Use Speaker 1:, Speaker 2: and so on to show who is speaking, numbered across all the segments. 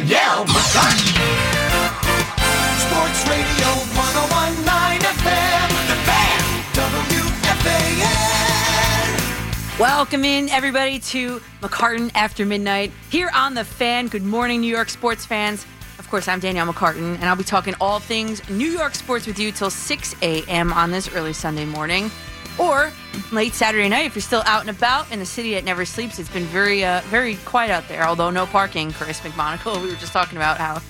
Speaker 1: Danielle McCartan. Sports Radio 1019 FM. The Fan. WFAN.
Speaker 2: Welcome in, everybody, to McCartan After Midnight here on The Fan. Good morning, New York sports fans. Of course, I'm Danielle McCartan, and I'll be talking all things New York sports with you till 6 a.m. on this early Sunday morning. Or late Saturday night if you're still out and about in the city that never sleeps. It's been very, uh, very quiet out there, although no parking. Chris McMonagle, we were just talking about how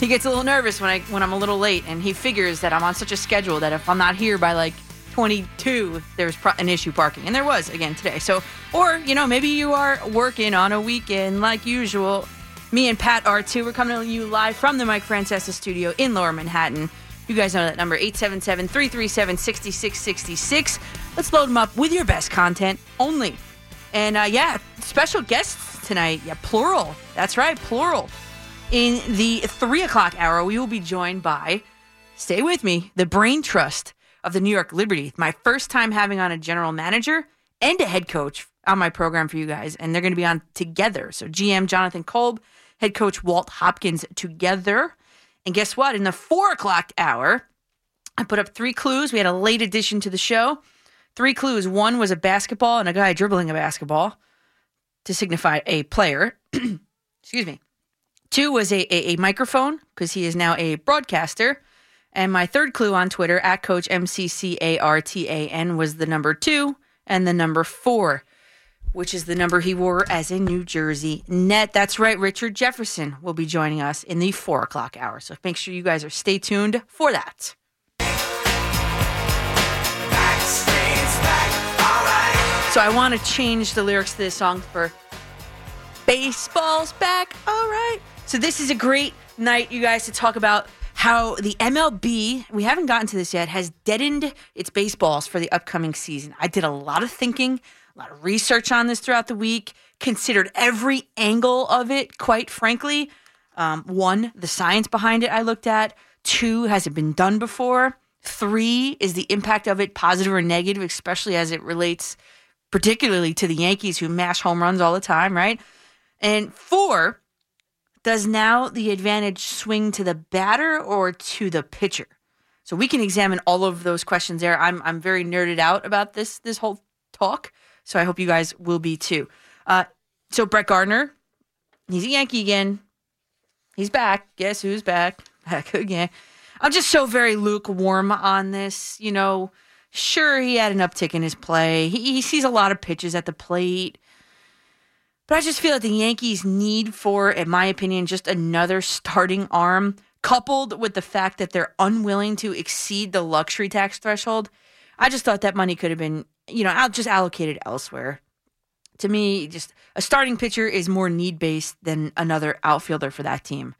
Speaker 2: he gets a little nervous when I when I'm a little late, and he figures that I'm on such a schedule that if I'm not here by like 22, there's pro- an issue parking, and there was again today. So, or you know, maybe you are working on a weekend like usual. Me and Pat are too. We're coming to you live from the Mike Francesa studio in Lower Manhattan. You guys know that number 877 337 6666. Let's load them up with your best content only. And uh, yeah, special guests tonight. Yeah, plural. That's right, plural. In the three o'clock hour, we will be joined by, stay with me, the brain trust of the New York Liberty. My first time having on a general manager and a head coach on my program for you guys. And they're going to be on together. So GM Jonathan Kolb, head coach Walt Hopkins together. And guess what? In the four o'clock hour, I put up three clues. We had a late addition to the show. Three clues. One was a basketball and a guy dribbling a basketball to signify a player. Excuse me. Two was a, a, a microphone because he is now a broadcaster. And my third clue on Twitter, at Coach MCCARTAN, was the number two and the number four, which is the number he wore as a New Jersey net. That's right. Richard Jefferson will be joining us in the four o'clock hour. So make sure you guys are stay tuned for that. So I want to change the lyrics to this song for Baseball's back. All right. So this is a great night, you guys, to talk about how the MLB, we haven't gotten to this yet, has deadened its baseballs for the upcoming season. I did a lot of thinking, a lot of research on this throughout the week, considered every angle of it, quite frankly. Um, one, the science behind it, I looked at. Two, has it been done before? Three, is the impact of it positive or negative, especially as it relates particularly to the Yankees who mash home runs all the time, right? And four, does now the advantage swing to the batter or to the pitcher? So we can examine all of those questions there. I'm I'm very nerded out about this this whole talk, so I hope you guys will be too. Uh, so Brett Gardner, he's a Yankee again. He's back. Guess who's back? Back again. I'm just so very lukewarm on this. You know, sure he had an uptick in his play. He, he sees a lot of pitches at the plate. But I just feel that the Yankees need for, in my opinion, just another starting arm, coupled with the fact that they're unwilling to exceed the luxury tax threshold. I just thought that money could have been, you know, just allocated elsewhere. To me, just a starting pitcher is more need based than another outfielder for that team.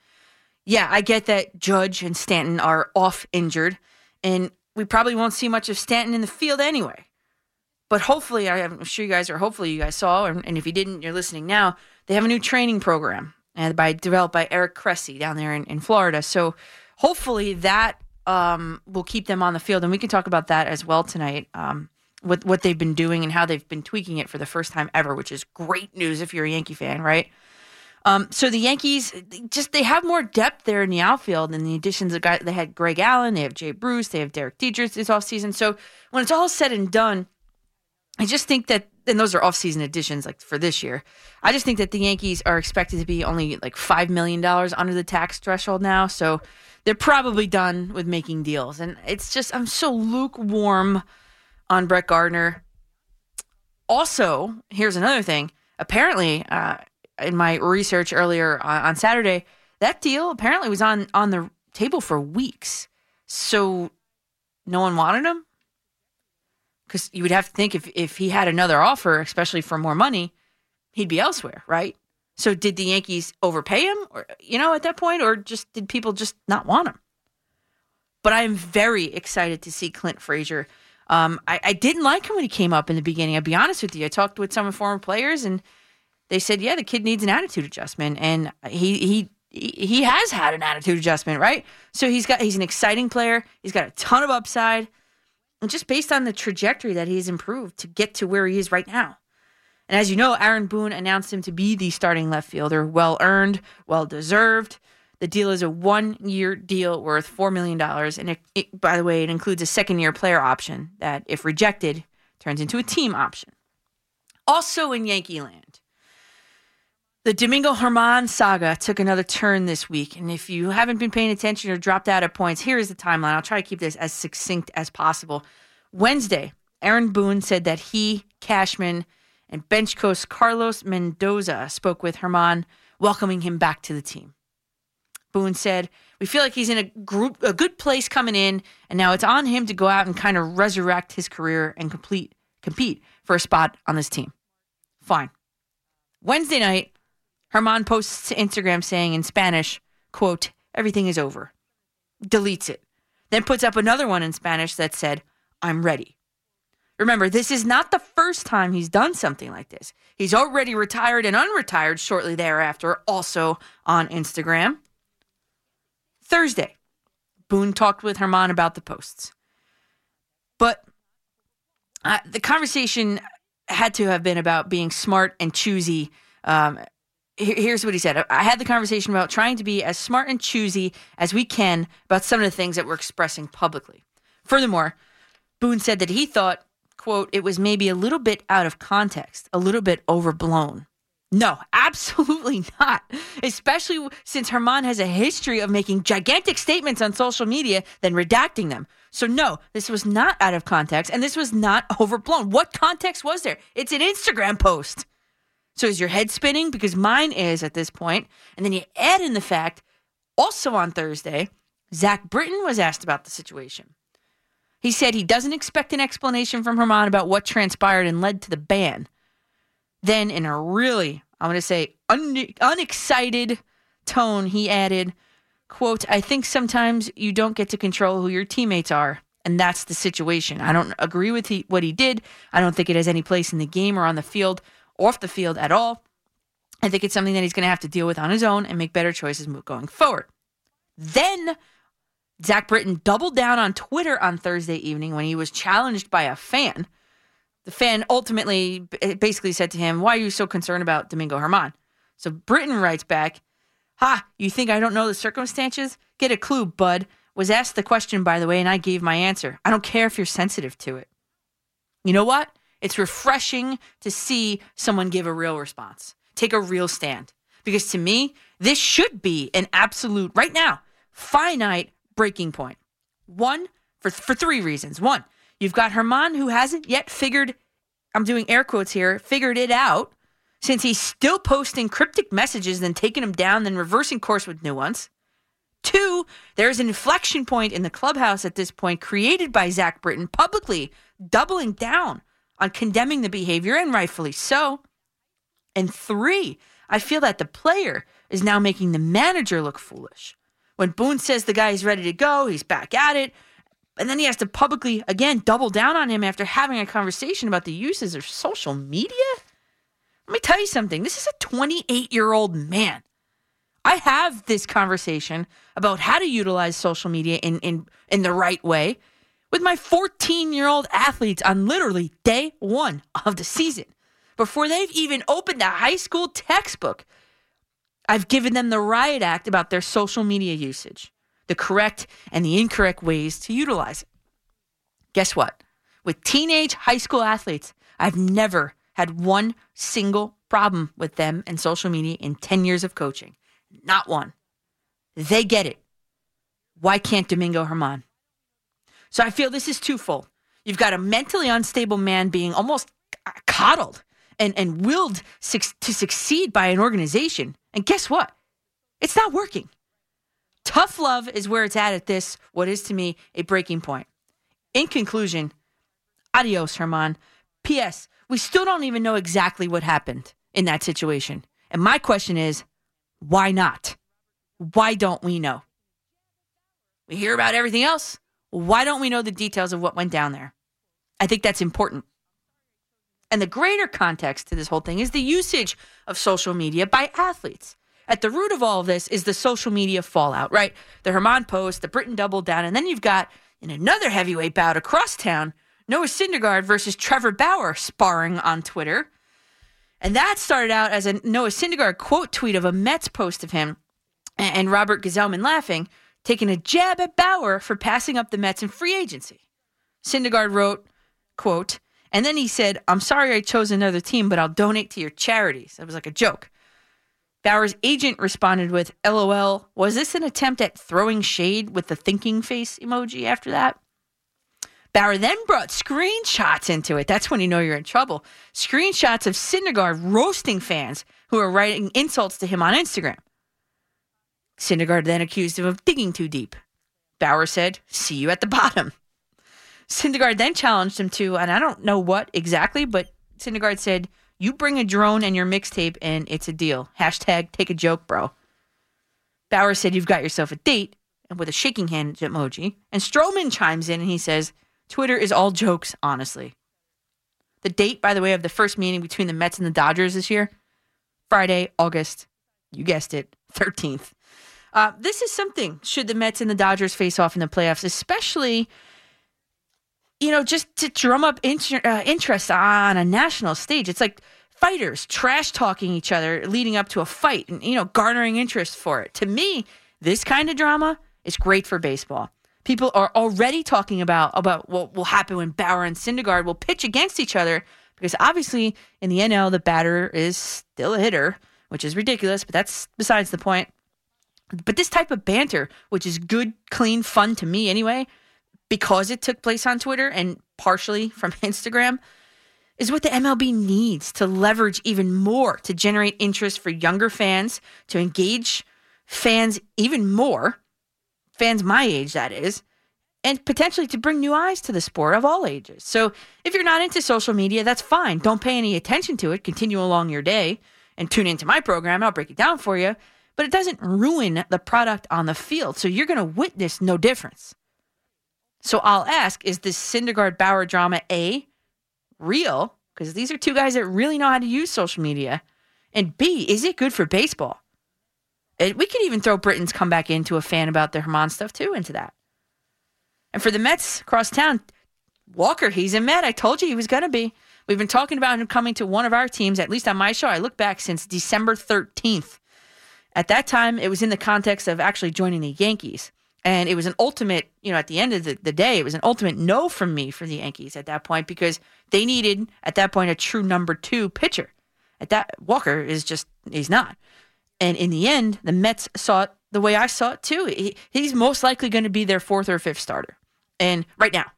Speaker 2: Yeah, I get that Judge and Stanton are off injured, and we probably won't see much of Stanton in the field anyway. But hopefully, I'm sure you guys are. Hopefully, you guys saw, and, if you didn't, you're listening now. They have a new training program, and by developed by Eric Cressey down there in, in Florida. So hopefully that um, will keep them on the field, and we can talk about that as well tonight. Um, what what they've been doing and how they've been tweaking it for the first time ever, which is great news if you're a Yankee fan, right? Um, so the Yankees just they have more depth there in the outfield and the additions of guys. They had Greg Allen, they have Jay Bruce, they have Derek Dietrich this offseason. So when it's all said and done, I just think that, and those are off-season additions, like for this year. I just think that the Yankees are expected to be only like five million dollars under the tax threshold now, so they're probably done with making deals. And it's just I'm so lukewarm on Brett Gardner. Also, here's another thing. Apparently, uh, in my research earlier on, on Saturday, that deal apparently was on on the table for weeks. So no one wanted him because you would have to think if if he had another offer, especially for more money, he'd be elsewhere, right? So did the Yankees overpay him, or you know, at that point, or just did people just not want him? But I'm very excited to see Clint Frazier. Um, I, I didn't like him when he came up in the beginning. I'll be honest with you. I talked with some former players, and they said, "Yeah, the kid needs an attitude adjustment," and he he he has had an attitude adjustment, right? So he's got he's an exciting player. He's got a ton of upside, and just based on the trajectory that he's improved to get to where he is right now. And as you know, Aaron Boone announced him to be the starting left fielder. Well earned, well deserved. The deal is a one year deal worth $4 million. And it, it, by the way, it includes a second year player option that, if rejected, turns into a team option. Also in Yankee land, the Domingo Germán saga took another turn this week. And if you haven't been paying attention or dropped out at points, here is the timeline. I'll try to keep this as succinct as possible. Wednesday, Aaron Boone said that he, Cashman, and bench coach Carlos Mendoza spoke with Germán, welcoming him back to the team. Boone said, "We feel like he's in a group, a good place coming in, and now it's on him to go out and kind of resurrect his career and complete compete for a spot on this team." Fine. Wednesday night, Germán posts to Instagram saying in Spanish, "quote Everything is over." Deletes it, then puts up another one in Spanish that said, "I'm ready." Remember, this is not the first time he's done something like this. He's already retired and unretired shortly thereafter, also on Instagram. Thursday, Boone talked with Germán about the posts. But uh, the conversation had to have been about being smart and choosy. Um, here's what he said I had the conversation about trying to be as smart and choosy as we can about some of the things that we're expressing publicly. Furthermore, Boone said that he thought, quote, it was maybe a little bit out of context, a little bit overblown. No, absolutely not. Especially since Germán has a history of making gigantic statements on social media, then redacting them. So, no, this was not out of context and this was not overblown. What context was there? It's an Instagram post. So, is your head spinning? Because mine is at this point. And then you add in the fact, also on Thursday, Zach Britton was asked about the situation. He said he doesn't expect an explanation from Germán about what transpired and led to the ban. Then, in a really, I'm going to say, un- unexcited tone, he added, quote, I think sometimes you don't get to control who your teammates are. And that's the situation. I don't agree with he, what he did. I don't think it has any place in the game or on the field, off the field at all. I think it's something that he's going to have to deal with on his own and make better choices going forward. Then Zach Britton doubled down on Twitter on Thursday evening when he was challenged by a fan. The fan ultimately eh, basically said to him, Why are you so concerned about Domingo Germán? So Britton writes back, Ha, you think I don't know the circumstances? Get a clue, bud. Was asked the question, by the way, and I gave my answer. I don't care if you're sensitive to it. You know what? It's refreshing to see someone give a real response, take a real stand. Because to me, this should be an absolute, right now, finite breaking point. One, for, for three reasons. One, you've got Germán who hasn't yet figured, I'm doing air quotes here, figured it out, since he's still posting cryptic messages, then taking them down, then reversing course with new ones. Two, there's an inflection point in the clubhouse at this point created by Zach Britton publicly doubling down on condemning the behavior, and rightfully so. And three, I feel that the player is now making the manager look foolish. When Boone says the guy is ready to go, he's back at it. And then he has to publicly, again, double down on him after having a conversation about the uses of social media? Let me tell you something. This is a 28 year old man. I have this conversation about how to utilize social media in, in, in the right way with my 14 year old athletes on literally day one of the season. Before they've even opened a high school textbook, I've given them the riot act about their social media usage, the correct and the incorrect ways to utilize it. Guess what? With teenage high school athletes, I've never had one single problem with them and social media in 10 years of coaching. Not one. They get it. Why can't Domingo Germán? So I feel this is twofold. You've got a mentally unstable man being almost coddled and, and willed to succeed by an organization. And guess what? It's not working. Tough love is where it's at at this, what is to me a breaking point. In conclusion, adios, Germán. P.S. We still don't even know exactly what happened in that situation. And my question is, why not? Why don't we know? We hear about everything else. Why don't we know the details of what went down there? I think that's important. And the greater context to this whole thing is the usage of social media by athletes. At the root of all of this is the social media fallout, right? The Germán post, the Britton double down, and then you've got in another heavyweight bout across town, Noah Syndergaard versus Trevor Bauer sparring on Twitter. And that started out as a Noah Syndergaard quote tweet of a Mets post of him and Robert Gsellman laughing, taking a jab at Bauer for passing up the Mets in free agency. Syndergaard wrote, quote, and then he said, I'm sorry I chose another team, but I'll donate to your charities. That was like a joke. Bauer's agent responded with, LOL, was this an attempt at throwing shade with the thinking face emoji after that? Bauer then brought screenshots into it. That's when you know you're in trouble. Screenshots of Syndergaard roasting fans who are writing insults to him on Instagram. Syndergaard then accused him of digging too deep. Bauer said, See you at the bottom. Syndergaard then challenged him to, and I don't know what exactly, but Syndergaard said, You bring a drone and your mixtape, and it's a deal. Hashtag take a joke, bro. Bauer said, You've got yourself a date, and with a shaking hand emoji. And Stroman chimes in and he says, Twitter is all jokes, honestly. The date, by the way, of the first meeting between the Mets and the Dodgers this year Friday, August, you guessed it, 13th. Uh, this is something, should the Mets and the Dodgers face off in the playoffs, especially, you know, just to drum up inter- uh, interest on a national stage. It's like fighters trash talking each other leading up to a fight and, you know, garnering interest for it. To me, this kind of drama is great for baseball. People are already talking about, about what will happen when Bauer and Syndergaard will pitch against each other because obviously in the NL, the batter is still a hitter, which is ridiculous, but that's besides the point. But this type of banter, which is good, clean fun to me anyway, because it took place on Twitter and partially from Instagram, is what the MLB needs to leverage even more to generate interest for younger fans, to engage fans even more, fans my age, that is, and potentially to bring new eyes to the sport of all ages. So if you're not into social media, that's fine. Don't pay any attention to it. Continue along your day and tune into my program. I'll break it down for you. But it doesn't ruin the product on the field. So you're going to witness no difference. So I'll ask is this Syndergaard Bauer drama A, real? Because these are two guys that really know how to use social media. And B, is it good for baseball? And we could even throw Britton's comeback into a fan about the Germán stuff too into that. And for the Mets across town, Walker, he's a Met. I told you he was going to be. We've been talking about him coming to one of our teams, at least on my show. I look back since December 13th. At that time, it was in the context of actually joining the Yankees. And it was an ultimate, you know, at the end of the, the day, it was an ultimate no from me for the Yankees at that point because they needed, at that point, a true number two pitcher. At that, Walker is just, he's not. And in the end, the Mets saw it the way I saw it too. He, he's most likely going to be their fourth or fifth starter. And right now.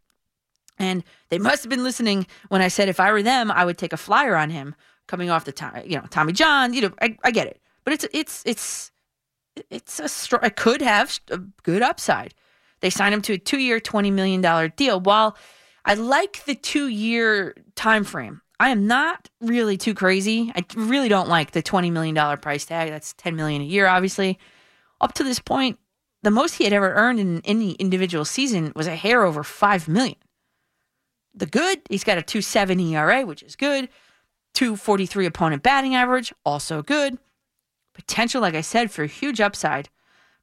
Speaker 2: And they must have been listening when I said if I were them, I would take a flyer on him coming off the time, you know, Tommy John. You know, I, I get it, but it's it's it's it's a str- it could have a good upside. They signed him to a two-year, twenty million dollar deal. While I like the two-year time frame, I am not really too crazy. I really don't like the twenty million dollar price tag. That's ten million a year, obviously. Up to this point, the most he had ever earned in any individual season was a hair over five million. The good, he's got a 270 ERA, which is good. 243 opponent batting average, also good. Potential, like I said, for a huge upside.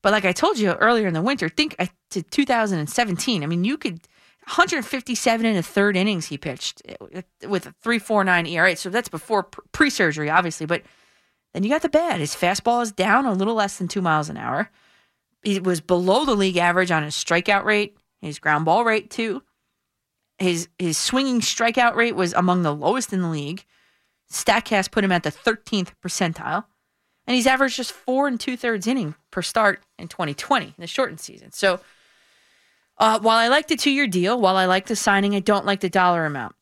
Speaker 2: But like I told you earlier in the winter, think to 2017. I mean, you could 157 in the third innings he pitched uh, with a 3.49 ERA. So that's before pre surgery, obviously. But then you got the bad. His fastball is down a little less than two miles an hour. He was below the league average on his strikeout rate, his ground ball rate too. His his swinging strikeout rate was among the lowest in the league. Statcast put him at the 13th percentile, and he's averaged just four and two thirds inning per start in 2020 in the shortened season. So, uh, while I like the two year deal, while I like the signing, I don't like the dollar amount.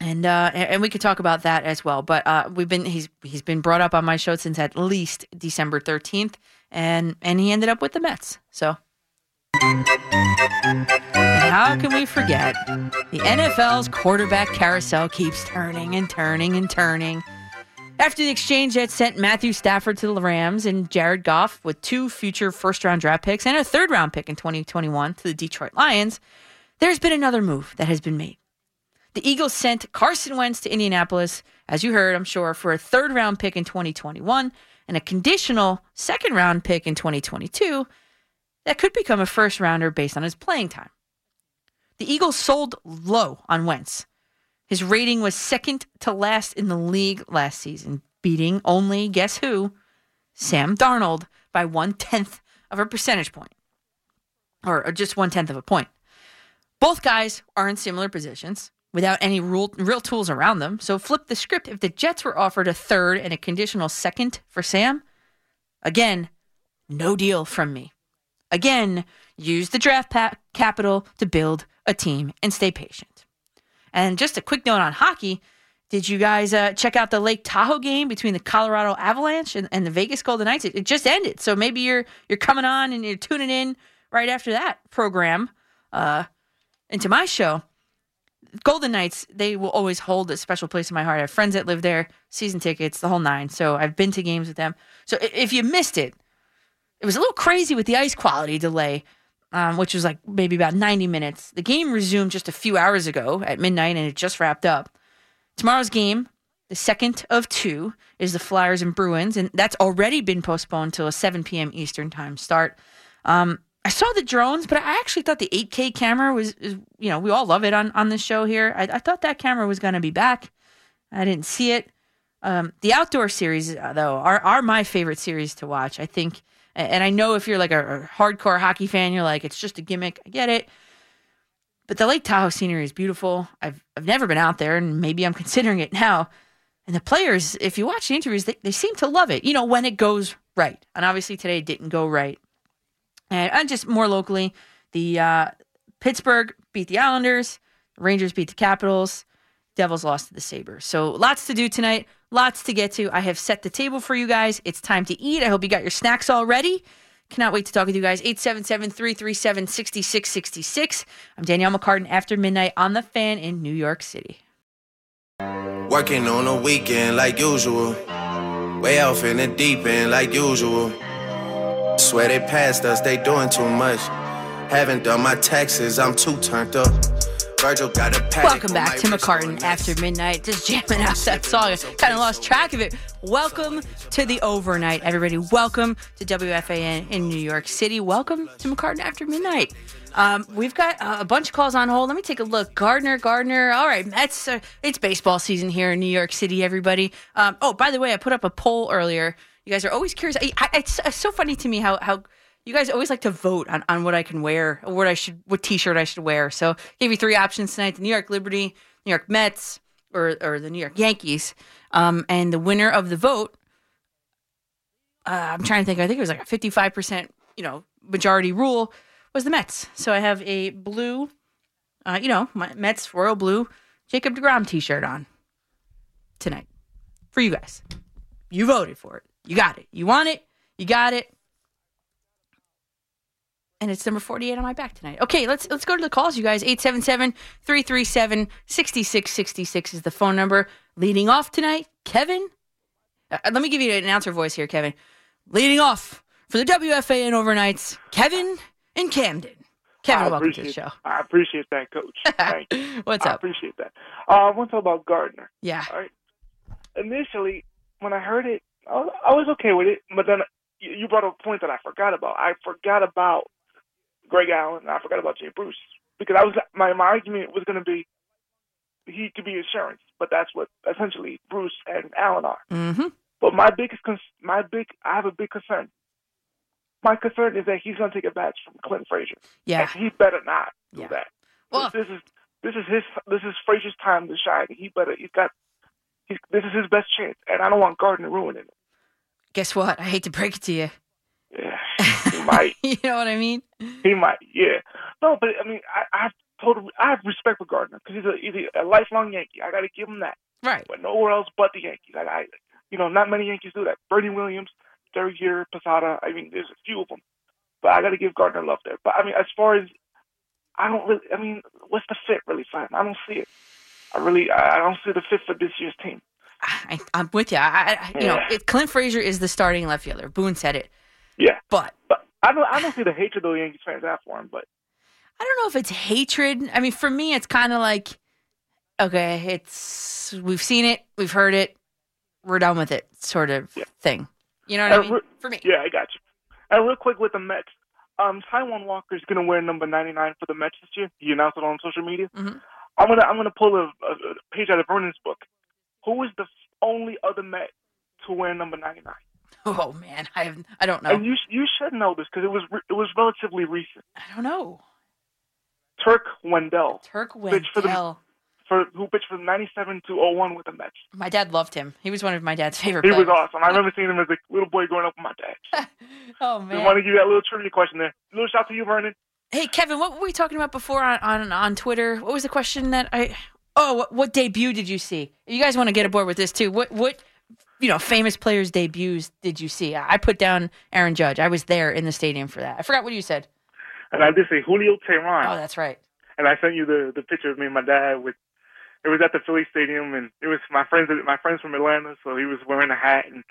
Speaker 2: And uh, and we could talk about that as well. But uh, we've been he's he's been brought up on my show since at least December 13th, and and he ended up with the Mets. So. How can we forget? The NFL's quarterback carousel keeps turning and turning and turning. After the exchange that sent Matthew Stafford to the Rams and Jared Goff with two future first round draft picks and a third round pick in 2021 to the Detroit Lions, there's been another move that has been made. The Eagles sent Carson Wentz to Indianapolis, as you heard, I'm sure, for a third round pick in 2021 and a conditional second round pick in 2022 that could become a first rounder based on his playing time. The Eagles sold low on Wentz. His rating was second to last in the league last season, beating only, guess who? Sam Darnold by one tenth of a percentage point, or, just one tenth of a point. Both guys are in similar positions without any real, real tools around them. So flip the script. If the Jets were offered a third and a conditional second for Sam, again, no deal from me. Again, use the draft pa- capital to build a team and stay patient. And just a quick note on hockey. Did you guys uh, check out the Lake Tahoe game between the Colorado Avalanche and, and the Vegas Golden Knights? It, it just ended, so maybe you're you're coming on and you're tuning in right after that program uh, into my show. Golden Knights, they will always hold a special place in my heart. I have friends that live there, season tickets, the whole nine. So I've been to games with them. So if you missed it, it was a little crazy with the ice quality delay, um, which was like maybe about 90 minutes. The game resumed just a few hours ago at midnight and it just wrapped up. Tomorrow's game, the second of two, is the Flyers and Bruins, and that's already been postponed till a 7 p.m. Eastern time start. Um, I saw the drones, but I actually thought the 8K camera was, is, you know, we all love it on, on this show here. I, I thought that camera was going to be back. I didn't see it. Um, the outdoor series, uh, though, are, are my favorite series to watch. I think, and I know if you're like a, a hardcore hockey fan, you're like, it's just a gimmick. I get it. But the Lake Tahoe scenery is beautiful. I've, I've never been out there, and maybe I'm considering it now. And the players, if you watch the interviews, they, they seem to love it, you know, when it goes right. And obviously today it didn't go right. And, and just more locally, the uh, Pittsburgh beat the Islanders, Rangers beat the Capitals, Devils lost to the Sabres. So lots to do tonight, lots to get to. I have set the table for you guys. It's time to eat. I hope you got your snacks all ready. Cannot wait to talk with you guys. 877 337 6666. I'm Danielle McCartan after midnight on the fan in New York City.
Speaker 3: Working on a weekend like usual. Way off in the deep end like usual. Swear they passed us, they doing too much. Haven't done my taxes, I'm too turned up. Virgil got a
Speaker 2: Welcome back to McCartan after midnight. Just jamming out that song. I kind of lost track of it. Welcome to the overnight, everybody. Welcome to WFAN in New York City. Welcome to McCartan after midnight. Um, we've got uh, a bunch of calls on hold. Let me take a look. Gardner, Gardner. All right, that's uh, it's baseball season here in New York City. Everybody. Um, oh, by the way, I put up a poll earlier. You guys are always curious. I, I, it's, it's so funny to me how how you guys always like to vote on, on what I can wear, or what I should, what T-shirt I should wear. So gave you three options tonight: the New York Liberty, New York Mets, or or the New York Yankees. Um, and the winner of the vote, uh, I'm trying to think. I think it was like a 55 percent, you know, majority rule was the Mets. So I have a blue, uh, you know, my Mets royal blue Jacob Degrom T-shirt on tonight for you guys. You voted for it. You got it. You want it. You got it and it's number 48 on my back tonight. Okay, let's let's go to the calls, you guys. 877-337-6666 is the phone number. Leading off tonight, Kevin. Uh, let me give you an announcer voice here, Kevin. Leading off for the WFAN overnights, Kevin in Camden. Kevin,
Speaker 4: I
Speaker 2: welcome to the show.
Speaker 4: I appreciate that, Coach. Thank you.
Speaker 2: What's up?
Speaker 4: I appreciate that. Uh, I want to talk about Gardner.
Speaker 2: Yeah.
Speaker 4: All right. Initially, when I heard it, I was, I was okay with it, but then you brought up a point that I forgot about. I forgot about Greg Allen. And I forgot about Jay Bruce because I was my my argument was going to be he could be insurance, but that's what essentially Bruce and Allen are.
Speaker 2: Mm-hmm.
Speaker 4: But my biggest, my big, I have a big concern. My concern is that he's going to take a badge from Clint Frazier.
Speaker 2: Yeah.
Speaker 4: He better not do
Speaker 2: Yeah.
Speaker 4: that.
Speaker 2: Well-
Speaker 4: this is this is his this is Frazier's time to shine. He better he's got he's, this is his best chance, and I don't want Gardner ruining it.
Speaker 2: Guess what? I hate to break it to you.
Speaker 4: Yeah, he might,
Speaker 2: you know what I mean?
Speaker 4: he might, yeah. No, but I mean, I, I have total, I have respect for Gardner because he's a he's a lifelong Yankee. I got to give him that.
Speaker 2: Right.
Speaker 4: But nowhere else but the Yankees. I, I you know, not many Yankees do that. Bernie Williams, Derek Jeter, Posada. I mean, there's a few of them, but I got to give Gardner love there. But I mean, as far as I don't really, I mean, what's the fit really for him? I don't see it. I really, I don't see the fit for this year's team.
Speaker 2: I, I'm with you. I, I, you know,
Speaker 4: Yeah.
Speaker 2: it, Clint Frazier is the starting left fielder. Boone said it.
Speaker 4: Yeah,
Speaker 2: But
Speaker 4: but I don't, I don't see the hatred the Yankees fans have for him. But
Speaker 2: I don't know if it's hatred. I mean, for me, it's kind of like, okay, it's we've seen it, we've heard it, we're done with it, sort of
Speaker 4: Yeah.
Speaker 2: thing. You know what I
Speaker 4: Uh,
Speaker 2: mean?
Speaker 4: re-
Speaker 2: For me,
Speaker 4: yeah, I got you. And real quick with the Mets, um, Taijuan Walker is going to wear number 99 for the Mets this year. He announced it on social media.
Speaker 2: Mhm.
Speaker 4: I'm gonna I'm gonna pull a, a, a page out of Vernon's book. Who is the only other Met to wear number 99?
Speaker 2: Oh man, I have, I don't know.
Speaker 4: And you you should know this because it was re- it was relatively recent.
Speaker 2: I don't know.
Speaker 4: Turk Wendell,
Speaker 2: Turk
Speaker 4: Bitch for the-
Speaker 2: Wendell.
Speaker 4: for who pitched from 97 to 01 with the Mets.
Speaker 2: My dad loved him. He was one of my dad's favorite
Speaker 4: He
Speaker 2: players.
Speaker 4: was awesome. I remember seeing him as a little boy growing up with my dad.
Speaker 2: oh
Speaker 4: Just
Speaker 2: man.
Speaker 4: want to give you that little trivia question there. little shout to you, Vernon.
Speaker 2: Hey Kevin, what were we talking about before on, on on Twitter? What was the question that I? Oh, what, what debut did you see? You guys want to get aboard with this too? What what you know famous players debuts did you see? I put down Aaron Judge. I was there in the stadium for that. I forgot what you said.
Speaker 4: And I did say Julio Teheran.
Speaker 2: Oh, that's right.
Speaker 4: and I sent you the the picture of me and my dad with. It was at the Philly Stadium, and it was my friends my friends from Atlanta, so he was wearing a hat, and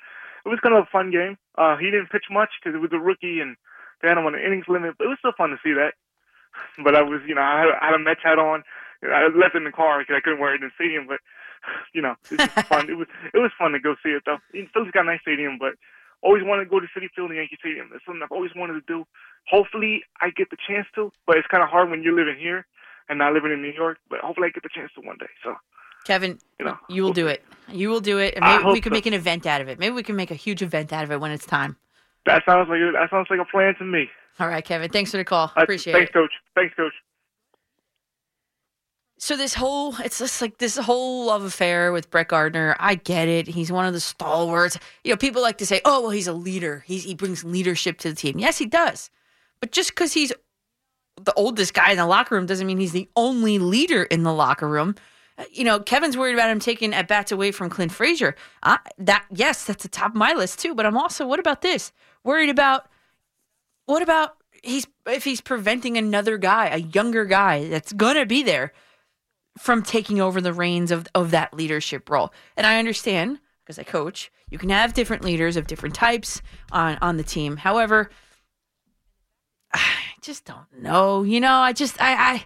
Speaker 4: it was kind of a fun game. Uh, he didn't pitch much because it was a rookie, and they had him on the innings limit, but it was still fun to see that. But I was, you know, I had, I had a Mets hat on. I left it in the car because I couldn't wear it in the stadium, but you know, it was fun. it was it was fun to go see it though. Philly's got a nice stadium, but always wanted to go to Citi Field and Yankee Stadium. That's something I've always wanted to do. Hopefully, I get the chance to, but it's kind of hard when you're living here and not living in New York. But hopefully, I get the chance to one day. So
Speaker 2: Kevin,
Speaker 4: You know,
Speaker 2: you will do it. You will do it, and maybe we can
Speaker 4: so.
Speaker 2: make an event out of it. Maybe we can make a huge event out of it when it's time.
Speaker 4: that sounds like that sounds like a plan to me.
Speaker 2: All right, Kevin. Thanks for the call.
Speaker 4: Uh,
Speaker 2: Appreciate
Speaker 4: thanks,
Speaker 2: it.
Speaker 4: Thanks, Coach. Thanks, Coach.
Speaker 2: So this whole it's just like this whole love affair with Brett Gardner. I get it. He's one of the stalwarts. You know, people like to say, "Oh, well, he's a leader. He's, he brings leadership to the team." Yes, he does. But just because he's the oldest guy in the locker room doesn't mean he's the only leader in the locker room. Uh, You know, Kevin's worried about him taking at bats away from Clint Frazier. That yes, that's the top of my list too. But I'm also what about this? Worried about what about he's if he's preventing another guy, a younger guy that's gonna be there from taking over the reins of, of that leadership role. And I understand because I coach, you can have different leaders of different types on on the team. However, I just don't know. You know, I just I I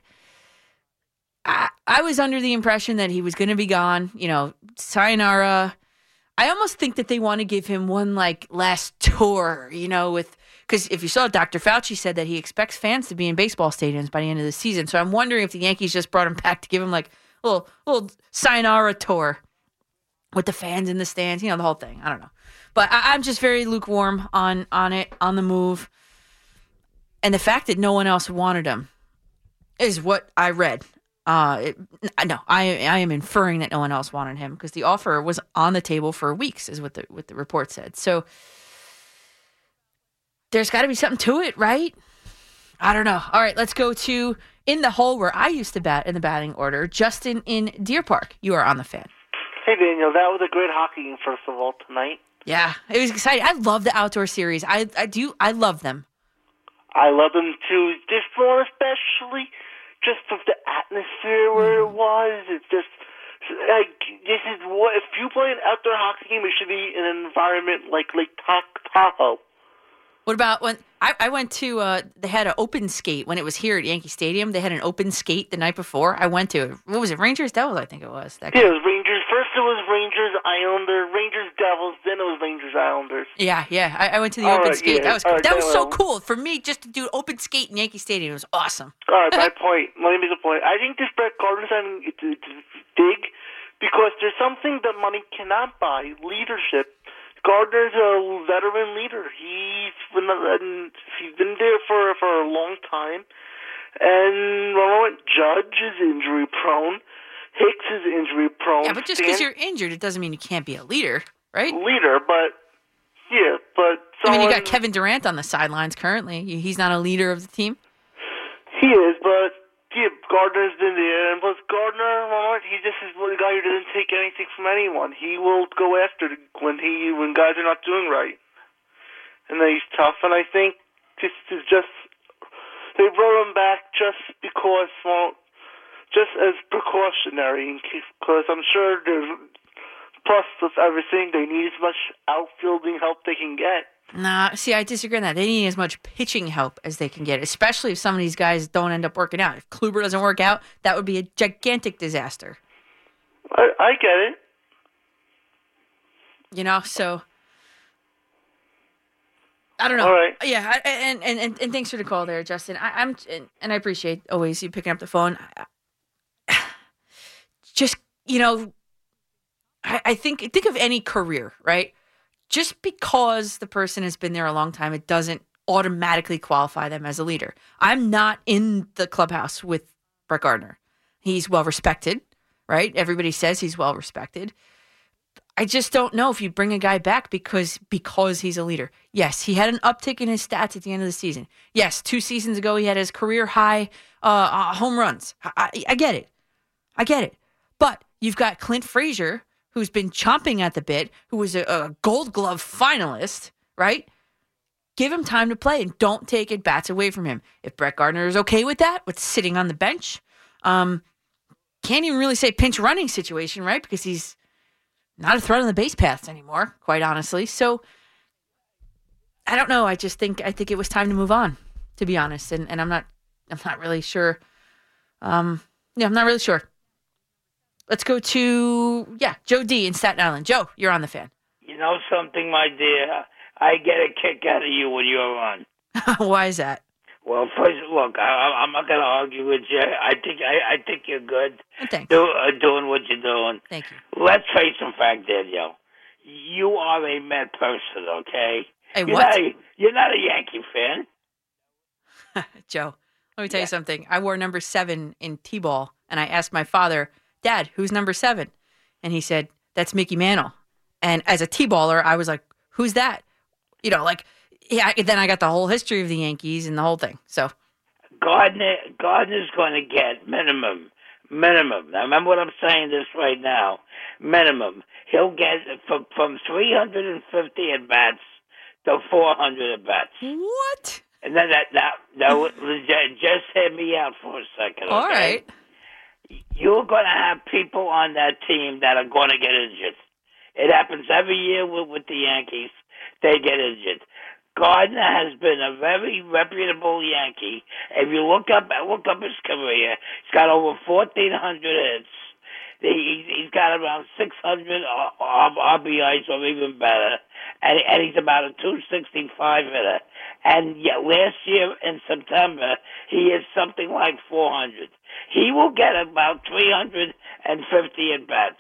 Speaker 2: I, I was under the impression that he was going to be gone. You know, sayonara. I almost think that they want to give him one like last tour. You know, with because if you saw, Dr. Fauci said that he expects fans to be in baseball stadiums by the end of the season. So I'm wondering if the Yankees just brought him back to give him like a little little sayonara tour with the fans in the stands. You know, the whole thing. I don't know, but I, I'm just very lukewarm on on it on the move, and the fact that no one else wanted him is what I read. Uh, it, no, I I am inferring that no one else wanted him because the offer was on the table for weeks, is what the what the report said. So there's got to be something to it, right? I don't know. All right, let's go to in the hole where I used to bat in the batting order. Justin in Deer Park, you are on the fan.
Speaker 5: Hey Daniel, that was a great hockey game first of all tonight.
Speaker 2: Yeah, it was exciting. I love the outdoor series. I I do. I love them.
Speaker 5: I love them too. This one especially, just of the atmosphere where it mm-hmm. was. It's just like this is what if you play an outdoor hockey game, it should be in an environment like Lake Ta- Tahoe.
Speaker 2: What about when I, I went to? Uh, they had an open skate when it was here at Yankee Stadium. They had an open skate the night before. I went to. What was it? Rangers Devils, I think it was. That
Speaker 5: Yeah, it was Rangers. First it was Rangers Islanders, Rangers Devils. Then it was Rangers Islanders.
Speaker 2: Yeah, yeah. I, I went to the
Speaker 5: All
Speaker 2: open
Speaker 5: right,
Speaker 2: skate.
Speaker 5: yeah.
Speaker 2: That was
Speaker 5: All right,
Speaker 2: that was so
Speaker 5: well-
Speaker 2: cool for me just to do open skate in Yankee Stadium. It was awesome.
Speaker 5: All right, my point. Let me make a point. I think this Brett Gardner signing it's big because there's something that money cannot buy: leadership. Gardner's a veteran leader. He's been he's been there for for a long time. And well, Judge is injury prone. Hicks is injury prone.
Speaker 2: Yeah, but just because you're injured, it doesn't mean you can't be a leader, right?
Speaker 5: leader, but yeah, but
Speaker 2: I mean, you
Speaker 5: someone-
Speaker 2: got Kevin Durant on the sidelines currently. He's not a leader of the team.
Speaker 5: He is, but yeah, Gardner's been there, and plus Gardner, well, he just is the guy who doesn't take anything from anyone. He will go after when he when guys are not doing right, and then he's tough. And I think this is just they brought him back just because, well, just as precautionary, because I'm sure there's plus with everything they need as much outfielding help they can get.
Speaker 2: Nah, see, I disagree on that. They need as much pitching help as they can get, especially if some of these guys don't end up working out. If Kluber doesn't work out, that would be a gigantic disaster.
Speaker 5: I, I get it.
Speaker 2: You know, so I don't know.
Speaker 5: All right.
Speaker 2: Yeah, and, and and and thanks for the call there, Justin. I, I'm and, and I appreciate always you picking up the phone. I, you know, I, I think think of any career, right? Just because the person has been there a long time, it doesn't automatically qualify them as a leader. I'm not in the clubhouse with Brett Gardner. He's well respected, right? Everybody says he's well respected. I just don't know if you bring a guy back because because he's a leader. Yes, he had an uptick in his stats at the end of the season. Yes, two seasons ago he had his career high uh, uh, home runs. I, I, I get it, I get it. But you've got Clint Frazier, who's been chomping at the bit, who was a, a Gold Glove finalist, right? Give him time to play and don't take it bats away from him. If Brett Gardner is okay with that, with sitting on the bench, um, can't even really say pinch running situation, right? Because he's not a threat on the base paths anymore, quite honestly. So I don't know. I just think I think it was time to move on, to be honest. And and I'm not I'm not really sure. Um, yeah, I'm not really sure. Let's go to yeah, Joe D in Staten Island. Joe, you're on the fan.
Speaker 6: You know something, my dear? I get a kick out of you when you're on.
Speaker 2: Why is that?
Speaker 6: Well, first, look, I, I'm not going to argue with you. I think I, I think you're good
Speaker 2: Thanks.
Speaker 6: do, uh, doing what you're doing.
Speaker 2: Thank you.
Speaker 6: Let's face some fact, Danielle. You are a Met person, okay?
Speaker 2: Hey,
Speaker 6: You're
Speaker 2: what?
Speaker 6: Not a, you're not a Yankee fan.
Speaker 2: Joe, let me tell you something. I wore number seven in T-ball, and I asked my father, "Dad, who's number seven? And he said, "That's Mickey Mantle." And as a T-baller, I was like, "Who's that?" You know, like yeah. Then I got the whole history of the Yankees and the whole thing. So
Speaker 6: Gardner Gardner's going to get minimum, minimum. Now remember what I'm saying this right now. Minimum. He'll get from from 350 at bats to 400 at bats.
Speaker 2: what?
Speaker 6: And then that now now ju- just hear me out for a second.
Speaker 2: All
Speaker 6: okay?
Speaker 2: right.
Speaker 6: You're going to have people on that team that are going to get injured. It happens every year with, with the Yankees. They get injured. Gardner has been a very reputable Yankee. If you look up look up his career, he's got over fourteen hundred hits. He, he's got around six hundred RBIs or even better, and, and he's about a two sixty five hitter. And yet last year in September, he is something like four hundred. He will get about three hundred and fifty at bats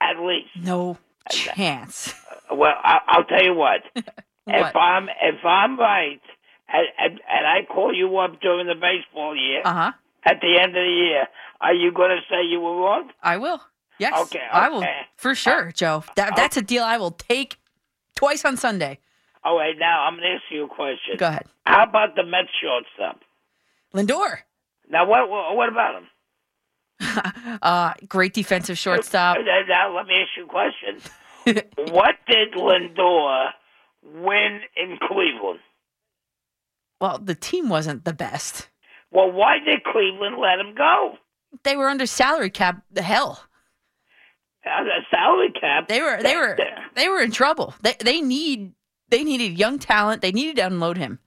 Speaker 6: at least.
Speaker 2: No chance.
Speaker 6: Uh, well, I, I'll tell you what.
Speaker 2: What?
Speaker 6: If I'm if I'm right, and, and and I call you up during the baseball year
Speaker 2: Uh huh.
Speaker 6: at the end of the year, are you going to say you were wrong?
Speaker 2: I will. Yes.
Speaker 6: Okay,
Speaker 2: I will for sure, uh, Joe. That uh, that's a deal I will take twice on Sunday.
Speaker 6: All right, now I'm going to ask you a question.
Speaker 2: Go ahead,
Speaker 6: How about the Mets shortstop?
Speaker 2: Lindor.
Speaker 6: Now, what what, about him?
Speaker 2: Uh, great defensive shortstop.
Speaker 6: Now, let me ask you a question. what did Lindor win in Cleveland?
Speaker 2: Well, the team wasn't the best.
Speaker 6: Well, why did Cleveland let him go?
Speaker 2: They were under salary cap The hell.
Speaker 6: Uh, salary cap.
Speaker 2: They were they were they were in trouble. They they need they needed young talent. They needed to unload him.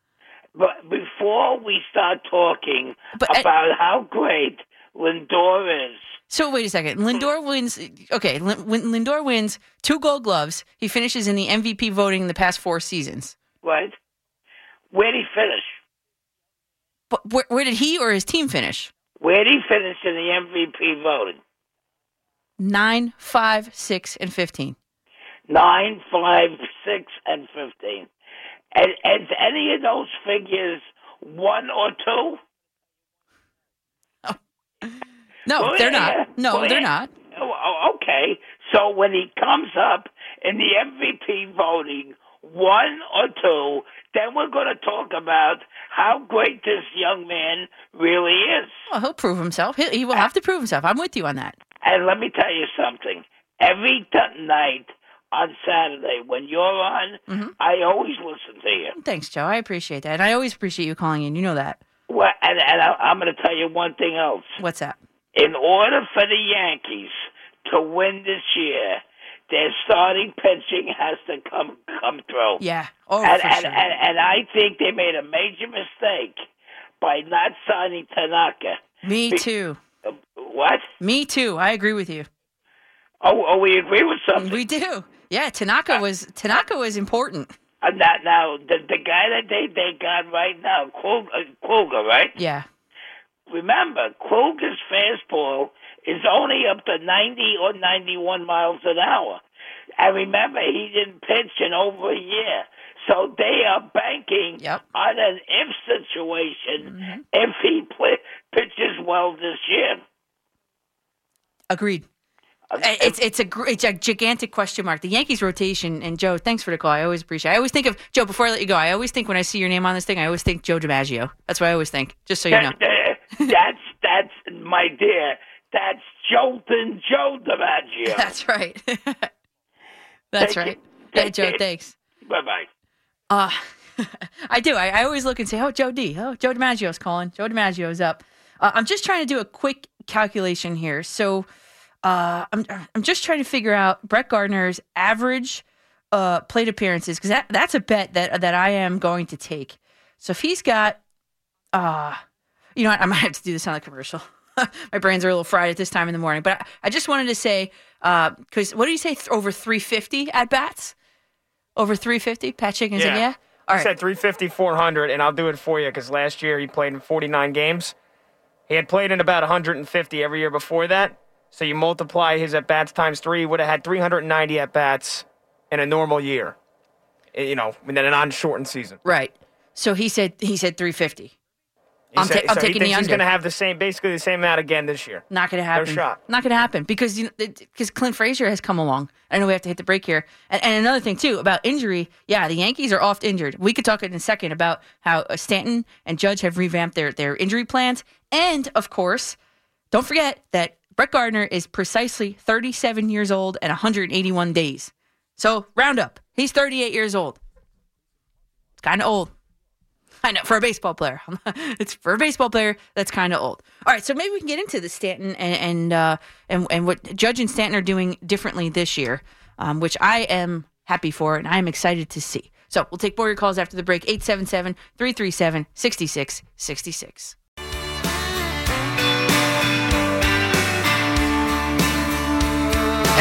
Speaker 6: But before we start talking
Speaker 2: But, uh,
Speaker 6: about how great Lindor is,
Speaker 2: So wait a second. Lindor wins. Okay, Lindor wins two Gold Gloves. He finishes in the MVP voting in the past four seasons.
Speaker 6: right? Where did he finish?
Speaker 2: But where, where did he or his team finish?
Speaker 6: Where did he finish in the MVP voting?
Speaker 2: Nine, five, six, and fifteen.
Speaker 6: Nine, five, six, and fifteen. And, and any of those figures one or two?
Speaker 2: No,
Speaker 6: Well,
Speaker 2: they're
Speaker 6: yeah,
Speaker 2: not. No,
Speaker 6: well,
Speaker 2: they're
Speaker 6: yeah.
Speaker 2: not.
Speaker 6: Oh, oh, okay. So when he comes up in the MVP voting, one or two, then we're going to talk about how great this young man really is.
Speaker 2: Well, he'll prove himself. He, he will have to prove himself. I'm with you on that.
Speaker 6: And let me tell you something. Every t- night on Saturday when you're on,
Speaker 2: Mhm.
Speaker 6: I always listen to you.
Speaker 2: Thanks, Joe. I appreciate that, and I always appreciate you calling in. You know that.
Speaker 6: Well, and, and I, I'm going to tell you one thing else.
Speaker 2: What's that?
Speaker 6: In order for the Yankees to win this year, their starting pitching has to come come through.
Speaker 2: Yeah. Oh,
Speaker 6: and,
Speaker 2: for
Speaker 6: and,
Speaker 2: sure.
Speaker 6: and, and I think they made a major mistake by not signing Tanaka.
Speaker 2: Me too.
Speaker 6: Uh, What?
Speaker 2: Me too. I agree with you.
Speaker 6: Oh, oh, we agree with something.
Speaker 2: We do. Yeah, Tanaka was Tanaka was important.
Speaker 6: Uh, now, now the the guy that they they got right now, Krug- uh, Kruger, right?
Speaker 2: Yeah.
Speaker 6: remember, Kroger's fastball is only up to 90 or 91 miles an hour. And remember, he didn't pitch in over a year. So they are banking
Speaker 2: Yep.
Speaker 6: on an if situation if he play, pitches well this year.
Speaker 2: Agreed. It's it's a it's a gigantic question mark. The Yankees rotation and Joe, thanks for the call. I always appreciate. It. I always think of Joe before I let you go. I always think when I see your name on this thing, I always think Joe DiMaggio. That's what I always think. Just so you know.
Speaker 6: that's that's my dear. That's Joltin' Joe DiMaggio.
Speaker 2: That's right. That's
Speaker 6: Thank
Speaker 2: right.
Speaker 6: you. Thank
Speaker 2: Joe. Thanks.
Speaker 6: Bye bye.
Speaker 2: Uh, I do. I, I always look and say, "Oh, Joe D. Oh, Joe DiMaggio's calling. Joe DiMaggio's up." Uh, I'm just trying to do a quick calculation here. So, uh, I'm I'm just trying to figure out Brett Gardner's average uh, plate appearances because that that's a bet that that I am going to take. So if he's got, uh, you know, what, I might have to do this on the commercial. My brains are a little fried at this time in the morning, but I, I just wanted to say because what do you say? Th- over 350 at bats. Over 350? Pat Chicken said,
Speaker 7: Yeah.
Speaker 2: yeah? All
Speaker 7: He said 350, 400, and I'll do it for you because last year he played in 49 games. He had played in about 150 every year before that. So you multiply his at bats times three, he would have had 390 at bats in a normal year. Eh, You know, in a non-shortened season.
Speaker 2: Right. So he said he said 350.
Speaker 7: He
Speaker 2: I'm
Speaker 7: said-
Speaker 2: I'm
Speaker 7: so
Speaker 2: taking
Speaker 7: he
Speaker 2: the
Speaker 7: thinks he's going to have the same, basically the same amount again this year.
Speaker 2: Not going to happen.
Speaker 7: No shot.
Speaker 2: Not going to happen because you know because Clint Frazier has come along. I know we have to hit the break here. And, and another thing too about injury. Yeah, the Yankees are oft injured. We could talk in a second about how uh, Stanton and Judge have revamped their their injury plans. And of course, don't forget that Brett Gardner is precisely 37 years old and 181 days. So round up, he's 38 years old. It's kind of old. I know for a baseball player. it's for a baseball player that's kind of old. All right, so maybe we can get into the Stanton and and uh, and and what Judge and Stanton are doing differently this year, um, which I am happy for and I am excited to see. So we'll take more your calls after the break. 877-337-6666.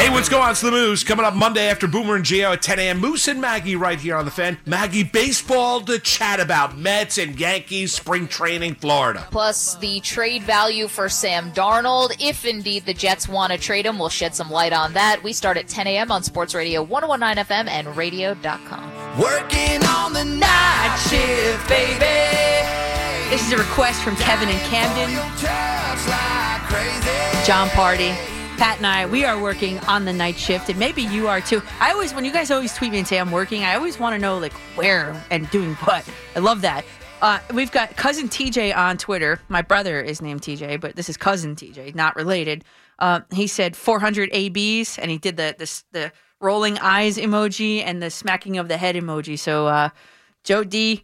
Speaker 8: Hey, what's going on? It's the Moose coming up Monday after Boomer and Geo at 10 a.m. Moose and Maggie right here on the fan. Maggie, baseball to chat about Mets and Yankees spring training, Florida.
Speaker 9: Plus, the trade value for Sam Darnold. If indeed the Jets want to trade him, we'll shed some light on that. We start at 10 a.m. on Sports Radio 1019 FM and radio.com.
Speaker 1: Working on the night shift, baby.
Speaker 2: This is a request from Kevin and Camden.
Speaker 1: Just like crazy.
Speaker 2: John Party. Pat and I, we are working on the night shift, and maybe you are too. I always, when you guys always tweet me and say I'm working, I always want to know like where and doing what. I love that. Uh, we've got cousin TJ on Twitter. My brother is named TJ, but this is cousin TJ, not related. Uh, he said 400 ABs, and he did the the, the rolling eyes emoji and the smacking of the head emoji. So, uh, Joe D,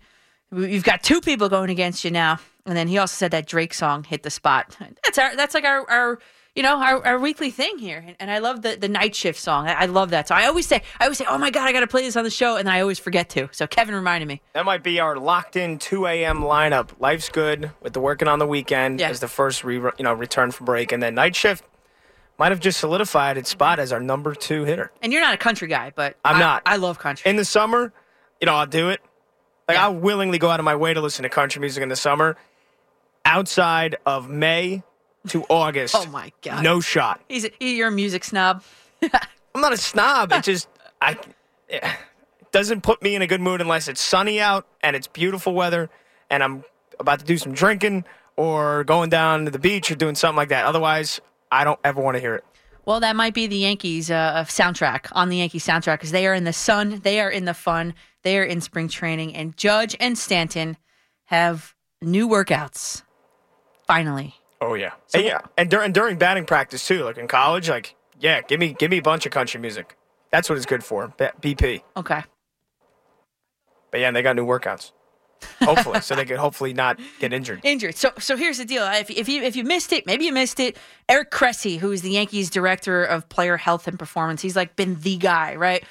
Speaker 2: You've got two people going against you now, and then he also said that Drake song hit the spot. That's our that's like our our you know our, our weekly thing here, and, and I love the the night shift song. I, I love that. So I always say I always say, oh my god, I got to play this on the show, and then I always forget to. So Kevin reminded me.
Speaker 7: That might be our locked in 2 a.m. lineup. Life's good with the working on the weekend
Speaker 2: Yeah.
Speaker 7: as the first re- you know return from break, and then night shift might have just solidified its spot as our number two hitter.
Speaker 2: And you're not a country guy, but
Speaker 7: I'm
Speaker 2: I-
Speaker 7: not.
Speaker 2: I love country.
Speaker 7: In the summer, you know, I'll do it. Like
Speaker 2: Yeah.
Speaker 7: I'll willingly go out of my way to listen to country music in the summer. Outside of May to August,
Speaker 2: Oh my God.
Speaker 7: no shot.
Speaker 2: He's a, you're a music snob.
Speaker 7: I'm not a snob. It just I it doesn't put me in a good mood unless it's sunny out and it's beautiful weather and I'm about to do some drinking or going down to the beach or doing something like that. Otherwise, I don't ever want to hear it.
Speaker 2: Well, that might be the Yankees uh, soundtrack on the Yankees soundtrack because they are in the sun, they are in the fun, they are in spring training, and Judge and Stanton have new workouts. Finally,
Speaker 7: Oh yeah, and, yeah, and during during batting practice too, like in college, like yeah, give me give me a bunch of country music. That's what it's good for. BP.
Speaker 2: okay.
Speaker 7: But yeah, they got new workouts. Hopefully, so they could hopefully not get injured.
Speaker 2: Injured. So, so here's the deal. If, if you if you missed it, maybe you missed it. Eric Cressey, who is the Yankees director of player health and performance, he's like been the guy, right?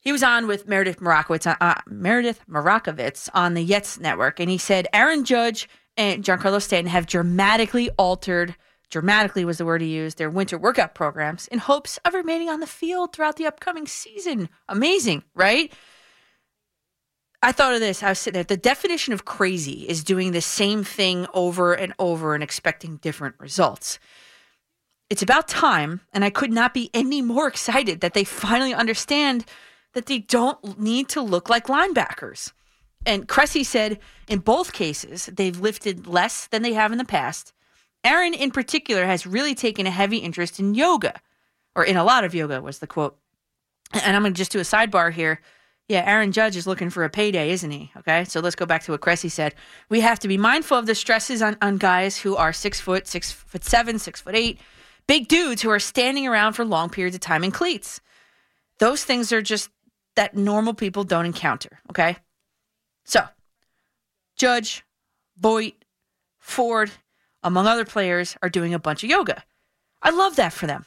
Speaker 2: He was on with Meredith Marakovits, uh, Meredith Marakovits on the YES network, and he said Aaron Judge and Giancarlo Stanton have dramatically altered. Dramatically was the word he used. Their winter workout programs in hopes of remaining on the field throughout the upcoming season. Amazing, right? I thought of this. I was sitting there. The definition of crazy is doing the same thing over and over and expecting different results. It's about time, and I could not be any more excited that they finally understand that they don't need to look like linebackers. And Cressey said in both cases, they've lifted less than they have in the past. Aaron, in particular, has really taken a heavy interest in yoga, or in a lot of yoga, was the quote. And I'm going to just do a sidebar here. Yeah, Aaron Judge is looking for a payday, isn't he? Okay, so let's go back to what Cressey said. We have to be mindful of the stresses on, on guys who are six foot, six foot seven, six foot eight, big dudes who are standing around for long periods of time in cleats. Those things are just that normal people don't encounter. Okay, so Judge, Voit, Ford, among other players, are doing a bunch of yoga. I love that for them.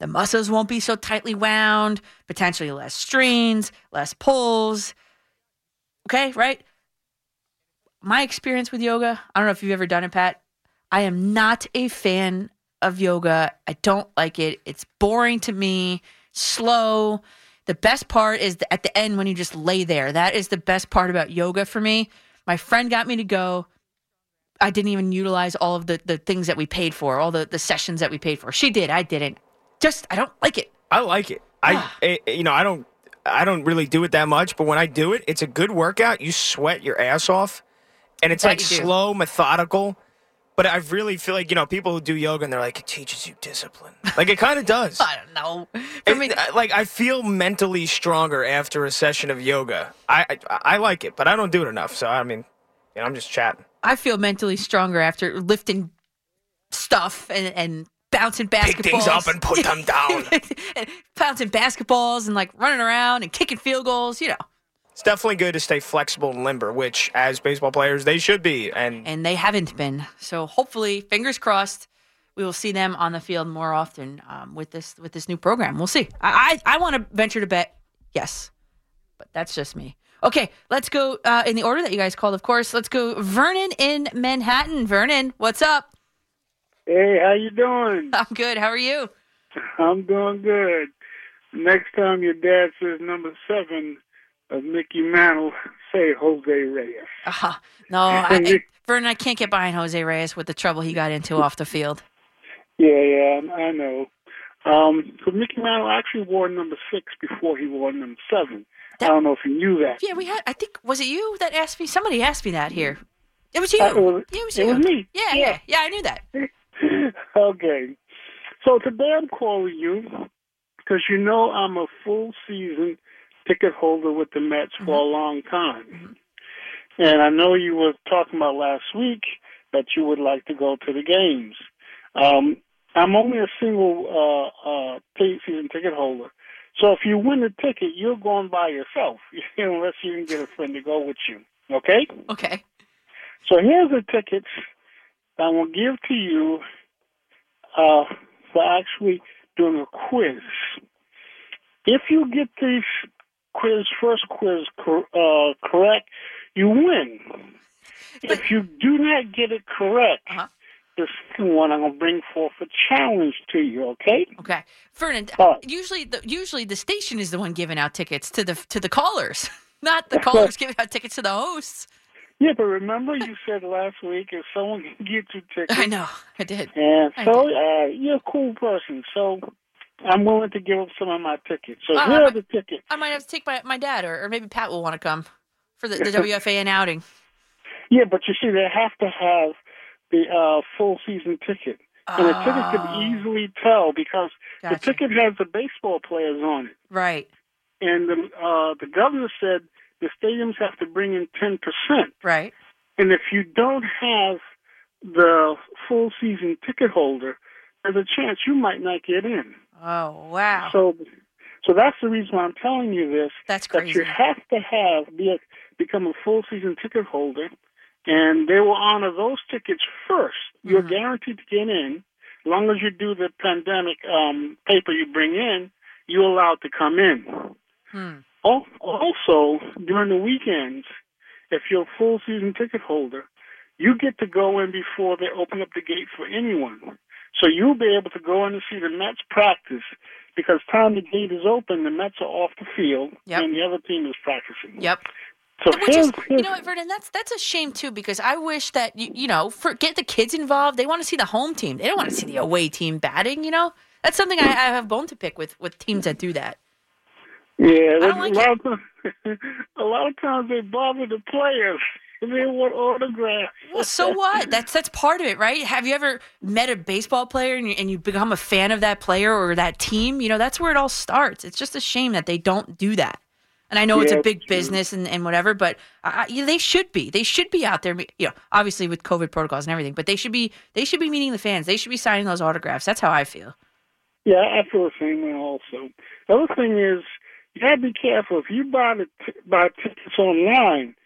Speaker 2: The muscles won't be so tightly wound, potentially less strains, less pulls. Okay, right? My experience with yoga, I don't know if you've ever done it, Pat. I am not a fan of yoga. I don't like it. It's boring to me, slow. The best part is at the end when you just lay there. That is the best part about yoga for me. My friend got me to go. I didn't even utilize all of the, the things that we paid for, all the, the sessions that we paid for. She did. I didn't just I don't like it.
Speaker 7: I like it. I, eh, you know, I don't, I don't really do it that much, but when I do it, it's a good workout. You sweat your ass off, and it's
Speaker 2: That
Speaker 7: like slow, methodical. But I really feel like you know people who do yoga and they're like it teaches you discipline. Like it kind of does.
Speaker 2: I don't know.
Speaker 7: I mean, uh, like I feel mentally stronger after a session of yoga. I, I I like it, but I don't do it enough. So I mean, you know, I'm just chatting.
Speaker 2: I feel mentally stronger after lifting stuff and, and bouncing basketballs.
Speaker 7: Pick things up and put them down.
Speaker 2: Bouncing basketballs and like running around and kicking field goals, you know.
Speaker 7: It's definitely good to stay flexible and limber, which as baseball players they should be. And
Speaker 2: And they haven't been. So hopefully, fingers crossed, we will see them on the field more often um, with this with this new program. We'll see. I I, I want to venture to bet yes, but that's just me. Okay, let's go uh, in the order that you guys called. Of course, let's go. Vernon in Manhattan. Vernon, what's up?
Speaker 10: Hey, how you doing?
Speaker 2: I'm good. How are you?
Speaker 10: I'm doing good. Next time your dad says number seven of Mickey Mantle, say Jose Reyes.
Speaker 2: Uh, no, I, I, Vernon, I can't get behind Jose Reyes with the trouble he got into off the field.
Speaker 10: Yeah, yeah, I know. Um, so Mickey Mantle actually wore number six before he wore number seven. I don't know if you knew that.
Speaker 2: Yeah, we had. I think was it you that asked me? Somebody asked me that here. It was you.
Speaker 10: Uh, it was-
Speaker 2: it was
Speaker 10: it
Speaker 2: you.
Speaker 10: was me.
Speaker 2: Yeah, yeah, yeah. I knew that.
Speaker 10: okay. So today I'm calling you because you know I'm a full season ticket holder with the Mets for a long time. And I know you were talking about last week that you would like to go to the games. Um, I'm only a single uh, uh, paid season ticket holder. So if you win the ticket, you're going by yourself, unless you can get a friend to go with you. Okay?
Speaker 2: Okay.
Speaker 10: So here's the tickets I will give to you uh, for actually doing a quiz. If you get this quiz, first quiz cor- uh, correct, you win. if you do not get it correct, the second one I'm going to bring forth a challenge to you, okay?
Speaker 2: Okay,
Speaker 10: right.
Speaker 2: Usually, the usually the station is the one giving out tickets to the to the callers, not the callers giving out tickets to the hosts.
Speaker 10: Yeah, but remember you said last week if someone can get you tickets.
Speaker 2: I know, I did.
Speaker 10: And
Speaker 2: I
Speaker 10: so uh, you're a cool person, so I'm willing to give up some of my tickets. So
Speaker 2: Oh,
Speaker 10: here
Speaker 2: I
Speaker 10: are the tickets.
Speaker 2: I might have to take my, my dad, or, or maybe Pat will want to come for the, the WFAN outing.
Speaker 10: Yeah, but you see, they have to have the uh, full season ticket. And the ticket can
Speaker 2: Oh.
Speaker 10: easily tell because
Speaker 2: Gotcha.
Speaker 10: the ticket has the baseball players on it.
Speaker 2: Right,
Speaker 10: And the, uh, the governor said the stadiums have to bring in 10%.
Speaker 2: right.
Speaker 10: And if you don't have the full season ticket holder, there's a chance you might not get in.
Speaker 2: Oh wow.
Speaker 10: So, so that's the reason why I'm telling you this.
Speaker 2: That's crazy.
Speaker 10: That you have to have be a, become a full season ticket holder, and they will honor those tickets 1st you You're guaranteed to get in, as long as you do the pandemic um, paper you bring in. You're allowed to come in.
Speaker 2: Hmm.
Speaker 10: Also, during the weekends, if you're a full season ticket holder, you get to go in before they open up the gate for anyone. So you'll be able to go in and see the Mets practice because time the gate is open, the Mets are off the field
Speaker 2: Yep.
Speaker 10: and the other team is practicing.
Speaker 2: Yep.
Speaker 10: So
Speaker 2: Which is, you know what, Vernon? That's that's a shame too because I wish that you you know for get the kids involved. They want to see the home team. They don't want to see the away team batting. You know, that's something I, I have bone to pick with with teams that do that.
Speaker 10: Yeah,
Speaker 2: I don't
Speaker 10: a
Speaker 2: like
Speaker 10: lot of a lot of times they bother the players. They want autographs.
Speaker 2: Well, so what? That's that's part of it, right? Have you ever met a baseball player and you, and you become a fan of that player or that team? You know, that's where it all starts. It's just a shame that they don't do that. And I know it's a big business and, and whatever, but yeah, they should be. They should be out there. You know, obviously with COVID protocols and everything, but they should be. They should be meeting the fans. They should be signing those autographs. That's how I feel.
Speaker 10: Yeah, I feel the same way also. The other thing is, you gotta be careful. If you buy the t- buy tickets online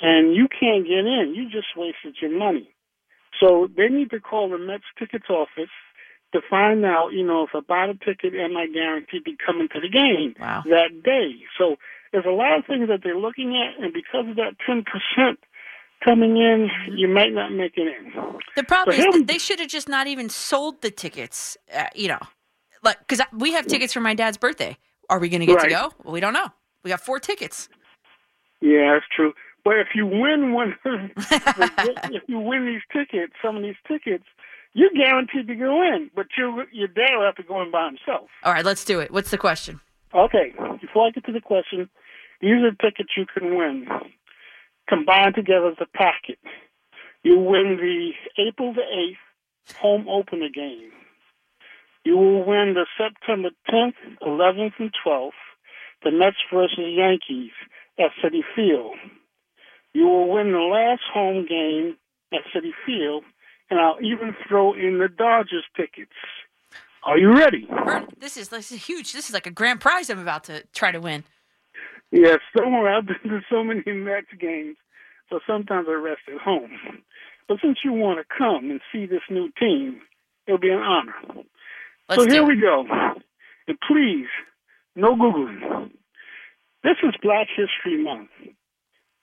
Speaker 10: and you can't get in, you just wasted your money. So they need to call the Mets tickets office to find out, you know, if I buy the ticket, am I guaranteed to be coming to the game
Speaker 2: Wow.
Speaker 10: that day? So there's a lot of things that they're looking at, and because of that 10% coming in, you might not make it in.
Speaker 2: The problem
Speaker 10: So
Speaker 2: is that they should have just not even sold the tickets. Uh, you know, like because we have tickets for my dad's birthday. Are we going to get to go? Well, we don't know. We got four tickets.
Speaker 10: Yeah, that's true. But if you win one, if you win these tickets, some of these tickets, you're guaranteed to go in. But your your dad will have to go in by himself.
Speaker 2: All right, let's do it. What's the question?
Speaker 10: Okay. Before I get to the question, these are tickets you can win. Combined together as a packet, you win the April the eighth home opener game. You will win the September 10th, 11th, and 12th, the Mets versus the Yankees at Citi Field. You will win the last home game at Citi Field, and I'll even throw in the Dodgers tickets. Are you ready?
Speaker 2: This is this is huge. This is like a grand prize I'm about to try to win.
Speaker 10: Yes, don't worry. I've been to so many Mets games, so sometimes I rest at home. But since you want to come and see this new team, it'll be an honor.
Speaker 2: Let's
Speaker 10: so here we go. And please, no Googling. This is Black History Month.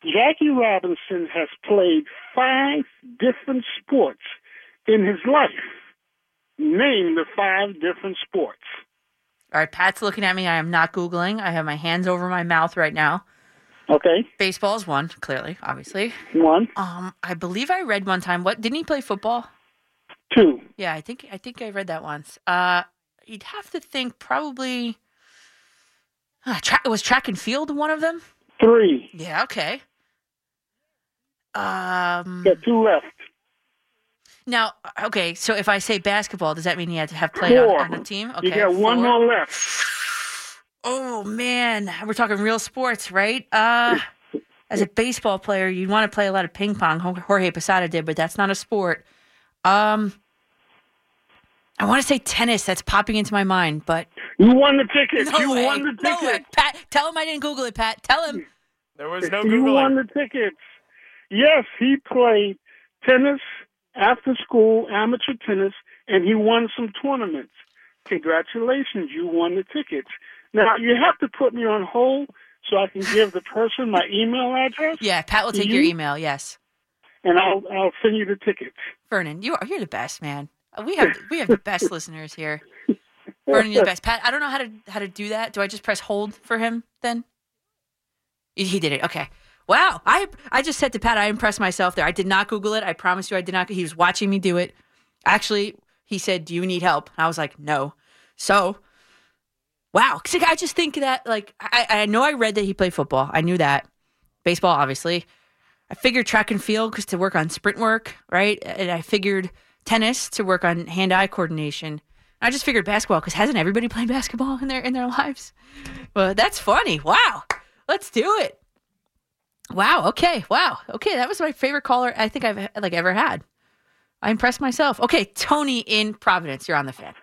Speaker 10: Jackie Robinson has played five different sports in his life. Name the five different sports.
Speaker 2: All right, Pat's looking at me. I am not googling. I have my hands over my mouth right now.
Speaker 10: Okay,
Speaker 2: Baseball is one, clearly, obviously.
Speaker 10: one,
Speaker 2: Um, I believe I read one time. What didn't he play football?
Speaker 10: two,
Speaker 2: Yeah, I think I think I read that once. Uh, you'd have to think probably. Uh, tra- was track and field one of them?
Speaker 10: Three.
Speaker 2: Yeah. Okay. Um.
Speaker 10: Got two left.
Speaker 2: Now, okay. So if I say basketball, does that mean you had to have played on,
Speaker 10: Four.
Speaker 2: on a team? Okay.
Speaker 10: you got one
Speaker 2: four.
Speaker 10: more left.
Speaker 2: Oh man, we're talking real sports, right? Uh, as a baseball player, you'd want to play a lot of ping pong. Jorge Posada did, but that's not a sport. Um, I want to say tennis. That's popping into my mind, but
Speaker 10: You won the ticket.
Speaker 2: no
Speaker 10: you
Speaker 2: way.
Speaker 10: won the
Speaker 2: no way. Pat, tell him I didn't Google it. Pat, tell him.
Speaker 7: There was no Google.
Speaker 10: you won the tickets. Yes, he played tennis after school, amateur tennis, and he won some tournaments. Congratulations, you won the tickets. Now you have to put me on hold so I can give the person my email address,
Speaker 2: Yeah, Pat will take
Speaker 10: Do
Speaker 2: your email. Yes,
Speaker 10: and I'll I'll send you the tickets.
Speaker 2: Vernon, you are you're the best man. We have we have the best listeners here. You're the best. Pat, I don't know how to how to do that. Do I just press hold for him then? He- did it. Okay. Wow. I I just said to Pat, I impressed myself there. I did not Google it. I promise you, I did not. He was watching me do it. Actually, he said, "Do you need help?" And I was like, "No." So, wow. 'Cause I just think that like I I know I read that he played football. I knew that. Baseball, obviously. I figured track and field because to work on sprint work, right? And I figured tennis to work on hand-eye coordination. I just figured basketball because hasn't everybody played basketball in their in their lives? Well, that's funny. Wow, let's do it. Wow. Okay. Wow. Okay, that was my favorite caller I think I've like ever had. I impressed myself. Okay, Tony in Providence, you're on the fan.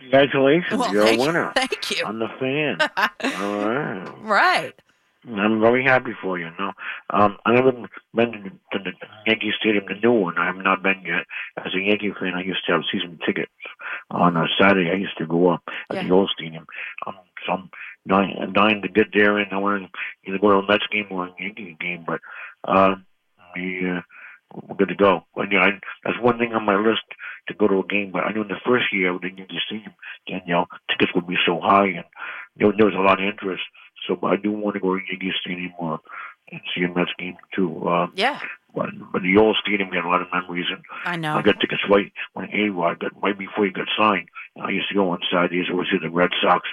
Speaker 11: Congratulations,
Speaker 2: Well,
Speaker 11: you're a
Speaker 2: thank you.
Speaker 11: winner.
Speaker 2: Thank you.
Speaker 11: I'm the fan. All right.
Speaker 2: Right.
Speaker 11: I'm very happy for you. No, um, I haven't been to the Yankee Stadium, the new one. I have not been yet. As a Yankee fan, I used to have season tickets on a Saturday. I used to go up at
Speaker 2: Yeah.
Speaker 11: the old stadium. Um, so I'm dying, dying to get there, and I want to either go to a Mets game or a Yankee game. But uh, we uh, we're good to go. And, yeah, I, that's one thing on my list to go to a game. But I knew in the first year with the Yankee Stadium, Danielle, tickets would be so high, and there, there was a lot of interest. So I do want to go to Yankee Stadium or and see a Mets game too. Uh,
Speaker 2: Yeah,
Speaker 11: but but the old stadium got a lot of memories, and
Speaker 2: I know.
Speaker 11: I got tickets right when A Rod got right before he got signed. I used to go on Saturdays. Always see the Red Sox.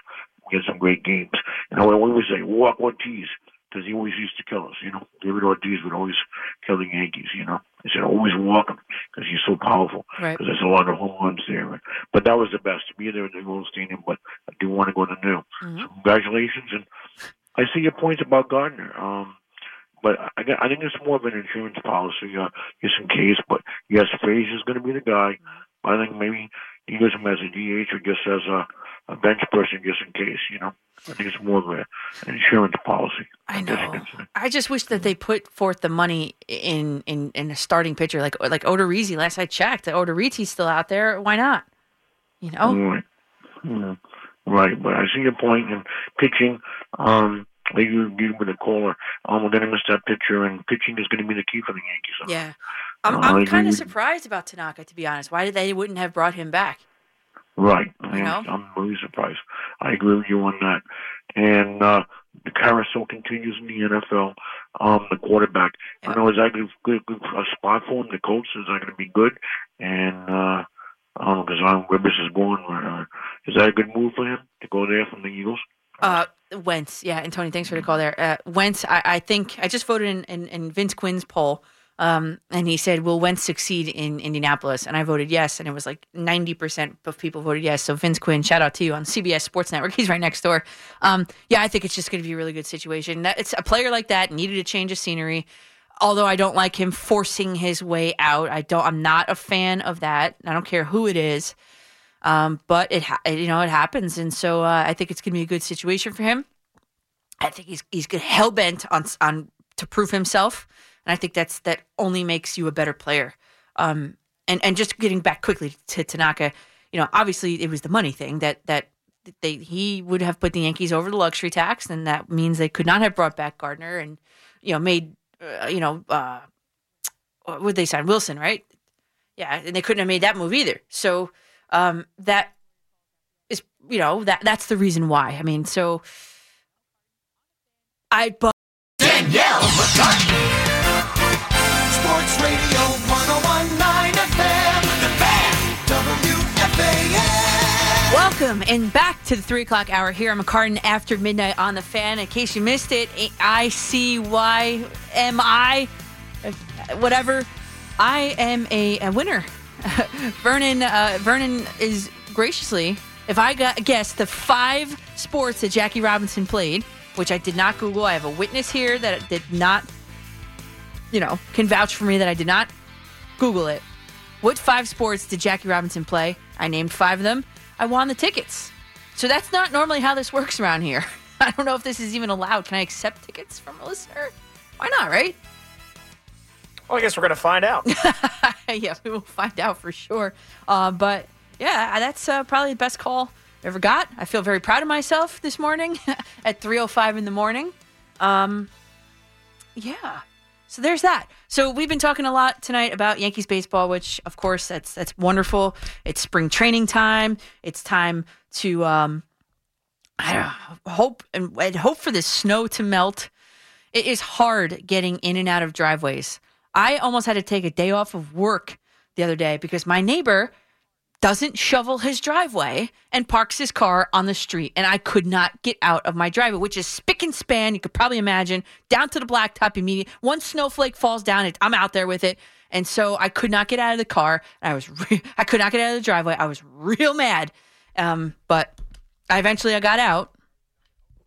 Speaker 11: We had some great games. And I would always say, walk Ortiz, because he always used to kill us. You know, David Ortiz would always kill the Yankees. You know, I said always walk him because he's so powerful.
Speaker 2: Right.
Speaker 11: Because there's a lot of home runs there. But that was the best to be there in the old stadium. But I do want to go to new.
Speaker 2: Mhm.
Speaker 11: So congratulations, and I see your points about Gardner. Um, but I, I think it's more of an insurance policy, uh, just in case. But yes, Frazier's going to be the guy. I think maybe use him as a DH or just as a, a bench person, just in case. You know, I think it's more of a, an insurance policy.
Speaker 2: I know. I just wish that they put forth the money in in in a starting pitcher like like Odorizzi. Last I checked, Odorizzi's still out there. Why not? You know.
Speaker 11: Right. Yeah. Right, but I see your point in pitching. Um, like you you with a caller, um, we're going to miss that pitcher, and pitching is going to be the key for the Yankees.
Speaker 2: Yeah. I'm,
Speaker 11: Uh,
Speaker 2: I'm kind of surprised about Tanaka, to be honest. Why did they wouldn't have brought him back?
Speaker 11: Right. I am. I'm really surprised. I agree with you on that. And uh, the carousel continues in the NFL. Um, the quarterback. I know is that good, good, good a spot for him? The coach is that going to be good? And uh, um, because um, Rivers is going, uh, is that a good move for him to go there from the Eagles?
Speaker 2: Uh, Wentz, yeah, and Tony, thanks for the call there. Uh, Wentz, I, I think I just voted in, in, in Vince Quinn's poll, um, and he said, "Will Wentz succeed in Indianapolis?" And I voted yes, and it was like ninety percent of people voted yes. So Vince Quinn, shout out to you on CBS Sports Network. He's right next door. Um, yeah, I think it's just going to be a really good situation. That it's a player like that needed a change of scenery. Although I don't like him forcing his way out, I don't. I'm not a fan of that. I don't care who it is. Um, but it ha- you know it happens, and so uh, I think it's going to be a good situation for him. I think he's he's hell bent on on to prove himself, and I think that's that only makes you a better player. Um, and and just getting back quickly to Tanaka, you know, obviously it was the money thing that that they he would have put the Yankees over the luxury tax, and that means they could not have brought back Gardner and you know made uh, you know uh, would they sign Wilson right? Yeah, and they couldn't have made that move either. So um, that is you know that that's the reason why. I mean, so I but
Speaker 1: Danielle
Speaker 2: Welcome and back to the three o'clock hour here on McCartan after midnight on the fan. In case you missed it, I C Y M I, whatever. I am a, a winner. Vernon uh, Vernon is graciously, if I got guess the five sports that Jackie Robinson played, which I did not Google. I have a witness here that did not, you know, can vouch for me that I did not Google it. What five sports did Jackie Robinson play? I named five of them. I won the tickets. So that's not normally how this works around here. I don't know if this is even allowed. Can I accept tickets from a listener? Why not, right?
Speaker 7: Well, I guess we're going to find out.
Speaker 2: yeah, we will find out for sure. Uh, but yeah, that's uh, probably the best call I ever got. I feel very proud of myself this morning at 3:05 in the morning. Um, yeah. So there's that. So we've been talking a lot tonight about Yankees baseball, which of course that's that's wonderful. It's spring training time. It's time to um, know, hope and, and hope for this snow to melt. It is hard getting in and out of driveways. I almost had to take a day off of work the other day because my neighbor doesn't shovel his driveway and parks his car on the street. And I could not get out of my driveway, which is spick and span. You could probably imagine down to the blacktop immediately. One snowflake falls down, I'm out there with it. And so I could not get out of the car. I was, re- I could not get out of the driveway. I was real mad. Um, but I eventually I got out.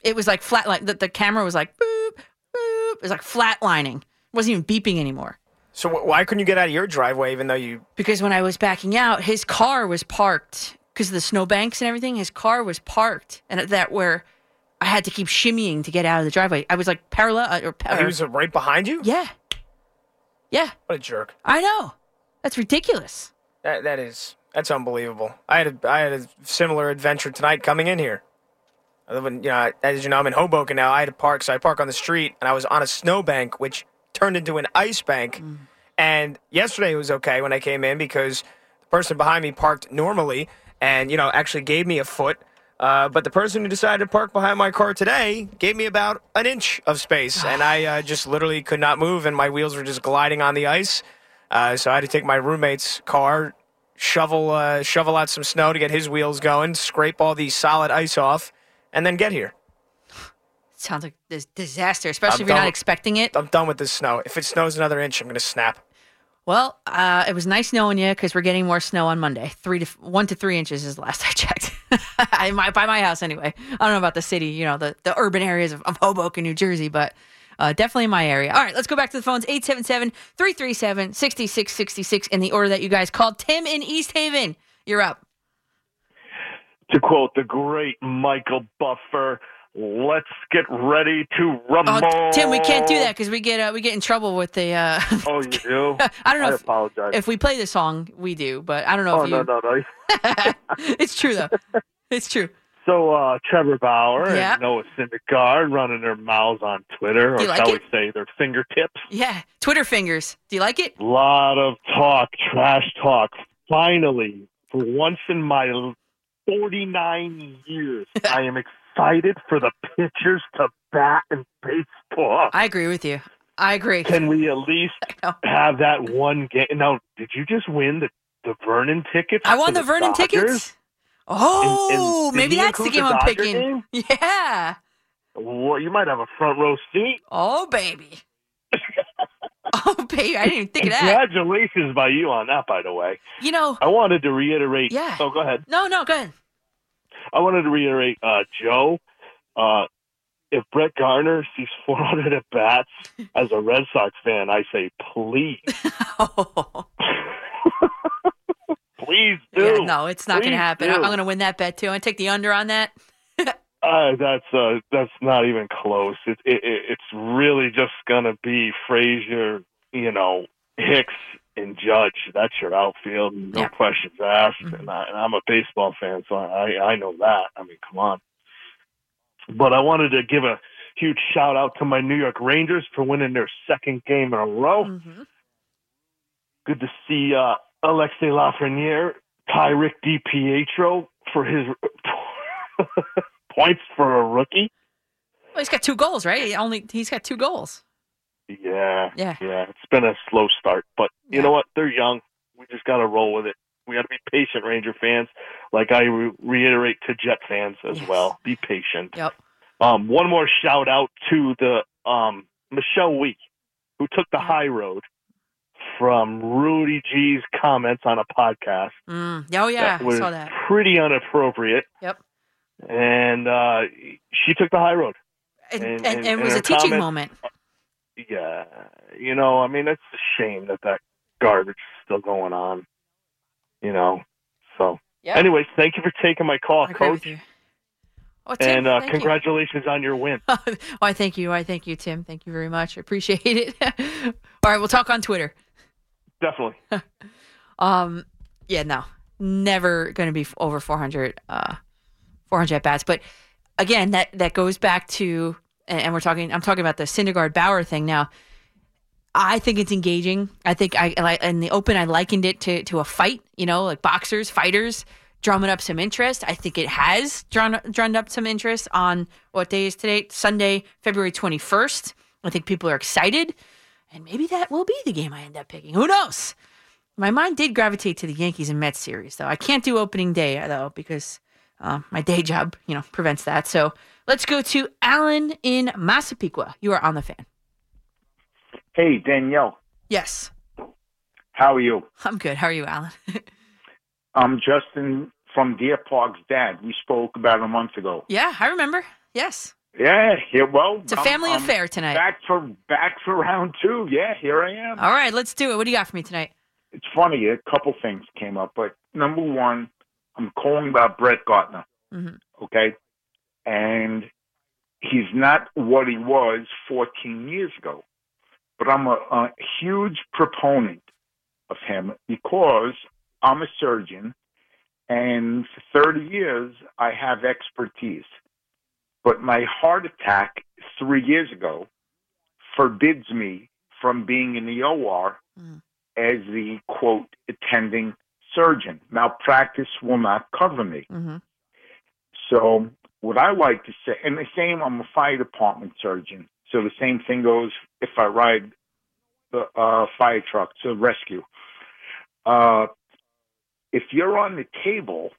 Speaker 2: It was like flat, like the, the camera was like boop, boop. It was like flatlining. It wasn't even beeping anymore.
Speaker 7: So wh- why couldn't you get out of your driveway even though you?
Speaker 2: because when I was backing out, his car was parked because of the snowbanks and everything. His car was parked, and at that where I had to keep shimmying to get out of the driveway. I was like parallel uh, or,
Speaker 7: He was uh, right behind you.
Speaker 2: yeah, yeah.
Speaker 7: What a jerk.
Speaker 2: I know. That's ridiculous.
Speaker 7: That that is that's unbelievable. I had a I had a similar adventure tonight coming in here. I live in you know as you know I'm in Hoboken now. I had to park, so I park on the street, and I was on a snowbank, which turned into an ice bank. And yesterday it was okay when I came in because the person behind me parked normally, and you know actually gave me a foot. Uh, but the person who decided to park behind my car today gave me about an inch of space, and I uh, just literally could not move, and my wheels were just gliding on the ice. Uh, so I had to take my roommate's car, shovel uh, shovel out some snow to get his wheels going, scrape all the solid ice off, and then get here.
Speaker 2: Sounds like this disaster, especially
Speaker 7: I'm
Speaker 2: if you're not
Speaker 7: with-
Speaker 2: expecting it.
Speaker 7: I'm done with this snow. If it snows another inch, I'm going to snap.
Speaker 2: Well, uh, it was nice knowing you because we're getting more snow on Monday. Three to one to three inches is the last I checked. I, my, by my house, anyway. I don't know about the city, you know, the, the urban areas of, of Hoboken, New Jersey, but uh, definitely in my area. All right, let's go back to the phones 877 337 6666 in the order that you guys called. Tim in East Haven, you're up.
Speaker 12: To quote the great Michael Buffer, let's get ready to rumble.
Speaker 2: Oh, Tim, we can't do that because we get uh, we get in trouble with the. Uh,
Speaker 12: Oh, you do?
Speaker 2: I don't know
Speaker 12: I
Speaker 2: if-
Speaker 12: apologize.
Speaker 2: if we play the song, we do, but I don't know
Speaker 12: oh,
Speaker 2: if you.
Speaker 12: no, no, no.
Speaker 2: it's true though. It's true.
Speaker 12: So, uh, Trevor Bauer
Speaker 2: Yeah.
Speaker 12: and Noah Syndergaard running their mouths on Twitter, or
Speaker 2: like
Speaker 12: shall
Speaker 2: it?
Speaker 12: we say their fingertips.
Speaker 2: Yeah, Twitter fingers. Do you like it?
Speaker 12: A lot of talk, trash talk. Finally, for once in my 49 years, I am excited for the pitchers to bat in baseball.
Speaker 2: I agree with you. I agree.
Speaker 12: Can we at least have that one game? Now, did you just win the, the Vernon tickets?
Speaker 2: I won
Speaker 12: for
Speaker 2: the Vernon
Speaker 12: Dodgers?
Speaker 2: tickets. Oh,
Speaker 12: did
Speaker 2: maybe that's the game
Speaker 12: the
Speaker 2: I'm picking.
Speaker 12: game?
Speaker 2: Yeah.
Speaker 12: Well, you might have a front row seat.
Speaker 2: Oh, baby. oh, baby. I didn't even think of that.
Speaker 12: Congratulations by you on that, by the way.
Speaker 2: You know,
Speaker 12: I wanted to reiterate.
Speaker 2: Yeah.
Speaker 12: Oh, go ahead.
Speaker 2: no, no, go ahead.
Speaker 12: I wanted to reiterate, uh, Joe. Uh, if Brett Gardner sees 400 at bats as a Red Sox fan, I say please, please do.
Speaker 2: Yeah, no, it's not going to happen.
Speaker 12: do.
Speaker 2: I'm going to win that bet too. I'm going to take the under on that.
Speaker 12: Uh, that's uh, that's not even close. It, it, it it's really just gonna be Frazier, you know, Hicks and Judge. That's your outfield, no questions asked. And, I, and I'm a baseball fan, so I I know that. I mean, come on. But I wanted to give a huge shout out to my New York Rangers for winning their second game in a row.
Speaker 2: Mm-hmm.
Speaker 12: Good to see uh, Alexis Lafreniere tie Rick DiPietro for his points for a rookie.
Speaker 2: Well, he's got two goals, right? He only he's got two goals.
Speaker 12: Yeah,
Speaker 2: Yeah.
Speaker 12: yeah. It's been a slow start, but you know what? They're young. We just got to roll with it. We got to be patient, Ranger fans. Like I re- reiterate to Jet fans as well. Be patient.
Speaker 2: Yep.
Speaker 12: Um, one more shout out to the um, Michelle Wie, who took the high road from Rudy G's comments on a podcast.
Speaker 2: Mm. Oh yeah,
Speaker 12: that was
Speaker 2: I saw that.
Speaker 12: pretty inappropriate.
Speaker 2: Yep.
Speaker 12: And uh, she took the high road.
Speaker 2: And,
Speaker 12: And-
Speaker 2: and,
Speaker 12: and-
Speaker 2: and it was a teaching
Speaker 12: comment-
Speaker 2: moment.
Speaker 12: Yeah, you know, I mean, it's a shame that that garbage is still going on. You know, so.
Speaker 2: Yeah.
Speaker 12: Anyways, thank you for taking my call,
Speaker 2: I
Speaker 12: Coach.
Speaker 2: Oh, Tim,
Speaker 12: and uh,
Speaker 2: thank you.
Speaker 12: congratulations on your win.
Speaker 2: Why, thank you. Why, thank you, Tim. Thank you very much. I appreciate it. All right, we'll talk on Twitter.
Speaker 12: Definitely.
Speaker 2: Um, yeah, no, never going to be over 400, uh, 400 at bats. But again, that that goes back to, and, we're talking. I'm talking about the Syndergaard Bauer thing now. I think it's engaging. I think I like in the open. I likened it to to a fight. You know, like boxers, fighters drumming up some interest. I think it has drawn drawn up some interest on what day is today? Sunday, February 21st. I think people are excited, and maybe that will be the game I end up picking. Who knows? My mind did gravitate to the Yankees and Mets series, though. I can't do opening day though because uh, my day job, you know, prevents that. So let's go to Alan in Massapequa. You are on the fan.
Speaker 13: Hey, Danielle.
Speaker 2: Yes,
Speaker 13: How are you?
Speaker 2: I'm good. How are you, Alan?
Speaker 13: I'm Justin from Deer Park's dad. We spoke about a month ago.
Speaker 2: yeah, I remember. Yes,
Speaker 13: Yeah, here, well,
Speaker 2: it's a
Speaker 13: I'm-
Speaker 2: family
Speaker 13: I'm
Speaker 2: affair tonight.
Speaker 13: Back for back for round two. Yeah, here I am.
Speaker 2: All right, let's do it. What do you got for me tonight?
Speaker 13: It's funny. A couple things came up, but number one, I'm calling about Brett Gardner.
Speaker 2: Mm-hmm.
Speaker 13: Okay, and he's not what he was 14 years ago, but I'm a, a huge proponent of him because I'm a surgeon, and for 30 years I have expertise. But my heart attack three years ago forbids me from being in the OR as the quote attending surgeon. Malpractice will not cover me.
Speaker 2: Mm-hmm.
Speaker 13: So what I like to say, and the same, I'm a fire department surgeon. So the same thing goes if I ride the uh, fire truck to rescue. Uh, if you're on the table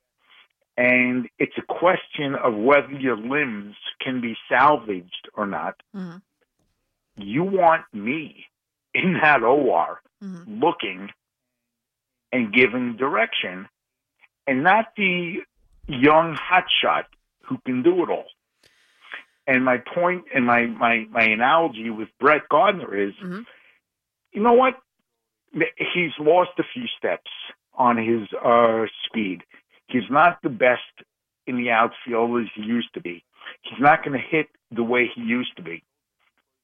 Speaker 13: and it's a question of whether your limbs can be salvaged or not,
Speaker 2: Mm-hmm.
Speaker 13: you want me in that OR looking and giving direction and not the young hotshot who can do it all. And my point and my, my, my analogy with Brett Gardner is, you know what? He's lost a few steps on his uh, speed. He's not the best in the outfield as he used to be. He's not going to hit the way he used to be,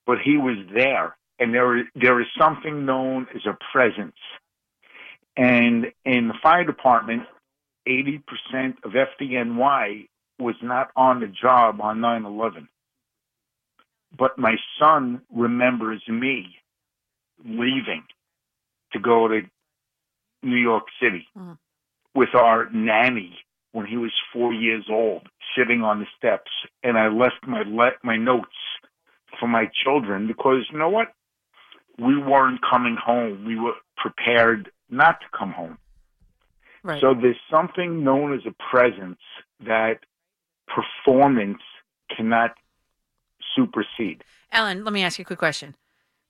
Speaker 13: but he was there, and there there is something known as a presence. And in the fire department, eighty percent of FDNY was not on the job on 9/11. But my son remembers me leaving to go to New York City hmm. with our nanny when he was four years old, sitting on the steps, and I left my le- my notes for my children because you know what? We weren't coming home. We were prepared not to come home.
Speaker 2: Right.
Speaker 13: So there's something known as a presence that performance cannot supersede.
Speaker 2: Alan, let me ask you a quick question.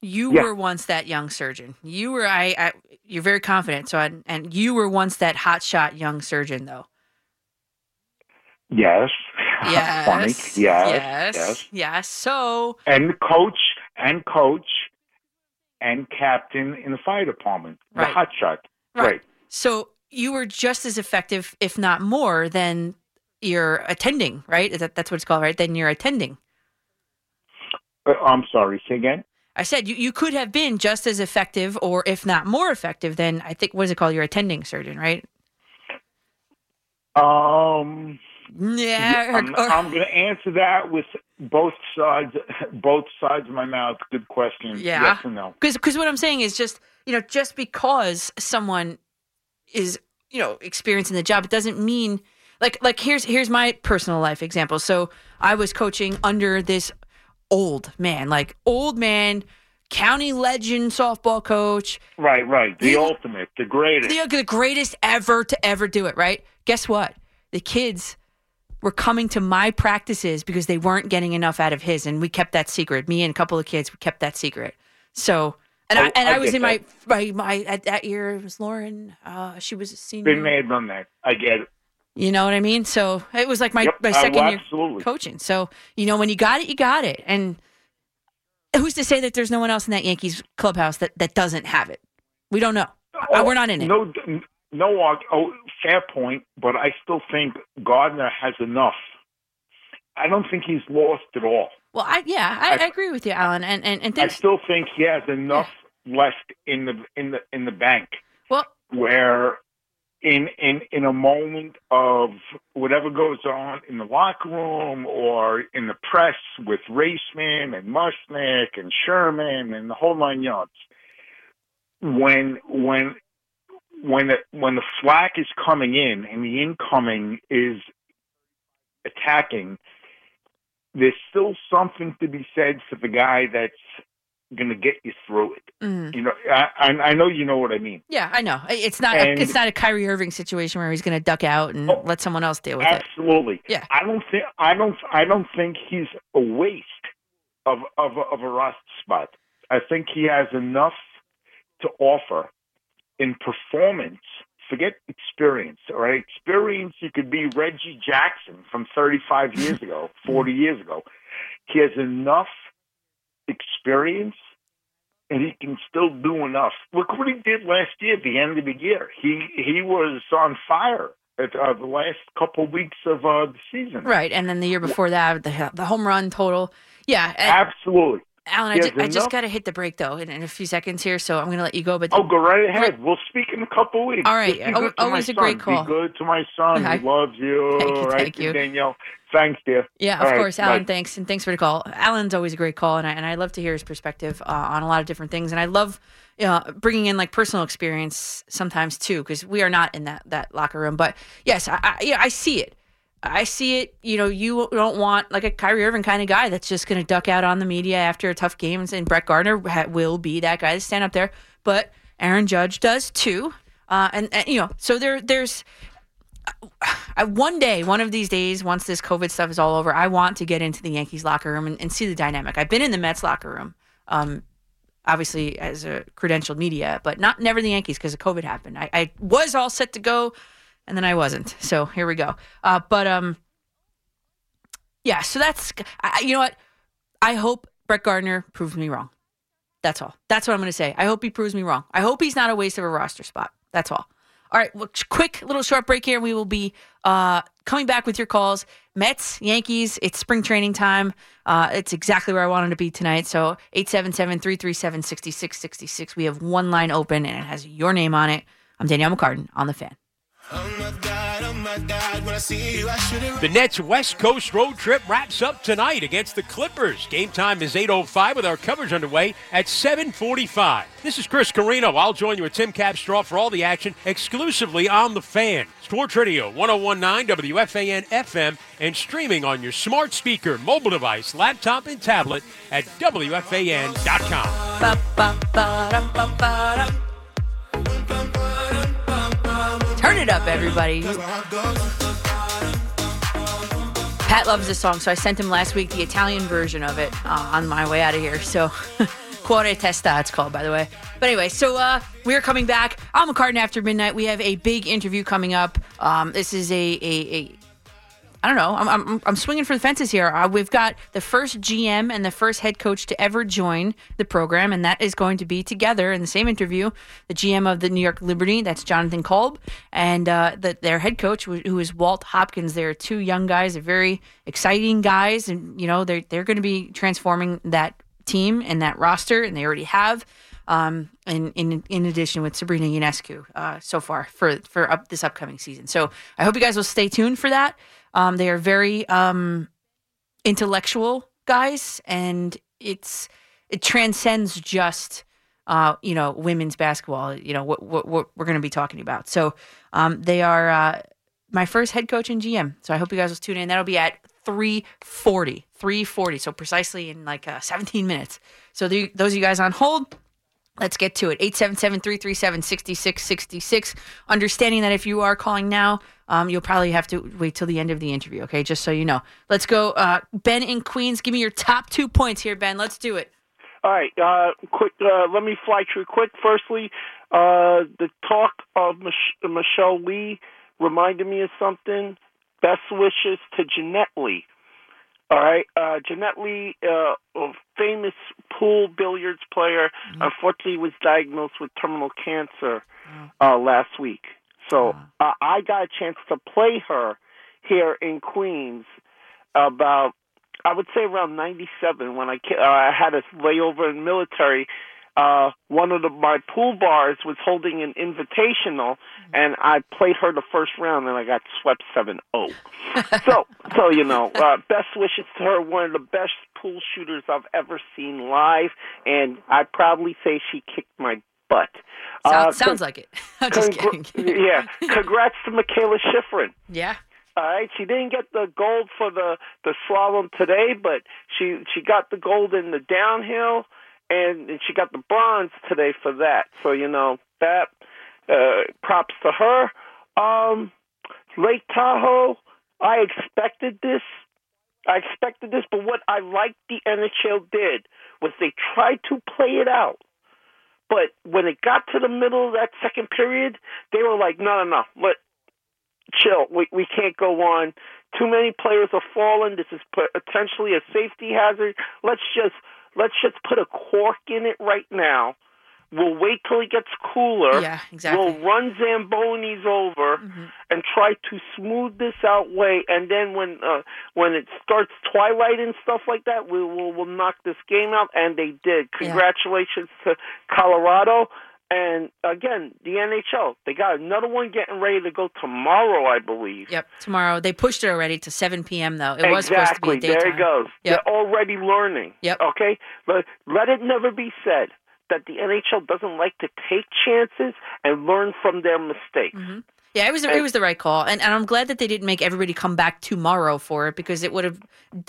Speaker 2: You
Speaker 13: Yeah.
Speaker 2: were once that young surgeon. You were I, I you're very confident. So I, and you were once that hotshot young surgeon though.
Speaker 13: Yes.
Speaker 2: Yes.
Speaker 13: Funny. Yes.
Speaker 2: Yes.
Speaker 13: Yes.
Speaker 2: Yes. So
Speaker 13: And coach and coach and captain in the fire department. The
Speaker 2: Right.
Speaker 13: hot shot.
Speaker 2: Right. So you were just as effective, if not more, than your attending, right? That, that's what it's called, right? Than your attending.
Speaker 13: Uh, I'm sorry. Say again.
Speaker 2: I said you, you could have been just as effective, or if not more effective, than I think what is it called? Your attending surgeon, right?
Speaker 13: Um.
Speaker 2: Yeah.
Speaker 13: I'm, I'm going to answer that with both sides, both sides of my mouth. Good question.
Speaker 2: Yeah.
Speaker 13: Yes or no?
Speaker 2: Because what I'm saying is just you know just because someone is you know experiencing the job, it doesn't mean like like here's here's my personal life example. So I was coaching under this old man, like old man, county legend softball coach,
Speaker 13: Right. Right. The ultimate, the greatest.
Speaker 2: the, the greatest ever to ever do it. Right? Guess what? The kids were coming to my practices because they weren't getting enough out of his, and we kept that secret. Me and a couple of kids, we kept that secret. So, and I,
Speaker 13: Oh,
Speaker 2: and
Speaker 13: I
Speaker 2: I, was in my, my my at that year it was Lauren. Uh, she was a senior.
Speaker 13: May have done that. I get it.
Speaker 2: You know what I mean? So it was like my,
Speaker 13: Yep,
Speaker 2: my
Speaker 13: uh,
Speaker 2: second
Speaker 13: well,
Speaker 2: year coaching. So, you know, when you got it, you got it. And who's to say that there's no one else in that Yankees clubhouse that, that doesn't have it? We don't know. Uh, we're not in it.
Speaker 13: No, no. Oh, fair point. But I still think Gardner has enough. I don't think he's lost at all.
Speaker 2: Well, I yeah, I, I agree with you, Alan. And and, and
Speaker 13: I still think he has enough left in the in the in the bank.
Speaker 2: Well,
Speaker 13: where in in in a moment of whatever goes on in the locker room or in the press with Raissman and Mushnick and Sherman and the whole nine yards, when when when the, when the flack is coming in and the incoming is attacking, there's still something to be said for the guy that's going to get you through it.
Speaker 2: Mhm.
Speaker 13: You know, I, I I know you know what I mean.
Speaker 2: Yeah, I know. It's not.
Speaker 13: And-
Speaker 2: a, it's not a Kyrie Irving situation where he's going to duck out and let someone else deal with it.
Speaker 13: Absolutely.
Speaker 2: Yeah.
Speaker 13: I don't think I don't I don't think he's a waste of of a, of a roster spot. I think he has enough to offer in performance. Forget experience, all right? Experience, you could be Reggie Jackson from 35 years ago, 40 years ago. He has enough experience and he can still do enough. Look what he did last year at the end of the year. He he was on fire at uh, the last couple weeks of uh, the season.
Speaker 2: Right, and then the year before that, the the home run total. Yeah, and-
Speaker 13: Absolutely.
Speaker 2: Alan, I, ju- I just got to hit the break though in, in a few seconds here, so I'm going to let you go. But
Speaker 13: Oh, go right ahead. We'll speak in a couple weeks.
Speaker 2: All right.
Speaker 13: Just be
Speaker 2: Al-
Speaker 13: good to my
Speaker 2: always a
Speaker 13: son.
Speaker 2: great call.
Speaker 13: Be good to my son.
Speaker 2: Hi.
Speaker 13: He loves you.
Speaker 2: Thank you,
Speaker 13: right,
Speaker 2: thank you.
Speaker 13: Danielle. Thanks, dear.
Speaker 2: Yeah,
Speaker 13: All
Speaker 2: of
Speaker 13: right,
Speaker 2: course, Alan.
Speaker 13: bye.
Speaker 2: Thanks, and thanks for the call. Alan's always a great call, and I and I love to hear his perspective uh, on a lot of different things, and I love uh, bringing in like personal experience sometimes too, because we are not in that that locker room. But yes, I, I yeah I see it. I see it. You know, you don't want like a Kyrie Irving kind of guy that's just going to duck out on the media after a tough game. And Brett Gardner ha- will be that guy to stand up there, but Aaron Judge does too. Uh, and, and you know, so there, there's I, one day, one of these days, once this COVID stuff is all over, I want to get into the Yankees locker room and, and see the dynamic. I've been in the Mets locker room, um, obviously as a credentialed media, but not never the Yankees because of COVID happened. I, I was all set to go, and then I wasn't. So here we go. Uh, but um, yeah. So that's I, you know what. I hope Brett Gardner proves me wrong. That's all. That's what I'm going to say. I hope he proves me wrong. I hope he's not a waste of a roster spot. That's all. All right, well, quick little short break here. We will be uh, coming back with your calls. Mets, Yankees, it's spring training time. Uh, it's exactly where I wanted to be tonight. So 877 337 6666. We have one line open and it has your name on it. I'm Danielle McCartan on the fan.
Speaker 14: The Nets West Coast road trip wraps up tonight against the Clippers. Game time is 8.05 with our coverage underway at 7.45. This is Chris Carino. I'll join you with Tim Capstraw for all the action exclusively on The Fan. Sports Radio 1019 WFAN FM and streaming on your smart speaker, mobile device, laptop, and tablet at WFAN.com.
Speaker 2: Turn it up, everybody. Pat loves this song, so I sent him last week the Italian version of it uh, on my way out of here. So, Cuore Testa, it's called, by the way. But anyway, so uh, we're coming back. I'm McCartan after midnight. We have a big interview coming up. Um, this is a, a, a I don't know. I'm, I'm, I'm swinging for the fences here. Uh, we've got the first GM and the first head coach to ever join the program, and that is going to be together in the same interview. The GM of the New York Liberty, that's Jonathan Kolb, and uh, the, their head coach, who is Walt Hopkins. They're two young guys, they're very exciting guys, and you know they're they're going to be transforming that team and that roster, and they already have. Um, in, in in addition with Sabrina Ionescu uh, so far for for up this upcoming season. So I hope you guys will stay tuned for that. Um, they are very um, intellectual guys, and it's it transcends just uh, you know women's basketball. You know what what, what we're going to be talking about. So um, they are uh, my first head coach and GM. So I hope you guys will tune in. That'll be at 340 340 so precisely in like uh, 17 minutes so the, those of you guys on hold Let's get to it. 877-337-6666. Understanding that if you are calling now, um, you'll probably have to wait till the end of the interview, okay? Just so you know. Let's go. Uh, ben in Queens, give me your top two points here, Ben. Let's do it.
Speaker 15: All right. Uh, quick. Uh, let me fly through quick. Firstly, uh, the talk of Mich- Michelle Lee reminded me of something. Best wishes to Jeanette Lee. All right, uh, Jeanette Lee, uh, a famous pool billiards player, mm-hmm. unfortunately was diagnosed with terminal cancer uh, last week. So uh, I got a chance to play her here in Queens about, I would say around '97 when I uh, I had a layover in military uh, one of the, my pool bars was holding an invitational, and I played her the first round, and I got swept seven zero. so, so you know, uh, best wishes to her. One of the best pool shooters I've ever seen live, and I proudly say she kicked my butt.
Speaker 2: Sounds, uh, sounds like it. I'm just kidding.
Speaker 15: yeah, congrats to Michaela Shiffrin.
Speaker 2: Yeah.
Speaker 15: All right, she didn't get the gold for the the slalom today, but she she got the gold in the downhill and, she got the bronze today for that. So you know that uh, props to her. Um, Lake Tahoe, I expected this. I expected this, but what I liked the NHL did was they tried to play it out. But when it got to the middle of that second period, they were like, "No, no, no, let chill. We we can't go on. Too many players are falling. This is potentially a safety hazard. Let's just let's just put a cork in it right now. We'll wait till it gets cooler.
Speaker 2: Yeah, exactly.
Speaker 15: We'll run Zambonis over
Speaker 2: mm-hmm.
Speaker 15: and try to smooth this out way. And then when uh, when it starts twilight and stuff like that, we will we'll knock this game out. And they did. Congratulations yeah. to Colorado. And again, the NHL, they got another one getting ready to go tomorrow, I believe.
Speaker 2: Yep, tomorrow. They pushed it already to 7 p.m., though. It
Speaker 15: exactly.
Speaker 2: was supposed to be daytime.
Speaker 15: There it goes.
Speaker 2: Yep.
Speaker 15: They're already learning.
Speaker 2: Yep.
Speaker 15: Okay? But let it never be said that the NHL doesn't like to take chances and learn from their mistakes.
Speaker 2: Mm-hmm. Yeah, it was it was the right call, and, and I'm glad that they didn't make everybody come back tomorrow for it because it would have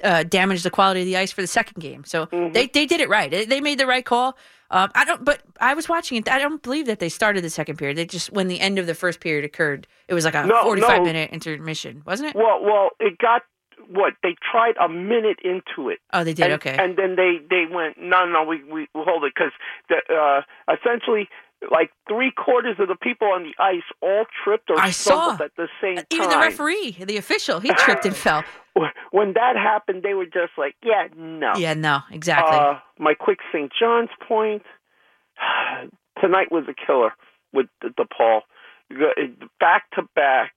Speaker 2: uh, damaged the quality of the ice for the second game. So
Speaker 15: Mm-hmm.
Speaker 2: they they did it right. They- They made the right call. Um, I don't, but I was watching it. I don't believe that they started the second period. They just when the end of the first period occurred, it was like a
Speaker 15: No,
Speaker 2: 45
Speaker 15: no.
Speaker 2: minute intermission, wasn't it?
Speaker 15: Well, well, it got what they tried a minute into it.
Speaker 2: Oh, they did.
Speaker 15: And,
Speaker 2: okay.
Speaker 15: And then they they went no no we we we'll hold it because uh, essentially like three quarters of the people on the ice all tripped or
Speaker 2: I saw.
Speaker 15: at the same time.
Speaker 2: Even the referee, the official, he tripped and fell.
Speaker 15: When that happened, they were just like, yeah, no.
Speaker 2: Yeah, no, exactly.
Speaker 15: Uh, my quick St. John's point. Tonight was a killer with the, the Back to back,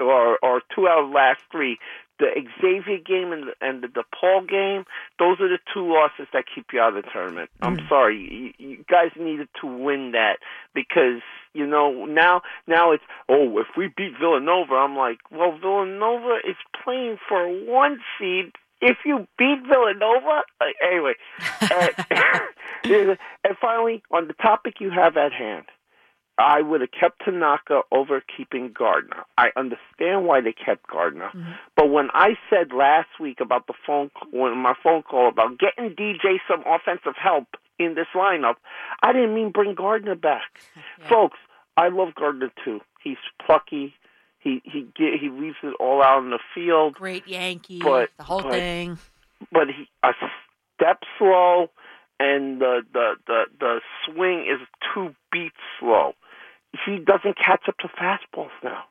Speaker 15: or or two out of last three. The Xavier game and the, and the DePaul game. Those are the two losses that keep you out of the tournament. I'm sorry, you, you guys needed to win that because you know now now it's oh if we beat Villanova, I'm like well Villanova is playing for one seed if you beat Villanova, uh, anyway, and, and finally, on the topic you have at hand, I would have kept Tanaka over keeping Gardner. I understand why they kept Gardner, mm-hmm. but when I said last week about the phone, when my phone call about getting DJ some offensive help in this lineup, I didn't mean bring Gardner back, folks. I love Gardner too. He's plucky. He he ge- he leaves it all out in the field.
Speaker 2: Great Yankee,
Speaker 15: But-
Speaker 2: the whole
Speaker 15: but-
Speaker 2: thing.
Speaker 15: but he a step slow, and the the the the swing is two beats slow. He doesn't catch up to fastballs now.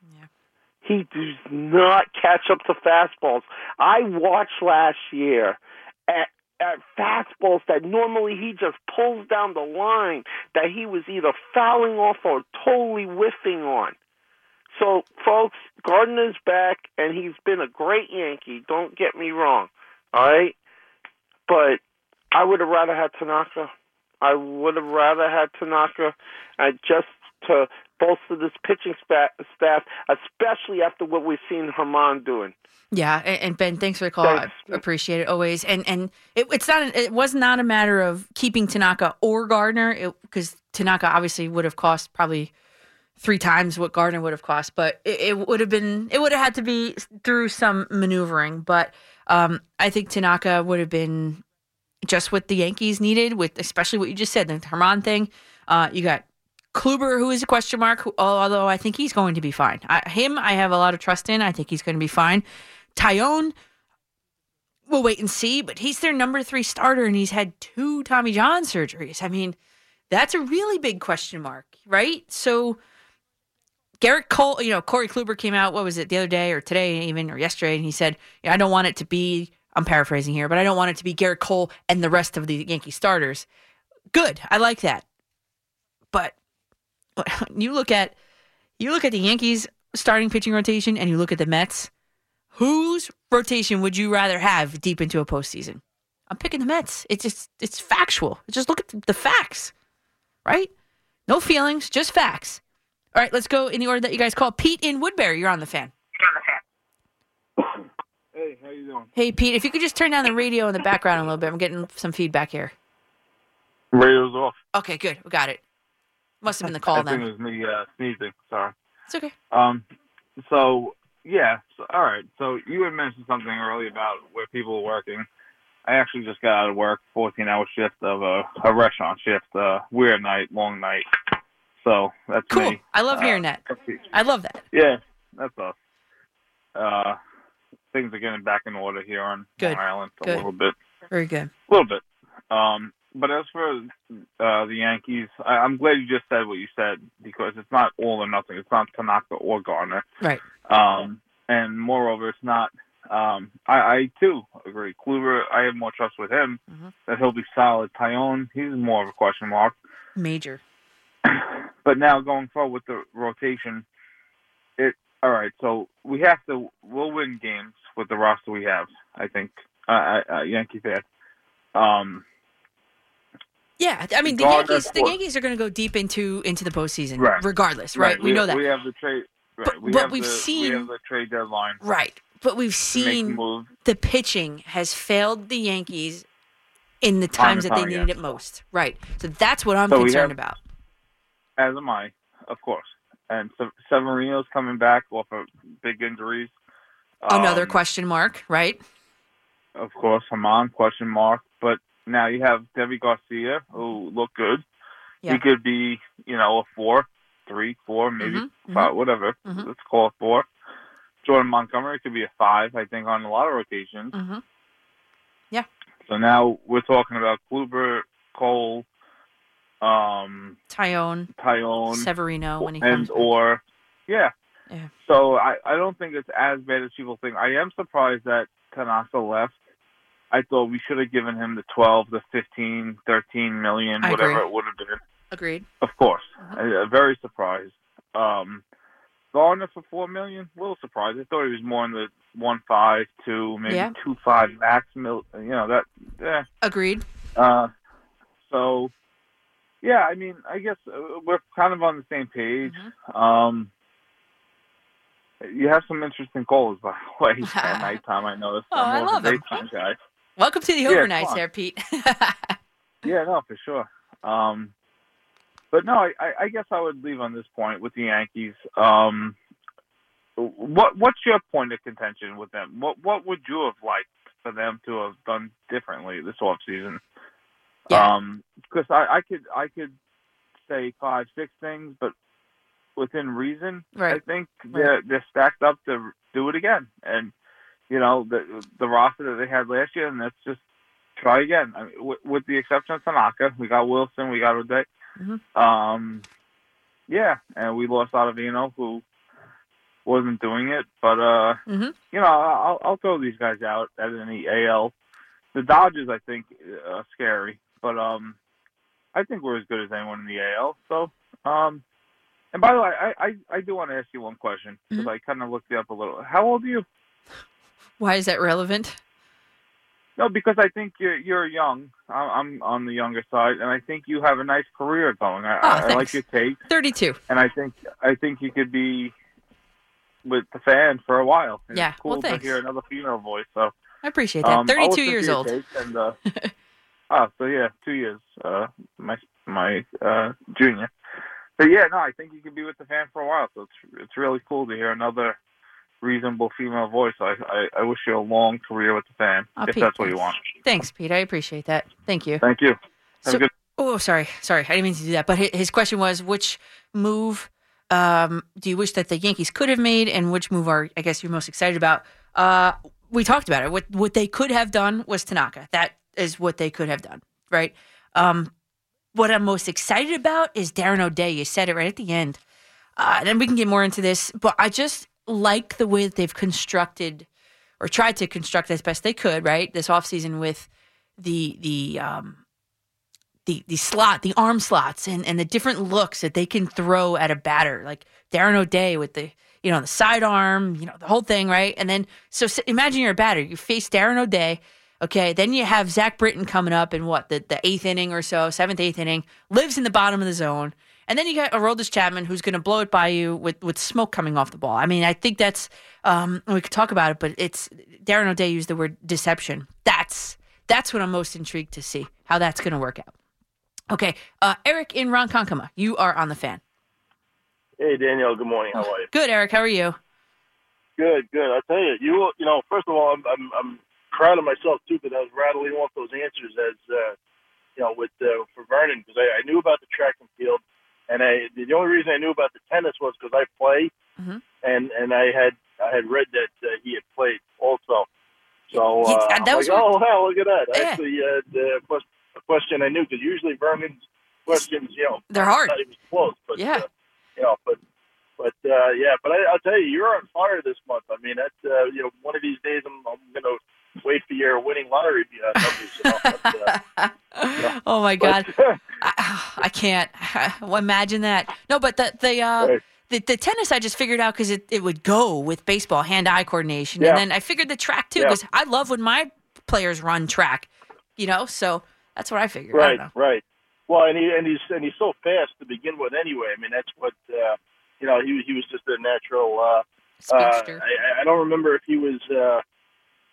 Speaker 15: He does not catch up to fastballs. I watched last year at at fastballs that normally he just pulls down the line that he was either fouling off or totally whiffing on. So, folks, Gardner's back, and he's been a great Yankee. Don't get me wrong, all right? But I would have rather had Tanaka. I would have rather had Tanaka, I just to bolster this pitching staff, especially after what we've seen Germán doing.
Speaker 2: Yeah, and, Ben, thanks for the call.
Speaker 15: Thanks.
Speaker 2: I appreciate it always. And and it, it's not it was not a matter of keeping Tanaka or Gardner because Tanaka obviously would have cost probably three times what Gardner would have cost, but it, it would have been it would have had to be through some maneuvering. But um, I think Tanaka would have been just what the Yankees needed, with especially what you just said, the Germán thing. Uh, you got Kluber, who is a question mark, although I think he's going to be fine. I, him, I have a lot of trust in. I think he's going to be fine. Taillon, we'll wait and see, but he's their number three starter, and he's had two Tommy John surgeries. I mean, that's a really big question mark, right? So Gerrit Cole, you know, Corey Kluber came out, what was it, the other day or today even, or yesterday, and he said, I don't want it to be, I'm paraphrasing here, but I don't want it to be Gerrit Cole and the rest of the Yankee starters. Good. I like that. But you look at you look at the Yankees starting pitching rotation and you look at the Mets, whose rotation would you rather have deep into a postseason? I'm picking the Mets. It's just it's factual. Just look at the facts, right? No feelings, just facts. All right, let's go in the order that you guys call. Pete in Woodbury, you're on the fan.
Speaker 16: Hey, how you doing?
Speaker 2: Hey, Pete, if you could just turn down the radio in the background a little bit. I'm getting some feedback here.
Speaker 16: Radio's off.
Speaker 2: Okay, good. We got it. Must have been the call
Speaker 16: I think it was me uh, sneezing. Sorry.
Speaker 2: It's okay.
Speaker 16: Um. So yeah. So, all right. So you had mentioned something earlier about where people are working. I actually just got out of work, 14 hour shift of a, a restaurant shift, uh, weird night, long night. So that's
Speaker 2: Cool.
Speaker 16: me.
Speaker 2: I love
Speaker 16: Uh,
Speaker 2: hearing that. I love that.
Speaker 16: Yeah, that's us. Uh, things are getting back in order here on
Speaker 2: Good.
Speaker 16: Long Island a
Speaker 2: Good.
Speaker 16: little bit.
Speaker 2: Very good.
Speaker 16: A little bit. Um, but as for uh, the Yankees, I, I'm glad you just said what you said because it's not all or nothing. It's not Tanaka or Gardner.
Speaker 2: Right.
Speaker 16: Um, and moreover, it's not. Um, I, I too agree. Kluber, I have more trust with him that he'll be solid. Taillon, he's more of a question mark.
Speaker 2: Major.
Speaker 16: But now going forward with the rotation, it all right. So we have to. We'll win games with the roster we have. I think. Uh, uh, uh, Yankee fan. Um,
Speaker 2: Yeah, I mean the Yankees. The Yankees are going to go deep into into the postseason,
Speaker 16: Right.
Speaker 2: regardless, right? We, know that,
Speaker 16: We have the trade. Right. we
Speaker 2: but
Speaker 16: have
Speaker 2: we've
Speaker 16: the,
Speaker 2: seen-
Speaker 16: we have the trade deadline.
Speaker 2: right? But we've
Speaker 16: to make the
Speaker 2: seen the pitching has failed the Yankees in the times that they
Speaker 16: time,
Speaker 2: needed
Speaker 16: yes.
Speaker 2: it most, right? So that's what I'm
Speaker 16: So
Speaker 2: concerned
Speaker 16: have-
Speaker 2: about.
Speaker 16: As am I, of course. And so, Severino's coming back off of big injuries.
Speaker 2: Another
Speaker 16: Um,
Speaker 2: question mark, right?
Speaker 16: of course, Germán question mark. Now you have Deivi Garcia, who looked good.
Speaker 2: Yeah.
Speaker 16: He could be, you know, a four, three, four, maybe
Speaker 2: Mhm,
Speaker 16: five, whatever.
Speaker 2: Mhm.
Speaker 16: Let's call it four. Jordan Montgomery could be a five, I think, on a lot of rotations.
Speaker 2: Mm-hmm.
Speaker 16: So now we're talking about Kluber, Cole, um,
Speaker 2: Taillon,
Speaker 16: Taillon,
Speaker 2: Severino when he
Speaker 16: and
Speaker 2: comes
Speaker 16: or yeah.
Speaker 2: Yeah.
Speaker 16: So I, I don't think it's as bad as people think. I am surprised that Tanaka left. I thought we should have given him the 12, the 15, 13 million,
Speaker 2: I
Speaker 16: whatever
Speaker 2: agree.
Speaker 16: it would have been.
Speaker 2: Agreed.
Speaker 16: Of course. I, I'm very surprised. Um, Gardner for four million, a little surprised. I thought he was more in the one five, two, maybe
Speaker 2: Yeah.
Speaker 16: two five max. Mil, you know that. Yeah.
Speaker 2: Agreed.
Speaker 16: Uh, so, yeah, I mean, I guess uh, we're kind of on the same page.
Speaker 2: Mm-hmm.
Speaker 16: Um, you have some interesting calls, by the way, at nighttime. I noticed.
Speaker 2: Oh, I
Speaker 16: more of a
Speaker 2: love
Speaker 16: daytime guy.
Speaker 2: Welcome to the
Speaker 16: Yeah,
Speaker 2: overnights there, Pete.
Speaker 16: Yeah, no, for sure. Um, but no, I, I, guess I would leave on this point with the Yankees. Um, what what's your point of contention with them? What what would you have liked for them to have done differently this off season? Um, because I, I could I could say five six things, but within reason, I think they're they're stacked up to do it again. And you know the the roster that they had last year, and let's just try again. I mean, with, with the exception of Tanaka, we got Wilson, we got O'Day.
Speaker 2: Mhm.
Speaker 16: Um, yeah, and we lost Ottavino, who wasn't doing it. But uh,
Speaker 2: Mhm.
Speaker 16: you know, I'll I'll throw these guys out as in the AL. The Dodgers, I think, are scary, but um, I think we're as good as anyone in the AL. So, um, and by the way, I I, I do want to ask you one question because I kind of looked you up a little. How old are you?
Speaker 2: Why is that relevant?
Speaker 16: No, because I think you're you're young. I'm, I'm on the younger side, and I think you have a nice career going. I,
Speaker 2: Oh,
Speaker 16: I like your take,
Speaker 2: 32.
Speaker 16: and I think I think you could be with the fan for a while. And
Speaker 2: Yeah,
Speaker 16: it's cool
Speaker 2: well,
Speaker 16: to hear another female voice. So
Speaker 2: I appreciate that.
Speaker 16: um,
Speaker 2: 32 years old.
Speaker 16: And, uh, oh, so yeah, two years. Uh, my my uh, junior. But yeah, no, I think you could be with the fan for a while. So it's it's really cool to hear another reasonable female voice. I I, I wish you a long career with the fan
Speaker 2: Oh,
Speaker 16: if
Speaker 2: Pete,
Speaker 16: that's what you want.
Speaker 2: Thanks, Pete. I appreciate that. Thank you.
Speaker 16: Thank you. Have
Speaker 2: So-
Speaker 16: a good.
Speaker 2: Oh, sorry, sorry. I didn't mean to do that. But his question was, which move um, do you wish that the Yankees could have made, and which move are I guess you're most excited about? Uh, we talked about it. What what they could have done was Tanaka. That is what they could have done, right? Um, what I'm most excited about is Darren O'Day. You said it right at the end. Uh, and then we can get more into this, but I just like the way that they've constructed or tried to construct as best they could, right? This offseason with the the um, the the slot, the arm slots, and and the different looks that they can throw at a batter, like Darren O'Day with the you know the sidearm, you know the whole thing, right? And then so imagine you're a batter, you face Darren O'Day. Okay, then you have Zach Britton coming up in what the, the eighth inning or so, seventh, eighth inning, lives in the bottom of the zone, and then you got Aroldis Chapman who's going to blow it by you with with smoke coming off the ball. I mean, I think that's um, we could talk about it, but it's Darren O'Day used the word deception. That's that's what I'm most intrigued to see how that's going to work out. Okay, uh, Eric in Ronkonkoma, you are on the fan.
Speaker 12: Hey Danielle, good morning. How are you?
Speaker 2: Good, Eric. How are you?
Speaker 12: Good, good. I tell you, you you know, first of all, I'm I'm, I'm proud of myself too because I was rattling off those answers as uh, you know with uh, for Vernon because I, I knew about the track and field, and I the only reason I knew about the tennis was because I play,
Speaker 2: Mhm.
Speaker 12: and and I had I had read that uh, he had played also. So uh,
Speaker 2: that was
Speaker 12: like, oh hell, look at that!
Speaker 2: Yeah.
Speaker 12: Actually, uh, the a question I knew because usually Vernon's questions, you know,
Speaker 2: They're hard.
Speaker 12: Not even close, but
Speaker 2: Yeah.
Speaker 12: uh, you know, but but uh, yeah, but I, I'll tell you, you're on fire this month. I mean, that's uh, you know, one of these days I'm, I'm gonna wait for your winning lottery uh, numbers. You know, but, uh,
Speaker 2: Oh my God, I, I can't imagine that. No, but the the uh,
Speaker 12: Right.
Speaker 2: the, the tennis I just figured out because it, it would go with baseball, hand eye coordination,
Speaker 12: Yeah.
Speaker 2: and then I figured the track too
Speaker 12: Yeah.
Speaker 2: because I love when my players run track, you know. So that's what I figured. I
Speaker 12: right,
Speaker 2: know.
Speaker 12: right. Well, and he and he's and he's so fast to begin with. Anyway, I mean, that's what uh, you know. He he was just a natural. Uh, uh, I, I don't remember if he was uh,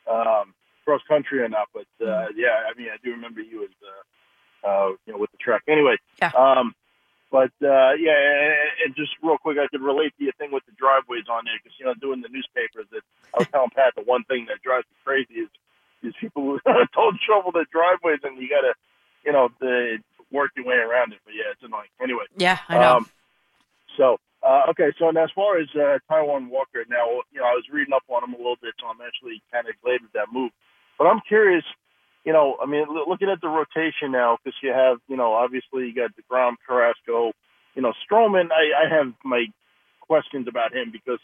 Speaker 12: um, cross country or not, but uh, yeah, I mean, I do remember he was, uh, uh, you know, with the track. Anyway,
Speaker 2: Yeah.
Speaker 12: um, but uh, yeah, and and just real quick, I could relate to your thing with the driveways on there because you know, doing the newspapers, that I was telling Pat the one thing that drives me crazy is is people who don't shovel their driveways and you got to, you know, the, work your way around it. But yeah, it's annoying. Anyway.
Speaker 2: Yeah, I know.
Speaker 12: Um, so uh, okay, so and as far as uh, Taijuan Walker, now you know I was reading up on him a little bit, so I'm actually kind of glad with that move. But I'm curious, you know, I mean, loo- looking at the rotation now, because you have, you know, obviously you got deGrom, Carrasco, you know, Stroman. I, I have my questions about him because,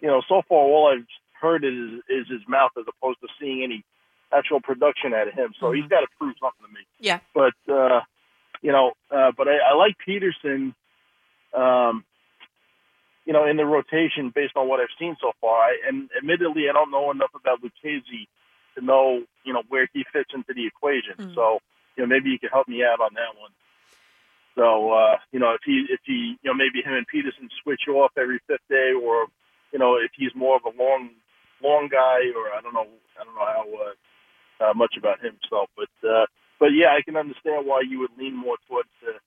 Speaker 12: you know, so far all I've heard is is his mouth as opposed to seeing any actual production out of him. So he's got to prove something to me.
Speaker 2: Yeah.
Speaker 12: But uh, you know, uh, but I, I like Peterson. Um, you know, in the rotation based on what I've seen so far. I, and admittedly, I don't know enough about Lucchesi to know, you know, where he fits into the equation. So, you know, maybe you could help me out on that one. So, uh, you know, if he, if he, you know, maybe him and Peterson switch off every fifth day, or, you know, if he's more of a long, long guy, or I don't know, I don't know how uh, uh, much about him. So, but, uh, but yeah, I can understand why you would lean more towards the,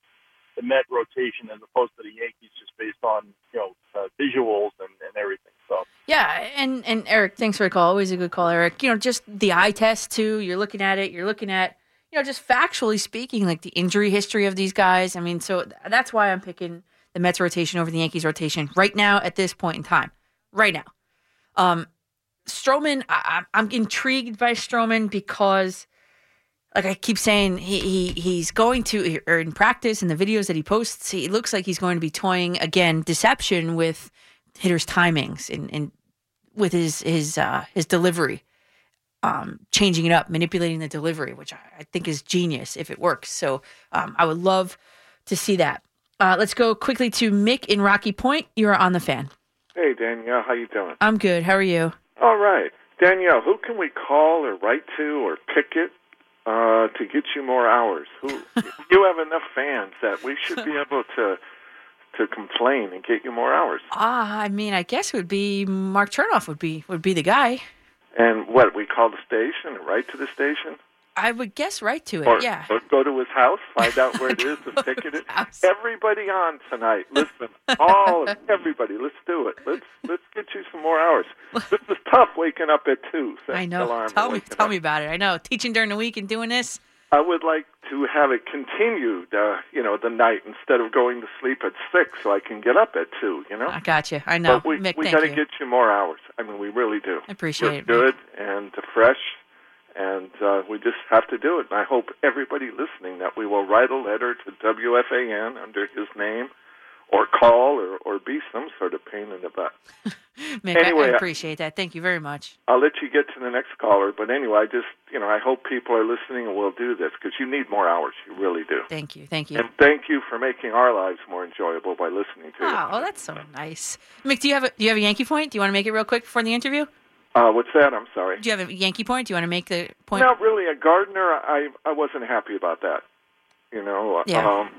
Speaker 12: the Met rotation as opposed to the Yankees, just based on you know uh, visuals and, and everything. So
Speaker 2: Yeah, and and Eric, thanks for the call. Always a good call, Eric. You know, just the eye test too. You're looking at it. You're looking at you know just factually speaking, like the injury history of these guys. I mean, so that's why I'm picking the Mets rotation over the Yankees rotation right now at this point in time. Right now, um, Stroman. I, I'm intrigued by Stroman because like I keep saying, he, he he's going to or in practice in the videos that he posts, he looks like he's going to be toying again deception with hitters' timings and, and with his his uh, his delivery, um, changing it up, manipulating the delivery, which I, I think is genius if it works. So um, I would love to see that. Uh, let's go quickly to Mick in Rocky Point. You're on the fan.
Speaker 17: Hey Danielle, how you doing?
Speaker 2: I'm good. How are you?
Speaker 17: All right, Danielle. Who can we call or write to or picket uh, to get you more hours? Who you have enough fans that we should be able to to complain and get you more hours.
Speaker 2: Ah, I mean, I guess it would be Mark Chernoff would be would be the guy.
Speaker 17: And what we call the station, right to the station,
Speaker 2: I would guess right to it.
Speaker 17: or,
Speaker 2: yeah.
Speaker 17: or go to his house, find out where it is, and picket it. Everybody on tonight, listen, all of everybody, let's do it. Let's let's get you some more hours. This is tough waking up at two.
Speaker 2: I know.
Speaker 17: alarm
Speaker 2: Tell me, tell
Speaker 17: up.
Speaker 2: me about it. I know. Teaching during the week and doing this.
Speaker 17: I would like to have it continued, uh, you know, the night instead of going to sleep at six, so I can get up at two. You know.
Speaker 2: I got you. I know.
Speaker 17: But we
Speaker 2: Mick,
Speaker 17: we got to get you more hours. I mean, we really do.
Speaker 2: I appreciate
Speaker 17: We're
Speaker 2: it, Mick.
Speaker 17: good and uh, fresh, and uh, we just have to do it. And I hope everybody listening that we will write a letter to WFAN under his name, or call, or or be some sort of pain in the butt.
Speaker 2: Mick, I-
Speaker 17: Anyway,
Speaker 2: I
Speaker 17: I-
Speaker 2: appreciate that. Thank you very much.
Speaker 17: I'll let you get to the next caller, but anyway, I just you know I hope people are listening and will do this because you need more hours. You really do.
Speaker 2: Thank you. Thank you.
Speaker 17: And thank you for making our lives more enjoyable by listening to
Speaker 2: Oh, well, that's so nice. Mick, do you have a do you have a Yankee point? Do you want to make it real quick before the interview?
Speaker 17: Uh, what's that? I'm sorry.
Speaker 2: Do you have a Yankee point? Do you want to make the point?
Speaker 17: Not really. A gardener, I I wasn't happy about that. You know,
Speaker 2: Yeah.
Speaker 17: um,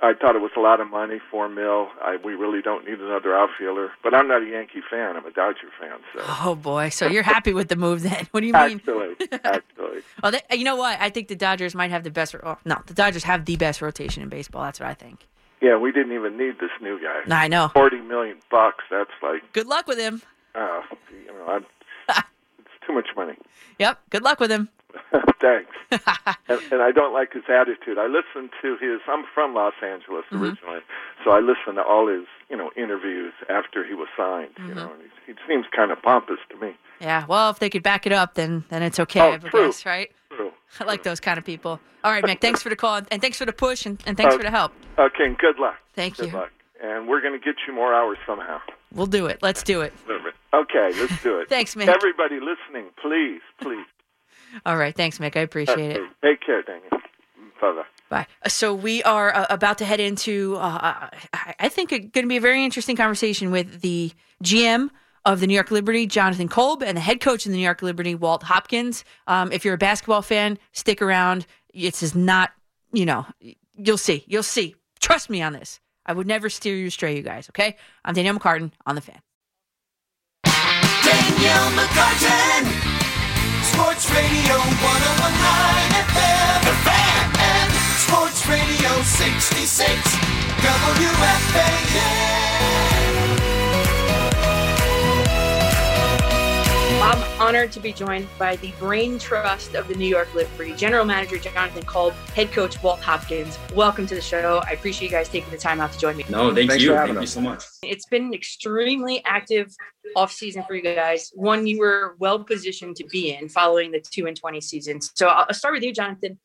Speaker 17: I thought it was a lot of money, four mil. I we really don't need another outfielder. But I'm not a Yankee fan. I'm a Dodger fan. So
Speaker 2: Oh boy, so you're happy with the move then? What do you mean?
Speaker 17: actually, actually,
Speaker 2: Well, they, you know what? I think the Dodgers might have the best. Oh, no, the Dodgers have the best rotation in baseball. That's what I think.
Speaker 17: yeah, we didn't even need this new guy.
Speaker 2: I know.
Speaker 17: Forty million bucks. That's like,
Speaker 2: Good luck with him.
Speaker 17: uh, you know, I'm, too much money.
Speaker 2: Yep. Good luck with him.
Speaker 17: Thanks. and, and I don't like his attitude. I listened to his. I'm from Los Angeles
Speaker 2: Mm-hmm.
Speaker 17: originally, so I listened to all his, you know, interviews after he was signed. You
Speaker 2: Mm-hmm.
Speaker 17: know, and he, he seems kind of pompous to me.
Speaker 2: Yeah. Well, if they could back it up, then then it's okay.
Speaker 17: Oh, true.
Speaker 2: guess, right?
Speaker 17: True.
Speaker 2: I like those kind of people. All right, Mick. Thanks for the call and thanks for the push and, and thanks
Speaker 17: Uh,
Speaker 2: for the help.
Speaker 17: Okay, and good luck.
Speaker 2: Thank
Speaker 17: good
Speaker 2: you.
Speaker 17: luck. And we're going to get you more hours somehow.
Speaker 2: We'll do it. Let's do it.
Speaker 17: Okay, let's do it.
Speaker 2: Thanks, Mick.
Speaker 17: Everybody listening, please, please.
Speaker 2: All right. Thanks, Mick. I appreciate it.
Speaker 17: Take care, Daniel. Bye bye.
Speaker 2: Bye. So we are uh, about to head into, uh, I I think, going to be a very interesting conversation with the GM of the New York Liberty, Jonathan Kolb, and the head coach of the New York Liberty, Walt Hopkins. Um, if you're a basketball fan, stick around. It's is not, you know, you'll see. You'll see. Trust me on this. I would never steer you astray, you guys. Okay. I'm Danielle McCartan on the fan.
Speaker 1: Danielle McCartan, Sports Radio 1019 FM, the fan, and Sports Radio 66, WFAN.
Speaker 2: I'm honored to be joined by the brain trust of the New York Liberty, General Manager Jonathan Kolb, Head Coach Walt Hopkins. Welcome to the show. I appreciate you guys taking the time out to join me.
Speaker 18: No, thank
Speaker 19: Thanks
Speaker 18: you. Thank
Speaker 19: having
Speaker 18: you so much.
Speaker 2: It's been an extremely active offseason for you guys. One you were well positioned to be in following the two and 20 season. So I'll I'll start with you, Jonathan.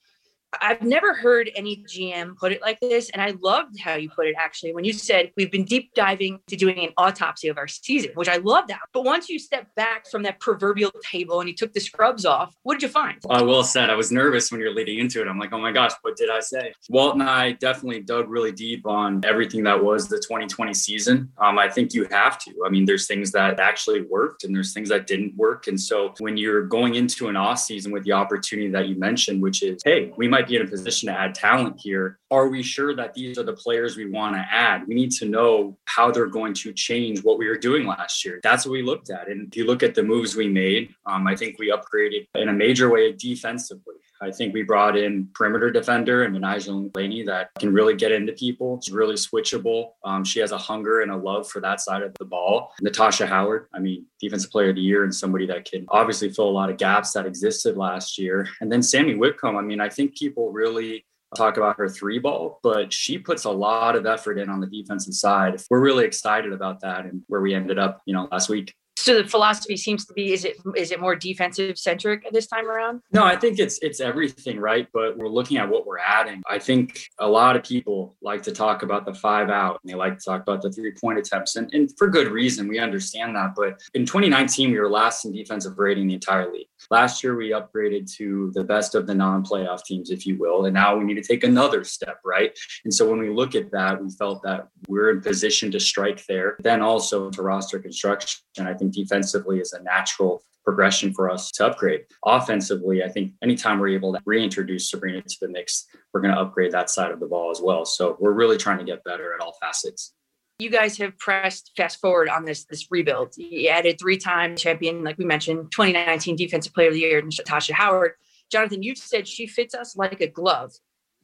Speaker 2: I've never heard any GM put it like this. And I loved how you put it actually when you said we've been deep diving to doing an autopsy of our season, which I love that. But once you stepped back from that proverbial table and you took the scrubs off, what did you find?
Speaker 18: Uh, well said. I was nervous when you're leading into it. I'm like, oh my gosh, what did I say? Walt and I definitely dug really deep on everything that was the 2020 season. Um, I think you have to. I mean, there's things that actually worked and there's things that didn't work. And so when you're going into an off season with the opportunity that you mentioned, which is, hey, we might be in a position to add talent here. Are we sure that these are the players we want to add? We need to know how they're going to change what we were doing last year. That's what we looked at. And if you look at the moves we made, um, I think we upgraded in a major way defensively. I think we brought in perimeter defender and Betnijah Laney that can really get into people. She's really switchable. Um, she has a hunger and a love for that side of the ball. Natasha Howard, I mean, defensive player of the year and somebody that can obviously fill a lot of gaps that existed last year. And then Sammy Whitcomb, I mean, I think people really talk about her three ball, but she puts a lot of effort in on the defensive side. We're really excited about that and where we ended up, you know, last week.
Speaker 2: So the philosophy seems to be is it is it more defensive centric this time around?
Speaker 18: No, I think it's it's everything, right? But we're looking at what we're adding. I think a lot of people like to talk about the five out and they like to talk about the three point attempts, and, and for good reason. We understand that. But in 2019, we were last in defensive rating the entire league. Last year, we upgraded to the best of the non-playoff teams, if you will, and now we need to take another step, right? And so when we look at that, we felt that we're in position to strike there. Then also to roster construction, I think defensively is a natural progression for us to upgrade. Offensively, I think anytime we're able to reintroduce Sabrina to the mix, we're going to upgrade that side of the ball as well. So we're really trying to get better at all facets.
Speaker 2: You guys have pressed fast forward on this this rebuild. You added three time champion, like we mentioned, 2019 Defensive Player of the Year, Natasha Howard. Jonathan, you've said she fits us like a glove.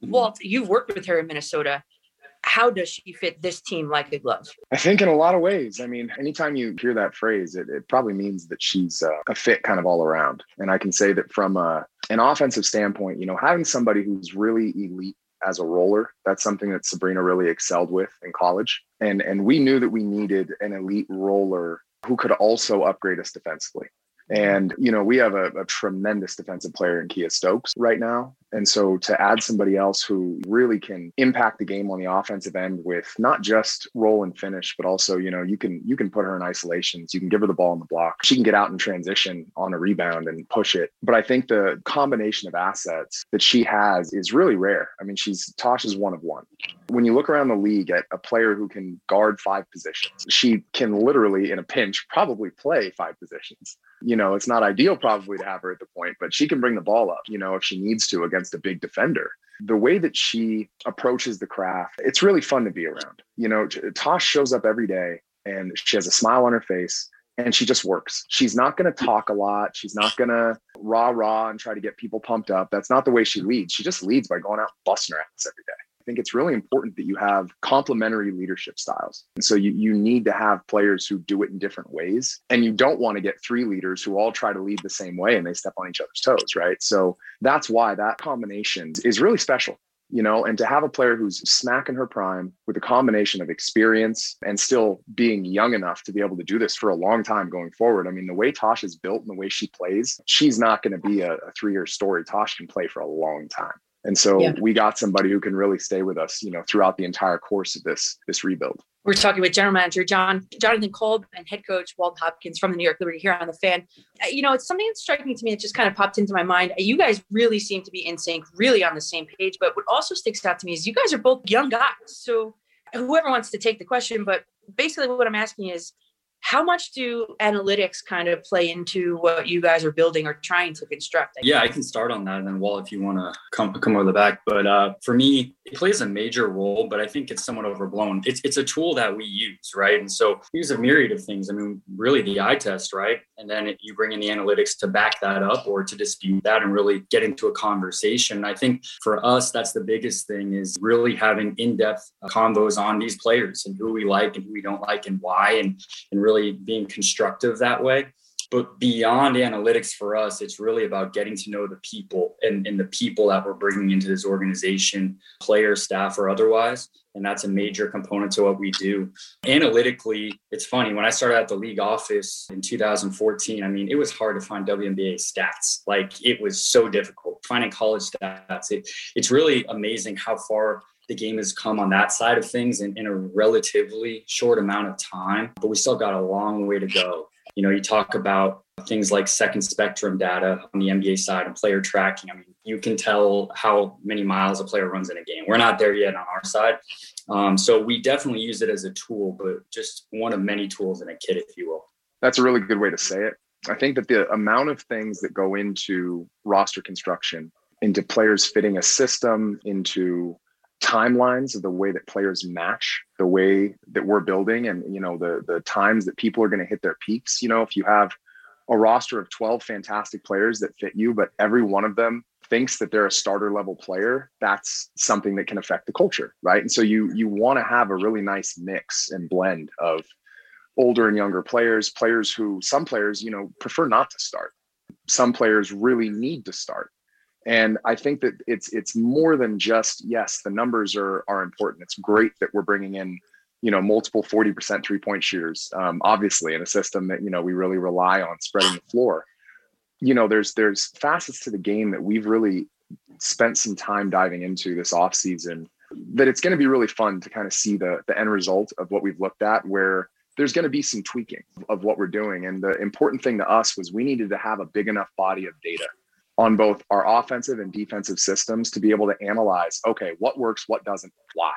Speaker 2: Mm-hmm. Walt, you've worked with her in Minnesota. How does she fit this team like a glove?
Speaker 19: I think in a lot of ways. I mean, anytime you hear that phrase, it, it probably means that she's uh, a fit kind of all around. And I can say that from uh, an offensive standpoint, you know, having somebody who's really elite as a roller, that's something that Sabrina really excelled with in college. And and we knew that we needed an elite roller who could also upgrade us defensively. And, you know, we have a, a, tremendous defensive player in Kiah Stokes right now. And so to add somebody else who really can impact the game on the offensive end with not just roll and finish, but also, you know, you can you can put her in isolations, you can give her the ball in the block. She can get out in transition on a rebound and push it. But I think the combination of assets that she has is really rare. I mean, she's Tosh is one of one. When you look around the league at a player who can guard five positions, she can literally in a pinch probably play five positions you know, it's not ideal probably to have her at the point, but she can bring the ball up, you know, if she needs to against a big defender. The way that she approaches the craft, it's really fun to be around. You know, Tosh shows up every day and she has a smile on her face and she just works. She's not going to talk a lot. She's not going to rah rah and try to get people pumped up. That's not the way she leads. She just leads by going out and busting her ass every day. Think it's really important that you have complementary leadership styles. And so you, you need to have players who do it in different ways. And you don't want to get three leaders who all try to lead the same way and they step on each other's toes, right? So that's why that combination is really special. You know, and to have a player who's smack in her prime with a combination of experience and still being young enough to be able to do this for a long time going forward. I mean, the way Tosh is built and the way she plays, she's not going to be a, a three year story. Tosh can play for a long time. And so yeah. we got somebody who can really stay with us, you know, throughout the entire course of this this rebuild.
Speaker 2: We're talking with General Manager John Jonathan Kolb and Head Coach Walt Hopkins from the New York Liberty here on the Fan. Uh, you know, it's something that's striking to me that just kind of popped into my mind. Uh, you guys really seem to be in sync, really on the same page. But what also sticks out to me is you guys are both young guys. So whoever wants to take the question, but basically what I'm asking is How much do analytics kind of play into what you guys are building or trying to construct?
Speaker 18: Yeah, I can start on that, and then Walt, if you want to come come over the back. But uh, for me, it plays a major role, but I think it's somewhat overblown. It's it's a tool that we use, right? And so we use a myriad of things. I mean, really the eye test, right? And then you bring in the analytics to back that up or to dispute that, and really get into a conversation. I think for us, that's the biggest thing is really having in depth convos on these players and who we like and who we don't like and why, and and really being constructive that way. But beyond analytics for us, it's really about getting to know the people and, and the people that we're bringing into this organization, player, staff, or otherwise. And that's a major component to what we do. Analytically, it's funny. When I started at the league office in 2014, I mean, it was hard to find WNBA stats. Like it was so difficult finding college stats. It, it's really amazing how far the game has come on that side of things in, in a relatively short amount of time, but we still got a long way to go. You know, you talk about things like second spectrum data on the NBA side and player tracking. I mean, you can tell how many miles a player runs in a game. We're not there yet on our side. Um, so we definitely use it as a tool, but just one of many tools in a kit, if you will.
Speaker 19: That's a really good way to say it. I think that the amount of things that go into roster construction, into players fitting a system, into timelines of the way that players match the way that we're building and you know the the times that people are going to hit their peaks. You know if you have a roster of 12 fantastic players that fit you but every one of them thinks that they're a starter level player that's something that can affect the culture right? And so you you want to have a really nice mix and blend of older and younger players players who some players you know prefer not to start. Some players really need to start and i think that it's it's more than just yes the numbers are are important. It's great that we're bringing in you know multiple 40% three point shooters um, obviously in a system that you know we really rely on spreading the floor. You know there's there's facets to the game that we've really spent some time diving into this off season that it's going to be really fun to kind of see the the end result of what we've looked at where there's going to be some tweaking of what we're doing. And the important thing to us was we needed to have a big enough body of data on both our offensive and defensive systems to be able to analyze okay what works what doesn't why?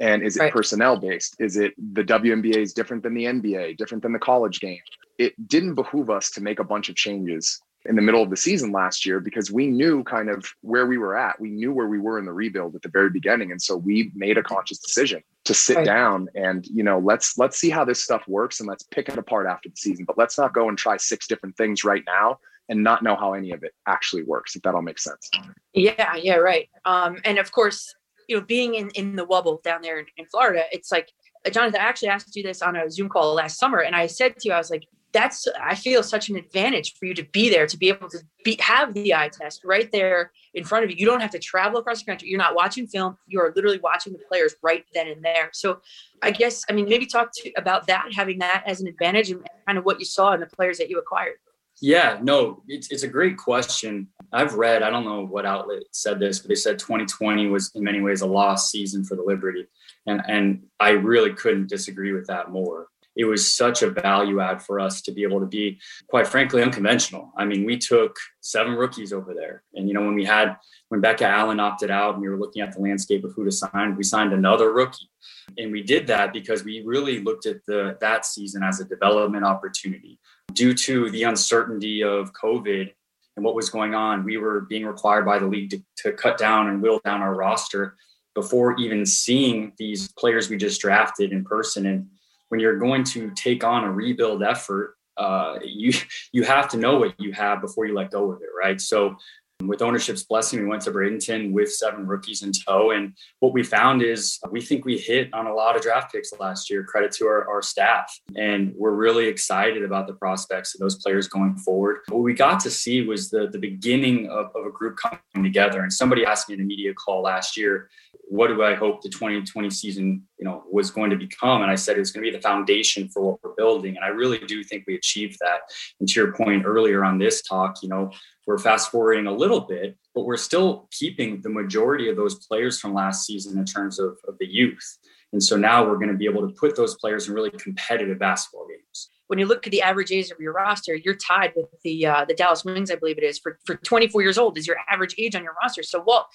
Speaker 19: And is it right. personnel based is it the WNBA is different than the NBA different than the college game? It didn't behoove us to make a bunch of changes in the middle of the season last year because we knew kind of where we were at. We knew where we were in the rebuild at the very beginning. And so we made a conscious decision to sit right. down and you know let's let's see how this stuff works and let's pick it apart after the season. But let's not go and try six different things right now and not know how any of it actually works if that all makes sense.
Speaker 2: Yeah yeah right. Um and of course you know being in in the wubble down there in, in florida it's like uh, jonathan i actually asked you this on a zoom call last summer and i said to you i was like that's i feel such an advantage for you to be there to be able to be have the eye test right there in front of you. You don't have to travel across the country. You're not watching film. You're literally watching the players right then and there. So i guess i mean maybe talk to about that having that as an advantage and kind of what you saw in the players that you acquired
Speaker 18: yeah, no, it's, it's a great question. I've read, I don't know what outlet said this, but they said 2020 was in many ways a lost season for the Liberty. And, and I really couldn't disagree with that more. It was such a value add for us to be able to be, quite frankly, unconventional. I mean, we took seven rookies over there. And, you know, when we had, when Becca Allen opted out and we were looking at the landscape of who to sign, we signed another rookie. And we did that because we really looked at the that season as a development opportunity due to the uncertainty of COVID and what was going on, we were being required by the league to, to cut down and whittle down our roster before even seeing these players we just drafted in person. And when you're going to take on a rebuild effort, uh, you you have to know what you have before you let go of it, right? So with ownership's blessing, we went to Bradenton with seven rookies in tow. And what we found is uh, we think we hit on a lot of draft picks last year, credit to our, our staff. And we're really excited about the prospects of those players going forward. What we got to see was the, the beginning of, of a group coming together. And somebody asked me in a media call last year, what do I hope the 2020 season, you know, was going to become? And I said it's going to be the foundation for what we're building. And I really do think we achieved that. And to your point earlier on this talk, you know, we're fast forwarding a little bit, but we're still keeping the majority of those players from last season in terms of, of the youth. And so now we're going to be able to put those players in really competitive basketball games.
Speaker 2: When you look at the average age of your roster, you're tied with the uh, the Dallas Wings, I believe it is, for, for 24 years old is your average age on your roster. So, well,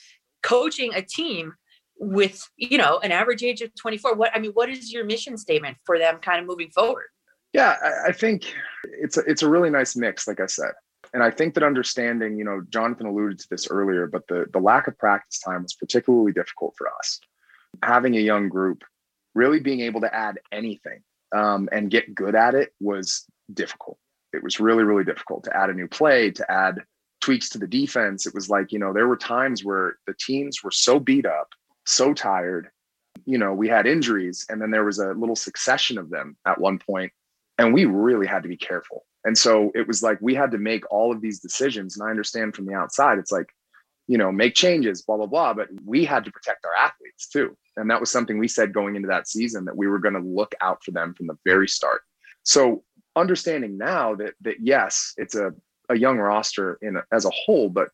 Speaker 2: coaching a team with you know an average age of 24, what I mean, what is your mission statement for them kind of moving forward?
Speaker 19: Yeah, I, I think it's a, it's a really nice mix, like I said. And I think that understanding, you know, Jonathan alluded to this earlier, but the the lack of practice time was particularly difficult for us. Having a young group, really being able to add anything um, and get good at it was difficult. It was really, really difficult to add a new play, to add tweaks to the defense. It was like, you know, there were times where the teams were so beat up, so tired. You know, we had injuries, and then there was a little succession of them at one point, and we really had to be careful. And so it was like we had to make all of these decisions. And I understand from the outside, it's like, you know, make changes, blah, blah, blah. But we had to protect our athletes too. And that was something we said going into that season that we were going to look out for them from the very start. So understanding now that that yes, it's a, a young roster in as a whole, but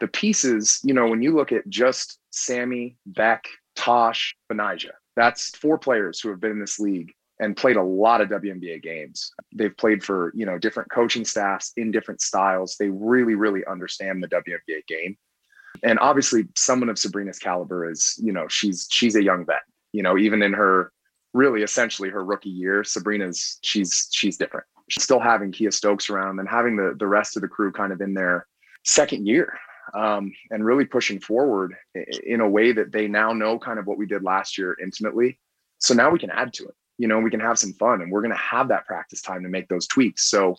Speaker 19: the pieces, you know, when you look at just Sammy, Beck, Tosh, Betnijah, that's four players who have been in this league and played a lot of WNBA games. They've played for, you know, different coaching staffs in different styles. They really, really understand the WNBA game. And obviously someone of Sabrina's caliber is, you know, she's she's a young vet. You know, even in her really essentially her rookie year, Sabrina's she's she's different. She's still having Kiah Stokes around and having the the rest of the crew kind of in their second year um, and really pushing forward in a way that they now know kind of what we did last year intimately. So now we can add to it you know, we can have some fun and we're going to have that practice time to make those tweaks. So,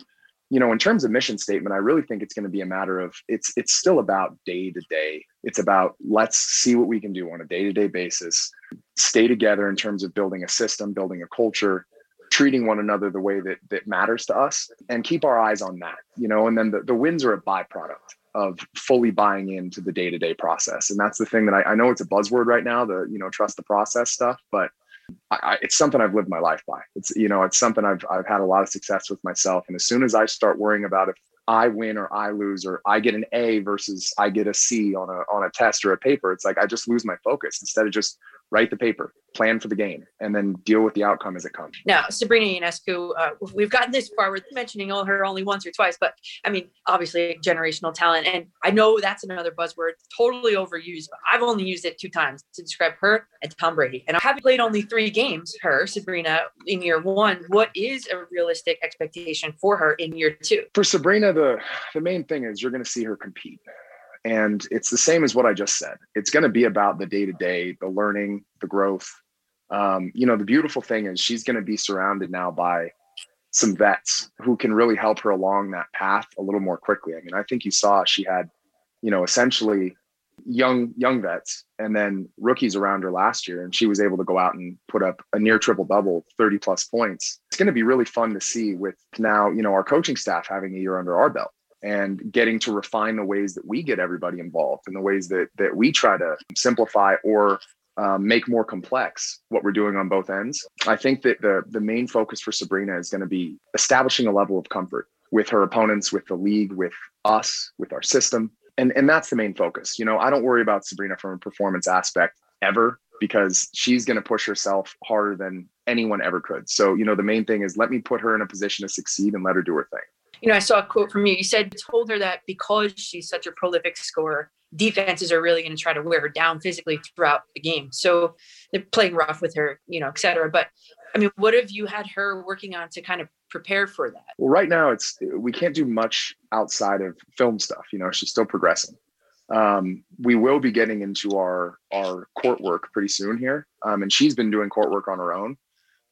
Speaker 19: you know, in terms of mission statement, I really think it's going to be a matter of it's it's still about day to day. It's about let's see what we can do on a day to day basis. Stay together in terms of building a system, building a culture, treating one another the way that that matters to us, and keep our eyes on that. You know, and then the, the wins are a byproduct of fully buying into the day to day process. And that's the thing that I, I know it's a buzzword right now, the you know trust the process stuff, but I, it's something I've lived my life by. It's you know, it's something I've I've had a lot of success with myself. And as soon as I start worrying about if I win or I lose or I get an A versus I get a C on a on a test or a paper, it's like I just lose my focus instead of just write the paper, plan for the game, and then deal with the outcome as it comes.
Speaker 2: Now, Sabrina Ionescu, uh, we've gotten this far. We're mentioning all her only once or twice, but I mean, obviously, generational talent. And I know that's another buzzword, totally overused, but I've only used it two times to describe her and Tom Brady. And having played only three games, her, Sabrina, in year one, what is a realistic expectation for her in year two?
Speaker 19: For Sabrina, the, the main thing is you're going to see her compete. And it's the same as what I just said. It's going to be about the day to day, the learning, the growth. Um, you know, the beautiful thing is she's going to be surrounded now by some vets who can really help her along that path a little more quickly. I mean, I think you saw she had, you know, essentially young young vets and then rookies around her last year and she was able to go out and put up a near triple double 30 plus points it's going to be really fun to see with now you know our coaching staff having a year under our belt and getting to refine the ways that we get everybody involved and the ways that that we try to simplify or um, make more complex what we're doing on both ends. I think that the the main focus for Sabrina is going to be establishing a level of comfort with her opponents, with the league, with us, with our system, and and that's the main focus. You know, I don't worry about Sabrina from a performance aspect ever because she's going to push herself harder than anyone ever could. So, you know, the main thing is let me put her in a position to succeed and let her do her thing
Speaker 2: you know, I saw a quote from you. You said, told her that because she's such a prolific scorer, defenses are really going to try to wear her down physically throughout the game. So they're playing rough with her, you know, et cetera. But I mean, what have you had her working on to kind of prepare for that?
Speaker 19: Well, right now it's we can't do much outside of film stuff. You know, she's still progressing. Um, we will be getting into our our court work pretty soon here, um, and she's been doing court work on her own.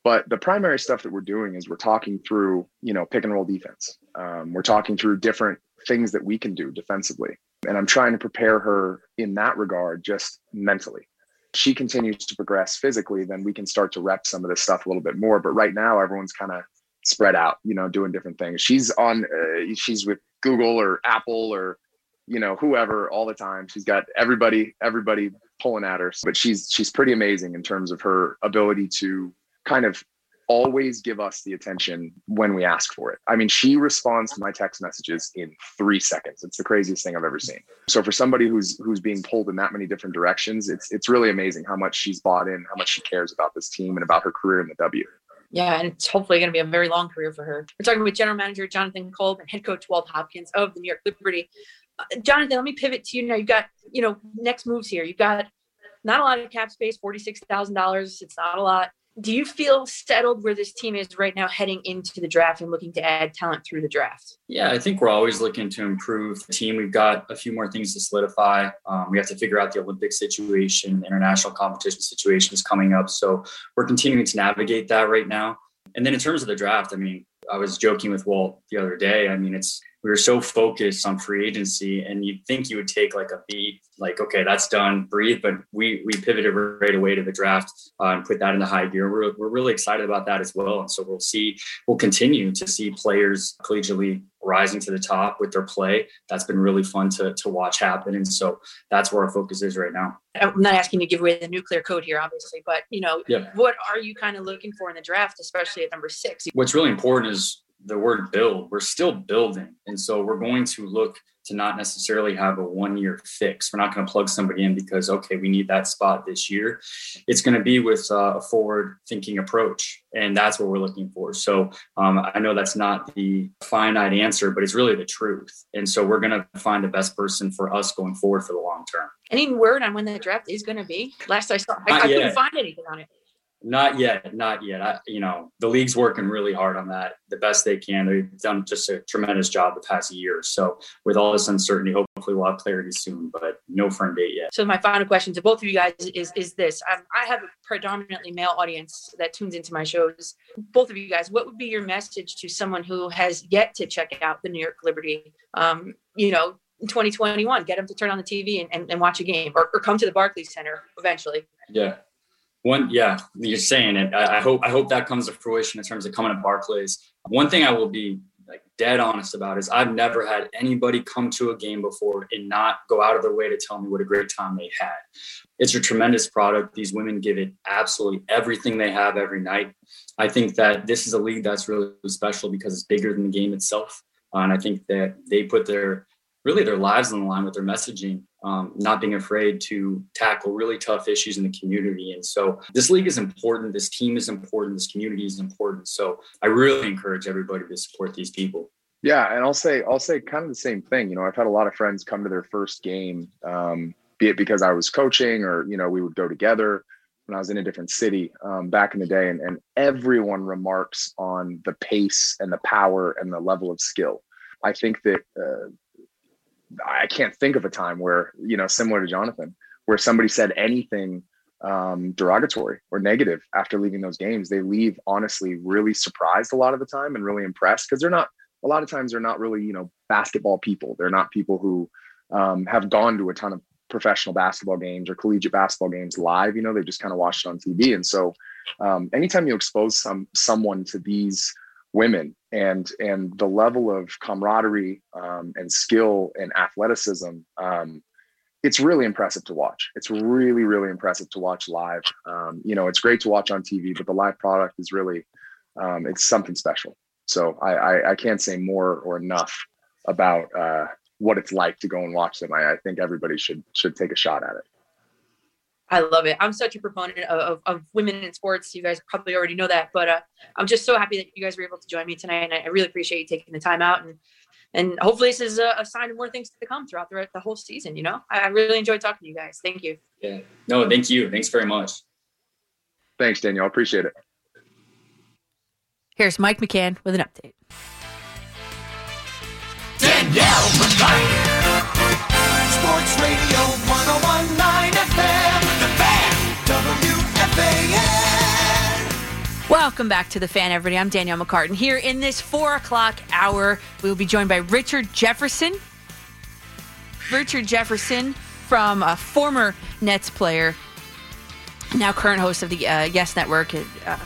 Speaker 19: But the primary stuff that we're doing is we're talking through, you know, pick and roll defense. Um, we're talking through different things that we can do defensively. And I'm trying to prepare her in that regard, just mentally. She continues to progress physically, then we can start to rep some of this stuff a little bit more. But right now, everyone's kind of spread out, you know, doing different things. She's on, uh, she's with Google or Apple or, you know, whoever all the time. She's got everybody, everybody pulling at her. But she's she's pretty amazing in terms of her ability to kind of always give us the attention when we ask for it. I mean, she responds to my text messages in 3 seconds. It's the craziest thing I've ever seen. So for somebody who's who's being pulled in that many different directions, it's it's really amazing how much she's bought in, how much she cares about this team and about her career in the W.
Speaker 2: Yeah, and it's hopefully going to be a very long career for her. We're talking with general manager Jonathan Kolb and head coach Walt Hopkins of the New York Liberty. Uh, Jonathan, let me pivot to you now. You've got, you know, next moves here. You've got not a lot of cap space, $46,000. It's not a lot do you feel settled where this team is right now heading into the draft and looking to add talent through the draft?
Speaker 18: Yeah, I think we're always looking to improve the team. We've got a few more things to solidify. Um, we have to figure out the Olympic situation, the international competition situations coming up. So we're continuing to navigate that right now. And then in terms of the draft, I mean, I was joking with Walt the other day. I mean, it's we were so focused on free agency, and you'd think you would take like a beat, like okay, that's done, breathe. But we we pivoted right away to the draft uh, and put that into high gear. We're we're really excited about that as well, and so we'll see we'll continue to see players collegiately rising to the top with their play. That's been really fun to to watch happen, and so that's where our focus is right now.
Speaker 2: I'm not asking you to give away the nuclear code here, obviously, but you know,
Speaker 18: Yeah.
Speaker 2: what are you kind of looking for in the draft, especially at number six?
Speaker 18: What's really important is the word build. We're still building. And so we're going to look to not necessarily have a one year fix. We're not going to plug somebody in because, okay, we need that spot this year. It's going to be with uh, a forward thinking approach. And that's what we're looking for. So um, I know that's not the finite answer, but it's really the truth. And so we're going to find the best person for us going forward for the long term.
Speaker 2: Any word on when the draft is going to be? Last I saw, I, I couldn't find anything on it.
Speaker 18: Not yet, not yet. I, you know, the league's working really hard on that, the best they can. They've done just a tremendous job the past year. So, with all this uncertainty, hopefully we'll have clarity soon, but no firm date yet.
Speaker 2: So my final question to both of you guys is is this: um, I have a predominantly male audience that tunes into my shows. Both of you guys, what would be your message to someone who has yet to check out the New York Liberty? Um, you know, in 2021, get them to turn on the TV and, and, and watch a game, or, or come to the Barclays Center eventually.
Speaker 18: Yeah. One, yeah, you're saying it. I, I hope I hope that comes to fruition in terms of coming to Barclays. One thing I will be like dead honest about is I've never had anybody come to a game before and not go out of their way to tell me what a great time they had. It's a tremendous product. These women give it absolutely everything they have every night. I think that this is a league that's really special because it's bigger than the game itself. Uh, and I think that they put their really their lives on the line with their messaging, um, not being afraid to tackle really tough issues in the community. And so this league is important. This team is important. This community is important. So I really encourage everybody to support these people.
Speaker 19: Yeah, and I'll say I'll say kind of the same thing. You know, I've had a lot of friends come to their first game, um, be it because I was coaching or you know we would go together when I was in a different city um, back in the day, and, and everyone remarks on the pace and the power and the level of skill. I think that uh, I can't think of a time where you know similar to Jonathan, where somebody said anything um, derogatory or negative after leaving those games. They leave honestly really surprised a lot of the time and really impressed because they're not. A lot of times they're not really you know basketball people. They're not people who um, have gone to a ton of professional basketball games or collegiate basketball games live. You know, they just kind of watched it on TV. And so, um, anytime you expose some someone to these women and and the level of camaraderie um, and skill and athleticism, um, it's really impressive to watch. It's really really impressive to watch live. Um, you know, it's great to watch on TV, but the live product is really um, it's something special. So I, I I can't say more or enough about uh, what it's like to go and watch them. I, I think everybody should should take a shot at it.
Speaker 2: I love it. I'm such a proponent of, of, of women in sports. You guys probably already know that, but uh, I'm just so happy that you guys were able to join me tonight, and I, I really appreciate you taking the time out. and And hopefully, this is a, a sign of more things to come throughout the, the whole season. You know, I, I really enjoyed talking to you guys. Thank you.
Speaker 18: Yeah. No, thank you. Thanks very much.
Speaker 19: Thanks, Danielle. Appreciate it.
Speaker 2: Here's Mike McCann with an update.
Speaker 1: Danielle McCartan. Sports Radio 1019
Speaker 2: Welcome back to the fan, everybody. I'm Danielle McCartan. Here in this four o'clock hour, we will be joined by Richard Jefferson. Richard Jefferson, from a former Nets player, now current host of the uh, Yes Network, uh,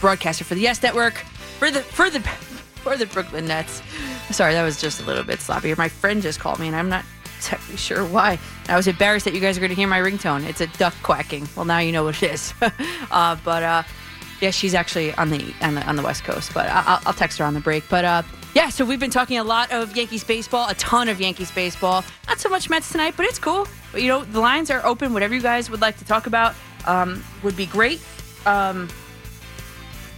Speaker 2: broadcaster for the Yes Network, for the for the for the Brooklyn Nets. Sorry, that was just a little bit sloppy. My friend just called me, and I'm not exactly sure why. I was embarrassed that you guys are going to hear my ringtone. It's a duck quacking. Well, now you know what it is. uh, but uh, yeah, she's actually on the on the on the West Coast. But I- I'll, I'll text her on the break. But uh, yeah, so we've been talking a lot of Yankees baseball, a ton of Yankees baseball. Not so much Mets tonight, but it's cool. But you know, the lines are open. Whatever you guys would like to talk about um, would be great. Um,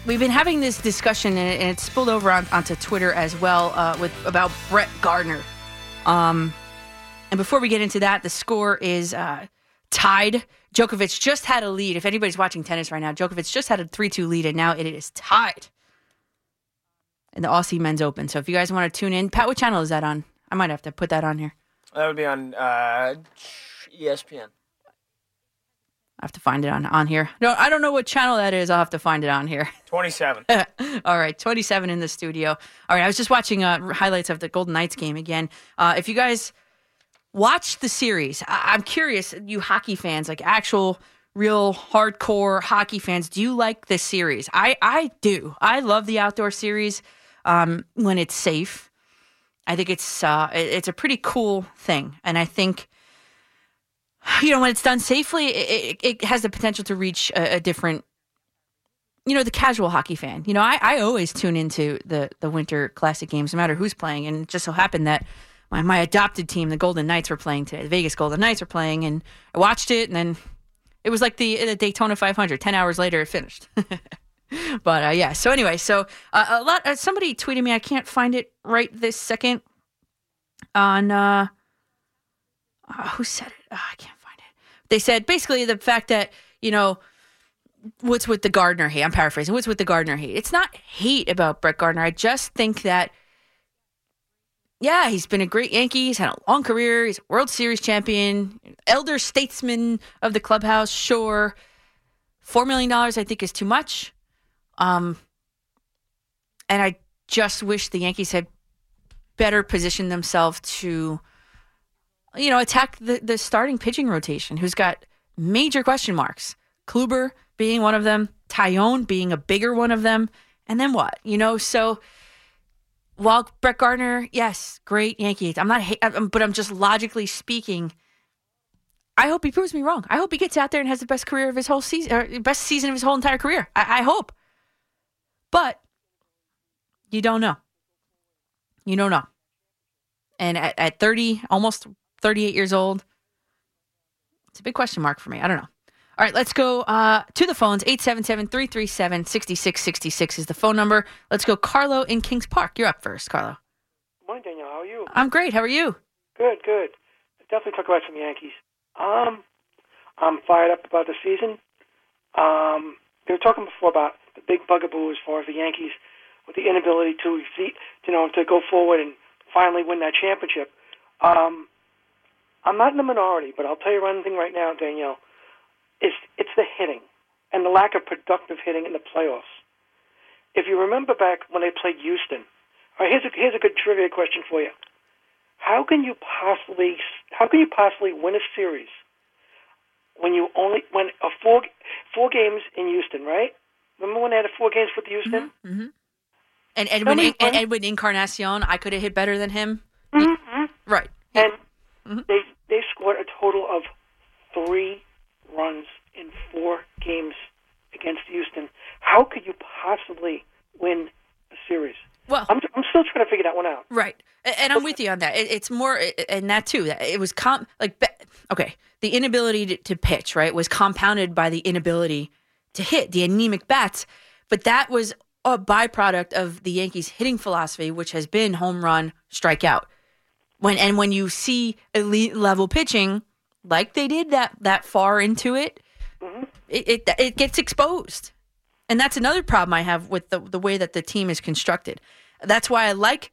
Speaker 2: we've been having this discussion, and it- spilled over on, onto Twitter as well uh, with about Brett Gardner. Um, and before we get into that, the score is uh, tied. Djokovic just had a lead. If anybody's watching tennis right now, Djokovic just had a 3 2 lead, and now it is tied in the Aussie Men's Open. So if you guys want to tune in, Pat, what channel is that on? I might have to put that on here.
Speaker 7: That would be on uh, ESPN.
Speaker 2: I have to find it on, on here. No, I don't know what channel that is. I'll have to find it on here.
Speaker 7: 27.
Speaker 2: All right, 27 in the studio. All right, I was just watching uh, highlights of the Golden Knights game again. Uh, if you guys watch the series, I- I'm curious, you hockey fans, like actual, real hardcore hockey fans, do you like this series? I, I do. I love the outdoor series um, when it's safe. I think it's uh, it- it's a pretty cool thing, and I think you know when it's done safely, it, it, it has the potential to reach a, a different you know the casual hockey fan you know I, I always tune into the the winter classic games no matter who's playing and it just so happened that my, my adopted team the golden knights were playing today the vegas golden knights were playing and i watched it and then it was like the, the daytona 500 10 hours later it finished but uh, yeah so anyway so uh, a lot uh, somebody tweeted me i can't find it right this second on uh, uh who said it oh, i can't find it they said basically the fact that you know what's with the Gardner hate? I'm paraphrasing. What's with the Gardner hate? It's not hate about Brett Gardner. I just think that, yeah, he's been a great Yankee. He's had a long career. He's a World Series champion, elder statesman of the clubhouse. Sure, four million dollars I think is too much. Um, and I just wish the Yankees had better positioned themselves to, you know, attack the the starting pitching rotation, who's got major question marks. Kluber being one of them, Taillon being a bigger one of them, and then what? You know, so while Brett Gardner, yes, great Yankee. I'm not, but I'm just logically speaking. I hope he proves me wrong. I hope he gets out there and has the best career of his whole season, or uh, best season of his whole entire career. I, I hope, but you don't know. You don't know. And at, at 30, almost 38 years old, it's a big question mark for me. I don't know. All right, let's go uh, to the phones. 877 337 6666 is the phone number. Let's go. Carlo in Kings Park. You're up first, Carlo.
Speaker 20: Morning, Danielle. How are you?
Speaker 2: I'm great. How are you?
Speaker 20: Good, good. Definitely talk about some Yankees. Um, I'm fired up about the season. Um, they were talking before about the big bugaboo as far as the Yankees with the inability to you know, to go forward and finally win that championship. Um, I'm not in the minority, but I'll tell you one thing right now, Danielle. It's it's the hitting and the lack of productive hitting in the playoffs. If you remember back when they played Houston, all right, here's a here's a good trivia question for you. How can you possibly how can you possibly win a series when you only when a four four games in Houston, right? Remember when they had a four games with Houston?
Speaker 2: Mm-hmm. And Edwin, and Edwin Encarnacion, I could have hit better than him.
Speaker 20: Mm-hmm.
Speaker 2: Right.
Speaker 20: And they they scored a total of three runs in four games against Houston. How could you possibly win a series?
Speaker 2: Well,
Speaker 20: I'm I'm still trying to figure that one out.
Speaker 2: Right. And I'm with you on that. It, it's more, and that too. It was com like okay, the inability to, to pitch right was compounded by the inability to hit the anemic bats, but that was a byproduct of the Yankees' hitting philosophy, which has been home run, strikeout. When and when you see elite level pitching, like they did that that far into it, it, it it gets exposed. And that's another problem I have with the the way that the team is constructed. That's why I like,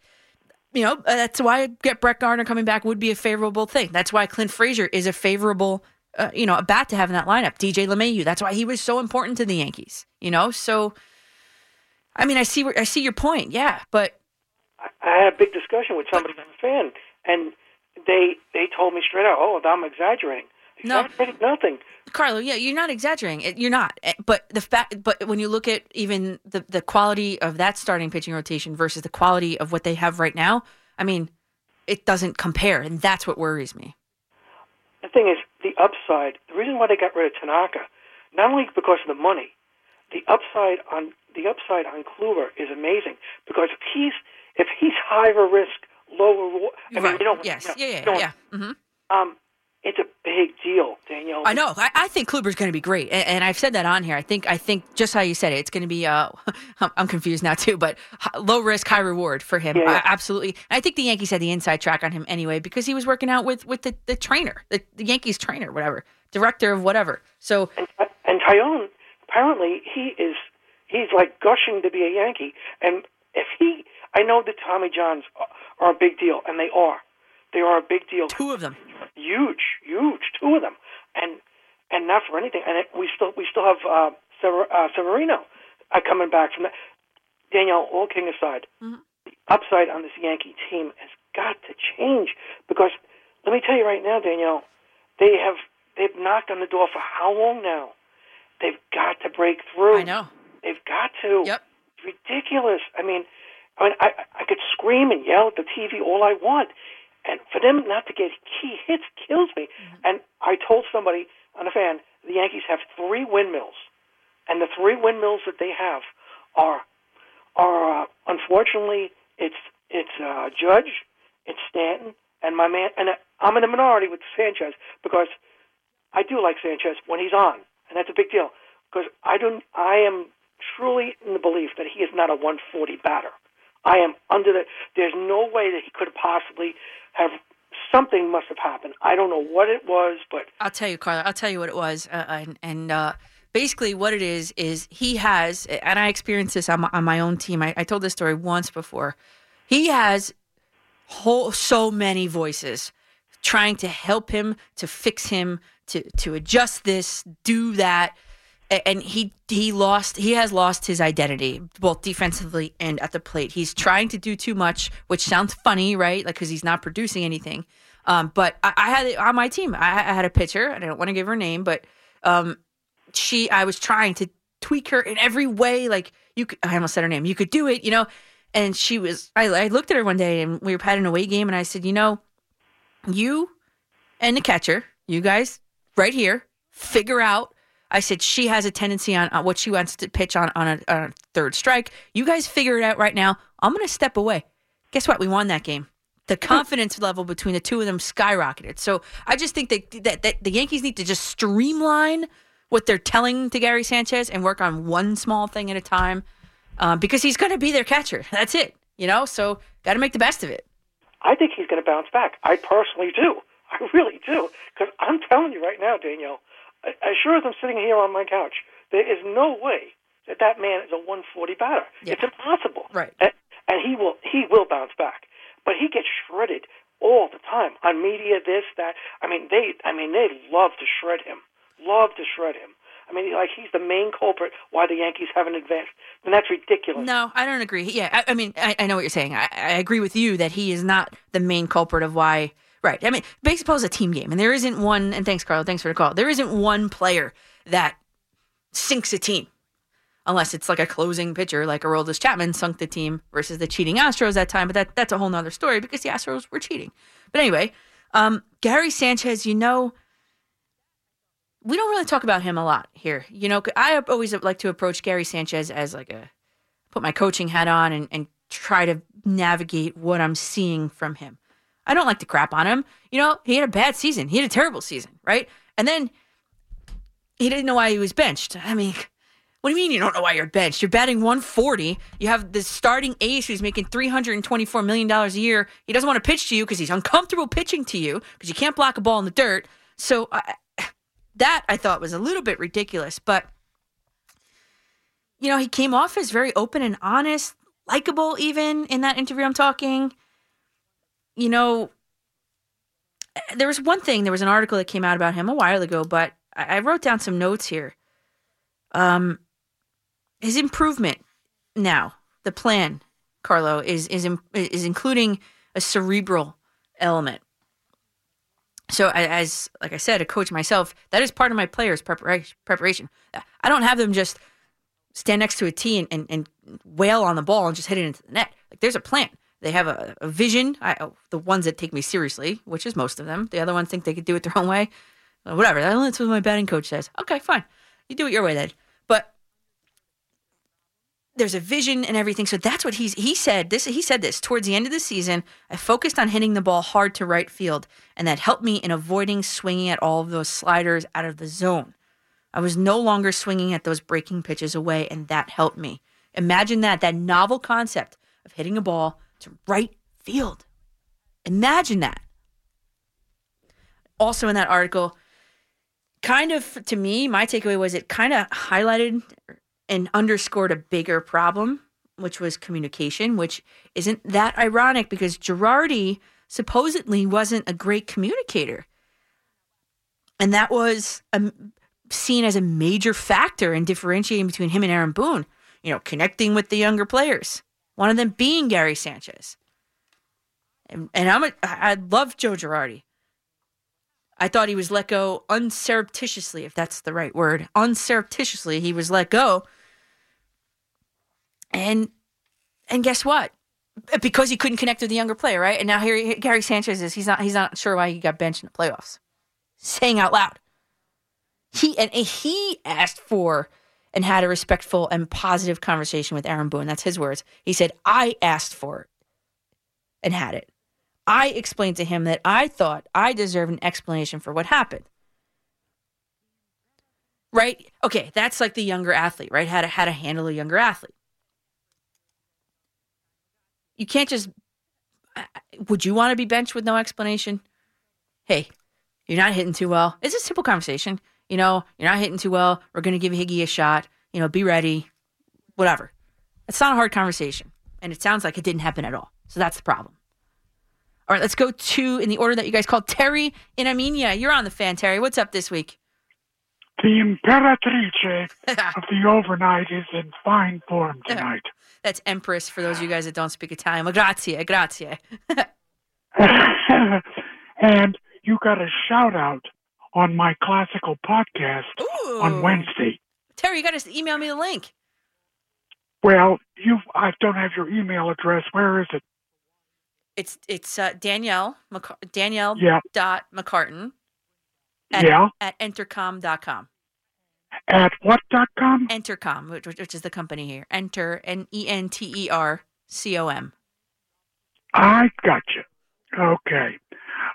Speaker 2: you know, uh, that's why get Brett Gardner coming back would be a favorable thing. That's why Clint Frazier is a favorable, uh, you know, a bat to have in that lineup. DJ LeMahieu. That's why he was so important to the Yankees. You know, so I mean, I see I see your point. Yeah, but
Speaker 20: I had a big discussion with somebody on the fan, and they they told me straight out, "Oh, I'm exaggerating."
Speaker 2: No.
Speaker 20: Nothing.
Speaker 2: Carlo, yeah, you're not exaggerating. You're not. Eh, But the fact, but when you look at even the the quality of that starting pitching rotation versus the quality of what they have right now, I mean, it doesn't compare, and that's what worries me.
Speaker 20: The thing is, the upside. The reason why they got rid of Tanaka, not only because of the money, the upside on the upside on Kluber is amazing because if he's if he's higher risk, lower reward. I mean,
Speaker 2: Right.
Speaker 20: you don't.
Speaker 2: Yes.
Speaker 20: you know,
Speaker 2: Yeah, yeah,
Speaker 20: you
Speaker 2: yeah. hmm
Speaker 20: Um, it's a big deal, Danielle.
Speaker 2: I know. I, I think Kluber's going to be great, and, and I've said that on here. I think I think just how you said it, it's going to be. Uh, I'm- confused now too, but low risk, high reward for him.
Speaker 20: Yeah, yeah.
Speaker 2: Uh, absolutely. And I think the Yankees had the inside track on him anyway because he was working out with with the, the trainer, the, the Yankees trainer, whatever director of whatever. So
Speaker 20: and Taillon, apparently he is he's like gushing to be a Yankee. And if he, I know the Tommy Johns are- a big deal, and they are. They are a big deal.
Speaker 2: Two of them.
Speaker 20: Huge, huge, two of them, and and not for anything. And it, we still we still have uh, Sever, uh, Severino uh, coming back from that. Danielle, all king aside, the upside on this Yankee team has got to change because let me tell you right now, Danielle, they have they've knocked on the door for how long now? They've got to break through.
Speaker 2: I know.
Speaker 20: They've got to.
Speaker 2: Yep.
Speaker 20: It's ridiculous. I mean, I mean, I I could scream and yell at the TV all I want, and for them not to get key hits kills me. And I told somebody on a fan, the Yankees have three windmills, and the three windmills that they have are are uh, unfortunately it's it's uh, Judge, it's Stanton, and my man. And I'm in the minority with Sanchez because I do like Sanchez when he's on, and that's a big deal because I don't. I am truly in the belief that he is not a 140 batter. I am under the. There's no way that he could possibly have. Something must have happened. I don't know what it was, but
Speaker 2: I'll tell you, Carla. I'll tell you what it was, uh, and, and uh, basically what it is is he has, and I experienced this on my, on my own team. I, I told this story once before. He has whole so many voices trying to help him, to fix him, to to adjust this, do that, and he he lost. He has lost his identity both defensively and at the plate. He's trying to do too much, which sounds funny, right? Like because he's not producing anything. Um, but I, I had on my team. I, I had a pitcher, I don't want to give her name, but um, she. I was trying to tweak her in every way. Like you, could, I almost said her name. You could do it, you know. And she was. I, I looked at her one day, and we were at an away game, and I said, you know, you and the catcher, you guys, right here, figure out. I said she has a tendency on, on what she wants to pitch on on a, on a third strike. You guys figure it out right now. I'm going to step away. Guess what? We won that game. The confidence level between the two of them skyrocketed. So I just think that, that that the Yankees need to just streamline what they're telling to Gary Sanchez and work on one small thing at a time, um, because he's going to be their catcher. That's it. You know, so got to make the best of it.
Speaker 20: I think he's going to bounce back. I personally do. I really do. Because I'm telling you right now, Danielle, as sure as I'm sitting here on my couch, there is no way that that man is a 140 batter. It's impossible.
Speaker 2: Right.
Speaker 20: And, and he will he will bounce back. But he gets shredded all the time on media. This that. I mean they. I mean they love to shred him. Love to shred him. I mean, like he's the main culprit why the Yankees haven't advanced, and that's ridiculous.
Speaker 2: No, I don't agree. Yeah, I, I mean, I, I know what you're saying. I, I agree with you that he is not the main culprit of why. Right. I mean, baseball is a team game, and there isn't one. And thanks, Carlo. Thanks for the call. There isn't one player that sinks a team, unless it's like a closing pitcher, like Aroldis Chapman sunk the team versus the cheating Astros that time. But that that's a whole nother story because the Astros were cheating. But anyway, um, Gary Sanchez, you know, we don't really talk about him a lot here. You know, I always like to approach Gary Sanchez as like a put my coaching hat on and, and try to navigate what I'm seeing from him. I don't like to crap on him. You know, he had a bad season. He had a terrible season, right? And then he didn't know why he was benched. I mean, what do you mean you don't know why you're benched? You're batting 140. You have the starting ace who's making $324 million a year. He doesn't want to pitch to you because he's uncomfortable pitching to you because you can't block a ball in the dirt. So I, that I thought was a little bit ridiculous. But, you know, he came off as very open and honest, likable even in that interview I'm talking. You know, there was one thing, there was an article that came out about him a while ago, but I, I wrote down some notes here. Um, his improvement now, the plan, Carlo, is is is including a cerebral element. So, as like I said, a coach myself, that is part of my players' preparation. I don't have them just stand next to a tee and, and, and wail on the ball and just hit it into the net. Like there's a plan. They have a, a vision. I, oh, the ones that take me seriously, which is most of them. The other ones think they could do it their own way. Uh, Whatever. That's what my batting coach says. Okay, fine. You do it your way then. But there's a vision and everything. So that's what he's he said. This he said this towards the end of the season. I focused on hitting the ball hard to right field, and that helped me in avoiding swinging at all of those sliders out of the zone. I was no longer swinging at those breaking pitches away, and that helped me. Imagine that that novel concept of hitting a ball to right field. Imagine that. Also in that article, kind of to me, my takeaway was it kind of highlighted and underscored a bigger problem, which was communication, which isn't that ironic because Girardi supposedly wasn't a great communicator. And that was a, seen as a major factor in differentiating between him and Aaron Boone, you know, connecting with the younger players, one of them being Gary Sanchez. And, and I'm a, I love Joe Girardi. I thought he was let go unsurreptitiously, if that's the right word. Unsurreptitiously, he was let go. And and guess what? Because he couldn't connect with the younger player, right? And now here Gary Sanchez is he's not he's not sure why he got benched in the playoffs. Saying out loud. He and he asked for and had a respectful and positive conversation with Aaron Boone. That's his words. He said, I asked for it and had it. I explained to him that I thought I deserved an explanation for what happened. Right? Okay, that's like the younger athlete, right? How to how to handle a younger athlete. You can't just would you want to be benched with no explanation? Hey, you're not hitting too well. It's a simple conversation. You know, you're not hitting too well. We're going to give Higgy a shot. You know, be ready. Whatever. It's not a hard conversation. And it sounds like it didn't happen at all. So that's the problem. All right, let's go to in the order that you guys called Terry in Armenia. You're on the fan, Terry. What's up this week?
Speaker 21: The Imperatrice of the overnight is in fine form tonight.
Speaker 2: That's Empress for those of you guys that don't speak Italian. Well, grazie, grazie.
Speaker 21: and you got a shout out on my classical podcast on Wednesday.
Speaker 2: Terry, you got to email me the link.
Speaker 21: Well, you I don't have your email address. Where is it?
Speaker 2: It's it's uh, Danielle McC- Danielle
Speaker 21: Yeah.
Speaker 2: dot McCartan at,
Speaker 21: Yeah.
Speaker 2: at entercom.com.
Speaker 21: At what dot com?
Speaker 2: Entercom, which, which is the company here. Enter N E N T E R C O M.
Speaker 21: I got you. Okay.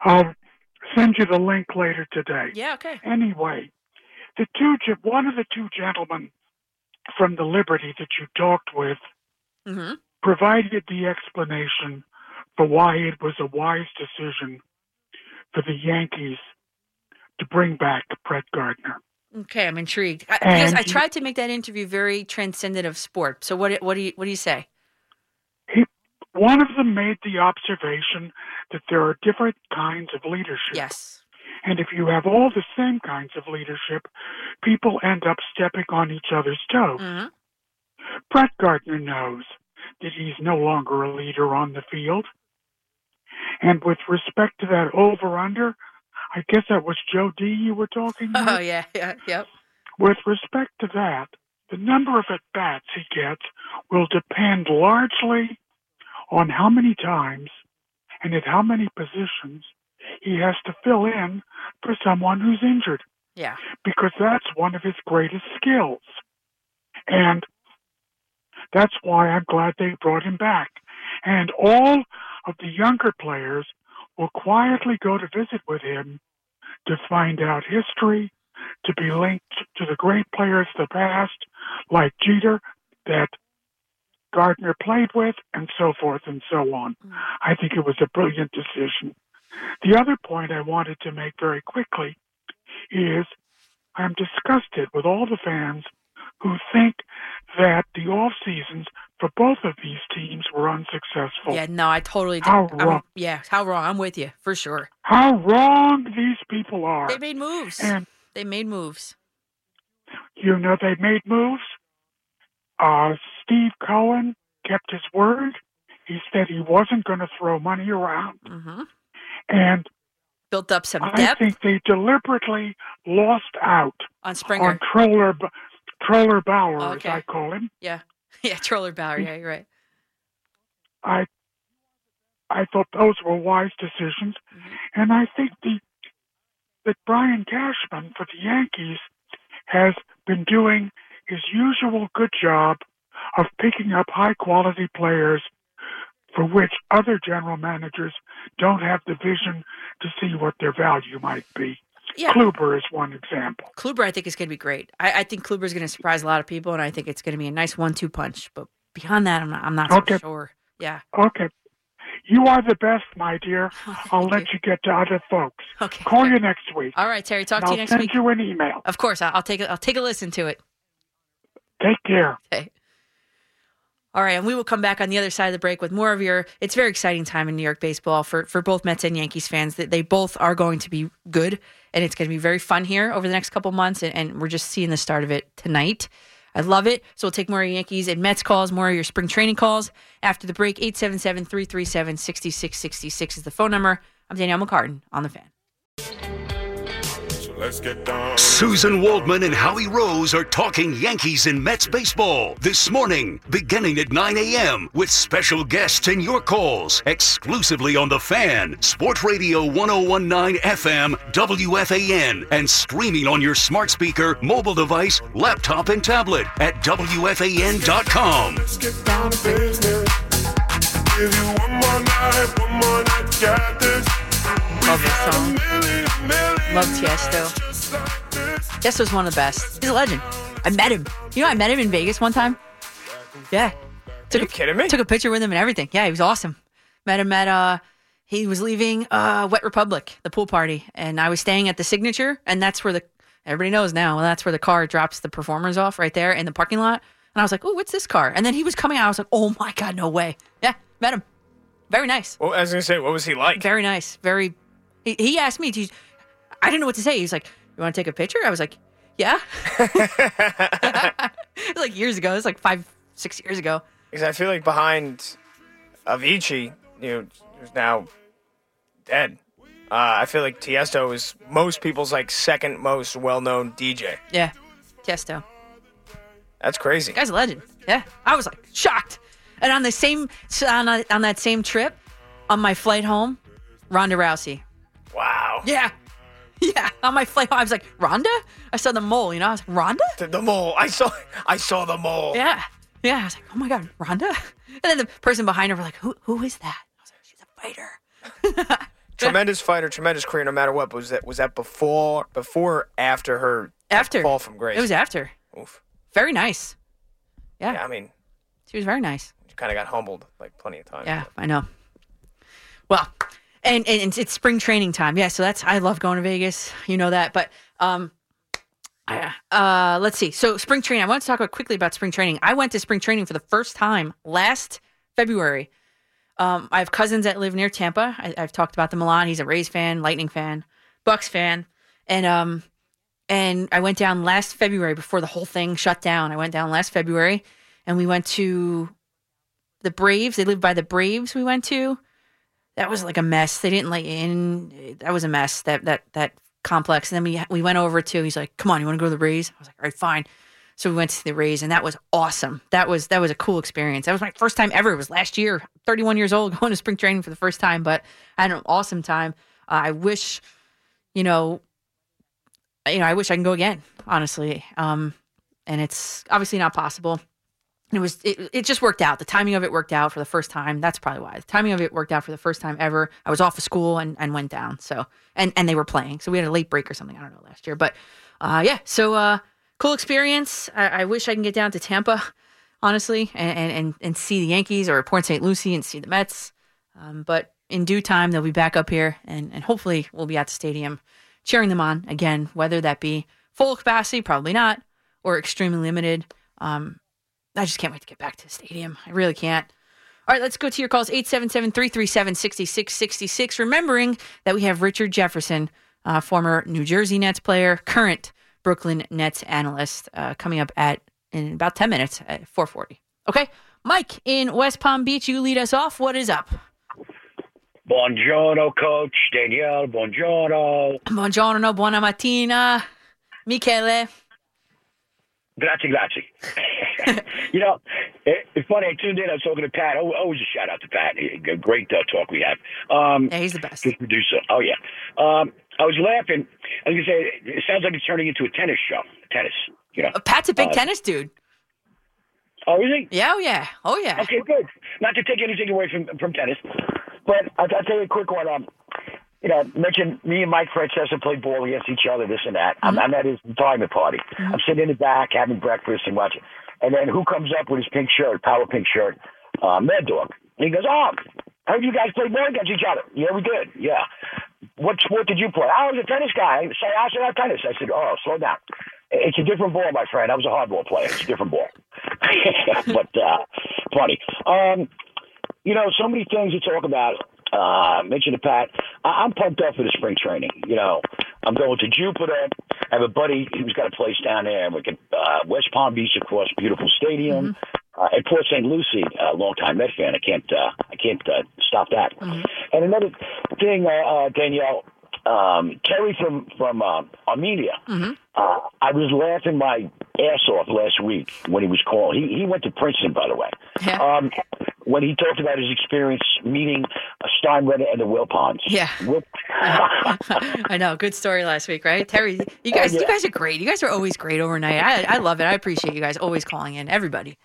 Speaker 21: I'll send you the link later today.
Speaker 2: Yeah, okay.
Speaker 21: Anyway, the two one of the two gentlemen from the Liberty that you talked with
Speaker 2: Mm-hmm.
Speaker 21: provided the explanation for why it was a wise decision for the Yankees to bring back Brett Gardner.
Speaker 2: Okay, I'm intrigued. I, I tried to make that interview very transcendent of sport. So what what do you what do you say?
Speaker 21: One of them made the observation that there are different kinds of leadership.
Speaker 2: Yes.
Speaker 21: And if you have all the same kinds of leadership, people end up stepping on each other's toes.
Speaker 2: Mm-hmm.
Speaker 21: Brett Gardner knows that he's no longer a leader on the field. And with respect to that over under, I guess that was Joe D you were talking about.
Speaker 2: Oh yeah, yeah, yep.
Speaker 21: With respect to that, the number of at bats he gets will depend largely on how many times and at how many positions he has to fill in for someone who's injured
Speaker 2: Yeah.
Speaker 21: because that's one of his greatest skills. And that's why I'm glad they brought him back. And all of the younger players will quietly go to visit with him to find out history, to be linked to the great players of the past, like Jeter, that Gardner played with, and so forth and so on. Mm. I think it was a brilliant decision. The other point I wanted to make very quickly is I'm disgusted with all the fans who think that the off seasons for both of these teams were unsuccessful.
Speaker 2: Yeah, no, I totally did.
Speaker 21: How
Speaker 2: I'm-
Speaker 21: wrong.
Speaker 2: yeah, how wrong. I'm with you for sure.
Speaker 21: How wrong these people are.
Speaker 2: They made moves.
Speaker 21: And
Speaker 2: they made moves.
Speaker 21: you know they made moves. Uh, Steve Cohen kept his word. He said he wasn't going to throw money around,
Speaker 2: Mm-hmm.
Speaker 21: and
Speaker 2: Built up some
Speaker 21: I
Speaker 2: depth
Speaker 21: think they deliberately lost out
Speaker 2: on Springer.
Speaker 21: on Troller Troller Bauer,
Speaker 2: Okay.
Speaker 21: as I call him.
Speaker 2: Yeah, yeah, Troller Bauer. Yeah, you're right.
Speaker 21: I I thought those were wise decisions, and I think the that Brian Cashman for the Yankees has been doing his usual good job of picking up high quality players for which other general managers don't have the vision to see what their value might be.
Speaker 2: Yeah.
Speaker 21: Kluber is one example.
Speaker 2: Kluber, I think is going to be great. I, I think Kluber is going to surprise a lot of people, and I think it's going to be a nice one-two punch. But beyond that, I'm not. I'm not so
Speaker 21: Okay.
Speaker 2: sure. Yeah.
Speaker 21: Okay. You are the best, my dear. Oh, I'll let you get to other folks.
Speaker 2: Okay.
Speaker 21: Call you next week.
Speaker 2: All right, Terry. Talk
Speaker 21: and
Speaker 2: to you next week.
Speaker 21: I'll send you an email.
Speaker 2: Of course, I'll, I'll take a, I'll take a listen to it.
Speaker 21: Take care.
Speaker 2: Okay. All right, and we will come back on the other side of the break with more of your. It's very exciting time in New York baseball for for both Mets and Yankees fans. That they both are going to be good, and it's going to be very fun here over the next couple months. And, and we're just seeing the start of it tonight. I love it. So we'll take more Yankees and Mets calls, more of your spring training calls after the break. 877 337 6666 is the phone number. I'm Danielle McCartan on the fan.
Speaker 22: Let's get down. Susan Waldman and Howie Rose are talking Yankees and Mets baseball this morning, beginning at 9 a.m. with special guests and your calls exclusively on The Fan, Sport Radio 1019 FM, WFAN, and streaming on your smart speaker, mobile device, laptop, and tablet at WFAN.com.
Speaker 1: Let's
Speaker 2: Love this song. Love Tiesto. Tiesto's one of the best. He's a legend. I met him. You know, I met him in Vegas one time. Yeah. Took
Speaker 7: you
Speaker 2: a,
Speaker 7: kidding me?
Speaker 2: Took a picture with him and everything. Yeah, he was awesome. Met him at uh he was leaving uh Wet Republic, the pool party, and I was staying at the signature, and that's where the everybody knows now. That's where the car drops the performers off right there in the parking lot. And I was like, "Oh, what's this car?" And then he was coming out. I was like, "Oh my god, no way!" Yeah, met him. Very nice.
Speaker 7: Well, I was gonna say, what was he like?
Speaker 2: Very nice. Very. He, he asked me to. I didn't know what to say. He's like, "You want to take a picture?" I was like, "Yeah." like years ago. It was like five, six years ago.
Speaker 7: Because I feel like behind Avicii, you know, who's now dead. Uh, I feel like Tiesto is most people's like second most well-known DJ.
Speaker 2: Yeah, Tiesto.
Speaker 7: That's crazy.
Speaker 2: Guy's a legend. Yeah, I was like shocked. And on the same on, on that same trip, on my flight home, Ronda Rousey.
Speaker 7: Wow.
Speaker 2: Yeah. Yeah, on my flight home, I was like, Ronda? I saw the mole, you know? I was like, Ronda?
Speaker 7: The, the mole. I saw. I saw the mole.
Speaker 2: Yeah. Yeah. I was like, oh my God, Ronda? And then the person behind her were like, who, who is that? I was like, she's a fighter.
Speaker 7: Tremendous fighter, tremendous career, no matter what. But was that was that before, before, or after her
Speaker 2: After.
Speaker 7: fall from grace?
Speaker 2: It was after.
Speaker 7: Oof.
Speaker 2: Very nice. Yeah.
Speaker 7: Yeah, I mean,
Speaker 2: She was very nice.
Speaker 7: she kind of got humbled like plenty of times.
Speaker 2: Yeah, I know. Well, and, and it's- spring training time. Yeah, so that's I love going to Vegas. You know that, but um, uh, let's see. So spring training. I want to talk about quickly about spring training. I went to spring training for the first time last February. Um, I have cousins that live near Tampa. I, I've talked about them a lot. He's a Rays fan, Lightning fan, Bucs fan, and um, and I went down last February before the whole thing shut down. I went down last February, and we went to the Braves. They live by the Braves. We went to. That was like a mess. They didn't let you in. That was a mess. That that that complex. And then we we went over to. He's like, "Come on, you want to go to the Rays?" I was like, "All right, fine." So we went to the Rays, and that was awesome. That was that was a cool experience. That was my first time ever. It was last year. Thirty one years old, going to spring training for the first time. But I had an awesome time. Uh, I wish, you know, you know, I wish I can go again. Honestly, um, and it's obviously not possible. It was it, it just worked out. The timing of it worked out for the first time. That's probably why. The timing of it worked out for the first time ever. I was off of school and, and went down. So and and they were playing. So we had a late break or something. I don't know last year. But uh yeah, so uh cool experience. I, I wish I can get down to Tampa, honestly, and and, and, see the Yankees or Port St. Lucie and see the Mets. Um, but in due time they'll be back up here and, and hopefully we'll be at the stadium cheering them on again, whether that be full capacity, probably not, or extremely limited. Um, I just can't wait to get back to the stadium. I really can't. All right, let's go to your calls 877 337 6666. Remembering that we have Richard Jefferson, uh, former New Jersey Nets player, current Brooklyn Nets analyst, uh, coming up at in about 10 minutes at 440. Okay, Mike in West Palm Beach, you lead us off. What is up?
Speaker 23: Buongiorno, Coach Danielle. Buongiorno.
Speaker 2: Buongiorno, buona mattina, Michele.
Speaker 23: Grazie, grazie. you know, it, it's funny. I tuned in. I was talking to Pat. Oh, always a shout out to Pat. A Great uh, talk we have. Um,
Speaker 2: yeah, he's the best.
Speaker 23: Good producer. Oh yeah. Um, I was laughing. I was gonna say it sounds like it's turning into a tennis show. Tennis. You know.
Speaker 2: Pat's a big
Speaker 23: Uh,
Speaker 2: tennis dude.
Speaker 23: Oh, is he?
Speaker 2: Yeah, oh yeah, oh yeah.
Speaker 23: Okay, good. Not to take anything away from from tennis, but I'll, I'll tell you a quick one. Um, you know, mentioned me and Mike Francesa played ball against each other, this and that. I'm, I'm at his retirement party. I'm sitting in the back having breakfast and watching. And then who comes up with his pink shirt, power pink shirt? Uh, Mad Dog. And he goes, oh, Heard you guys play ball against each other. Yeah, we did. Yeah. What sport did you play? I was a tennis guy. So I said, I tennis. I said, oh, slow down. It's a different ball, my friend. I was a hardball player. It's a different ball. but uh, funny. Um, you know, so many things to talk about. Uh, mentioned to Pat, I- I'm pumped up for the spring training. You know, I'm going to Jupiter. I have a buddy who's got a place down there. We can uh, West Palm Beach, of course, beautiful stadium. Uh, at Port St. Lucie, a uh, longtime Met fan. I can't, uh, I can't uh, stop that. And another thing, uh, uh, Danielle, um, Terry from from uh, Armenia.
Speaker 2: Mm-hmm.
Speaker 23: Uh, I was laughing my ass off last week when he was calling. He he went to Princeton, by the way. Um, when he talked about his experience meeting Steinbrenner and the Wilpons.
Speaker 2: Yeah.
Speaker 23: Wil-
Speaker 2: I know. Good story last week, right? Terry, you guys,
Speaker 23: yeah.
Speaker 2: you guys are great. You guys are always great overnight. I, I love it. I appreciate you guys always calling in. Everybody.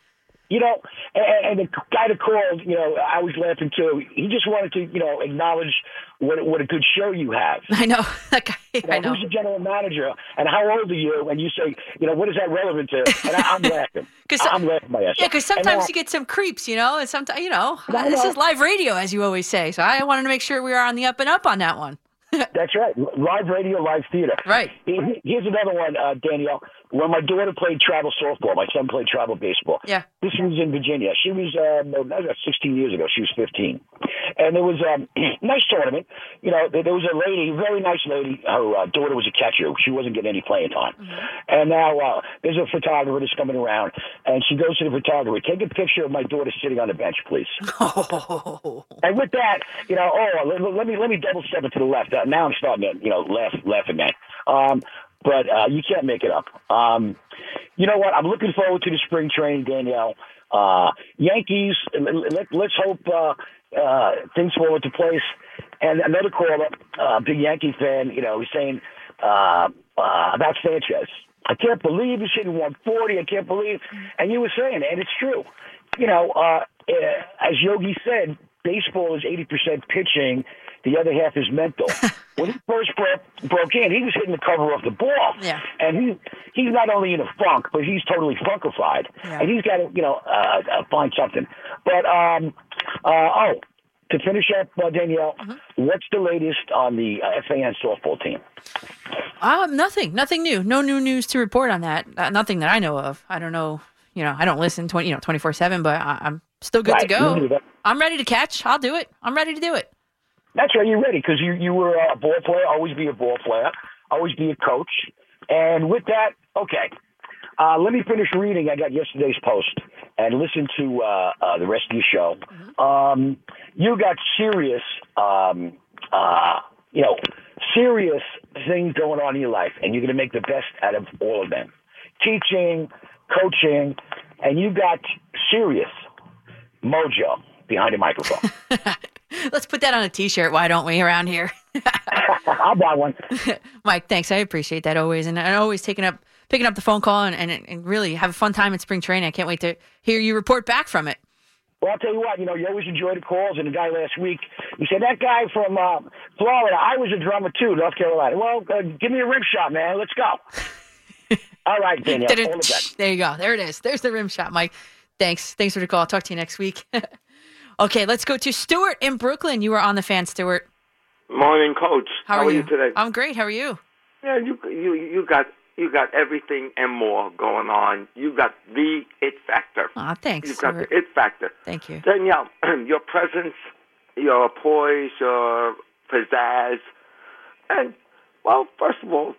Speaker 23: You know, and, and the guy that called, you know, I was laughing too. He just wanted to, you know, acknowledge what what a good show you have.
Speaker 2: I know that guy.
Speaker 23: I know. Who's the general manager, and how old are you? And you say, you know, what is that relevant to? And I, I'm laughing. Cause I'm laughing my ass
Speaker 2: Yeah, because sometimes you get some creeps, you know, and sometimes, you know, this
Speaker 23: know.
Speaker 2: is live radio, as you always say. So I wanted to make sure we are on the up and up on that one.
Speaker 23: That's right. Live radio, live theater.
Speaker 2: Right.
Speaker 23: He- Here's another one, uh, Danielle. When my daughter played travel softball, my son played travel baseball.
Speaker 2: Yeah.
Speaker 23: This was in Virginia. She was, uh, that was 16 years ago. She was 15. And there was um, nice tournament. You know, there, there was a lady, very nice lady. Her uh, daughter was a catcher. She wasn't getting any playing time. And now uh, there's a photographer that's coming around, and she goes to the photographer, take a picture of my daughter sitting on the bench, please. Oh. And with that, you know, oh, let, let me let me double step it to the left. Uh, now I'm starting to, you know, laugh laugh again. Um, but uh, you can't make it up. Um, you know what? I'm looking forward to the spring training, Danielle. Uh, Yankees. Let, let's hope uh, uh, things fall into place. And another caller, uh, big Yankee fan, you know, he's saying uh, uh, about Sanchez. I can't believe he's hitting 140. I can't believe. And you were saying, and it's true. You know, uh, uh, as Yogi said, baseball is 80% pitching. The other half is mental. when he first broke, broke in, he was hitting the cover off the ball.
Speaker 2: Yeah.
Speaker 23: And he he's not only in a funk, but he's totally funkified.
Speaker 2: Yeah.
Speaker 23: And he's got to, you know, uh, uh, find something. But, um, uh, oh, to finish up, uh, Danielle, what's the latest on the uh, FAN softball team?
Speaker 2: Um, nothing, nothing new. No new news to report on that. Uh, nothing that I know of. I don't know. You know, I don't listen twenty, you know, twenty four seven, but I, I'm still good to go. I'm ready to catch. I'll do it. I'm ready to do it.
Speaker 23: That's right. You're ready because you you were a ball player. Always be a ball player. Always be a coach. And with that, okay. Uh, let me finish reading. I got yesterday's post and listen to uh, uh, the rest of your show. Um, you got serious, um, uh, you know, serious things going on in your life, and you're going to make the best out of all of them. Teaching, coaching, and you got serious mojo behind a microphone.
Speaker 2: Let's put that on a T-shirt. Why don't we around here?
Speaker 23: I'll buy one.
Speaker 2: Mike, thanks. I appreciate that always, and I always taking up picking up the phone call and, and and really have a fun time at spring training. I can't wait to hear you report back from it.
Speaker 23: Well, I'll tell you what, you know, you always enjoy the calls. And the guy last week, he said, that guy from uh, Florida, I was a drummer too, North Carolina. Well, uh, give me a rim shot, man. Let's go. All right, Danielle. All the best.
Speaker 2: There you go. There it is. There's the rim shot, Mike. Thanks. Thanks for the call. I'll talk to you next week. okay, let's go to Stuart in Brooklyn. You were on the fan, Stuart.
Speaker 15: Morning, Coach.
Speaker 2: How, are,
Speaker 15: you? today?
Speaker 2: I'm great. How are you?
Speaker 15: Yeah, you you you got you got everything and more going on. You got the it factor.
Speaker 2: Aw, thanks,
Speaker 15: You got the it factor.
Speaker 2: Thank you.
Speaker 15: Danielle, your presence, your poise, your pizzazz, and well, first of all,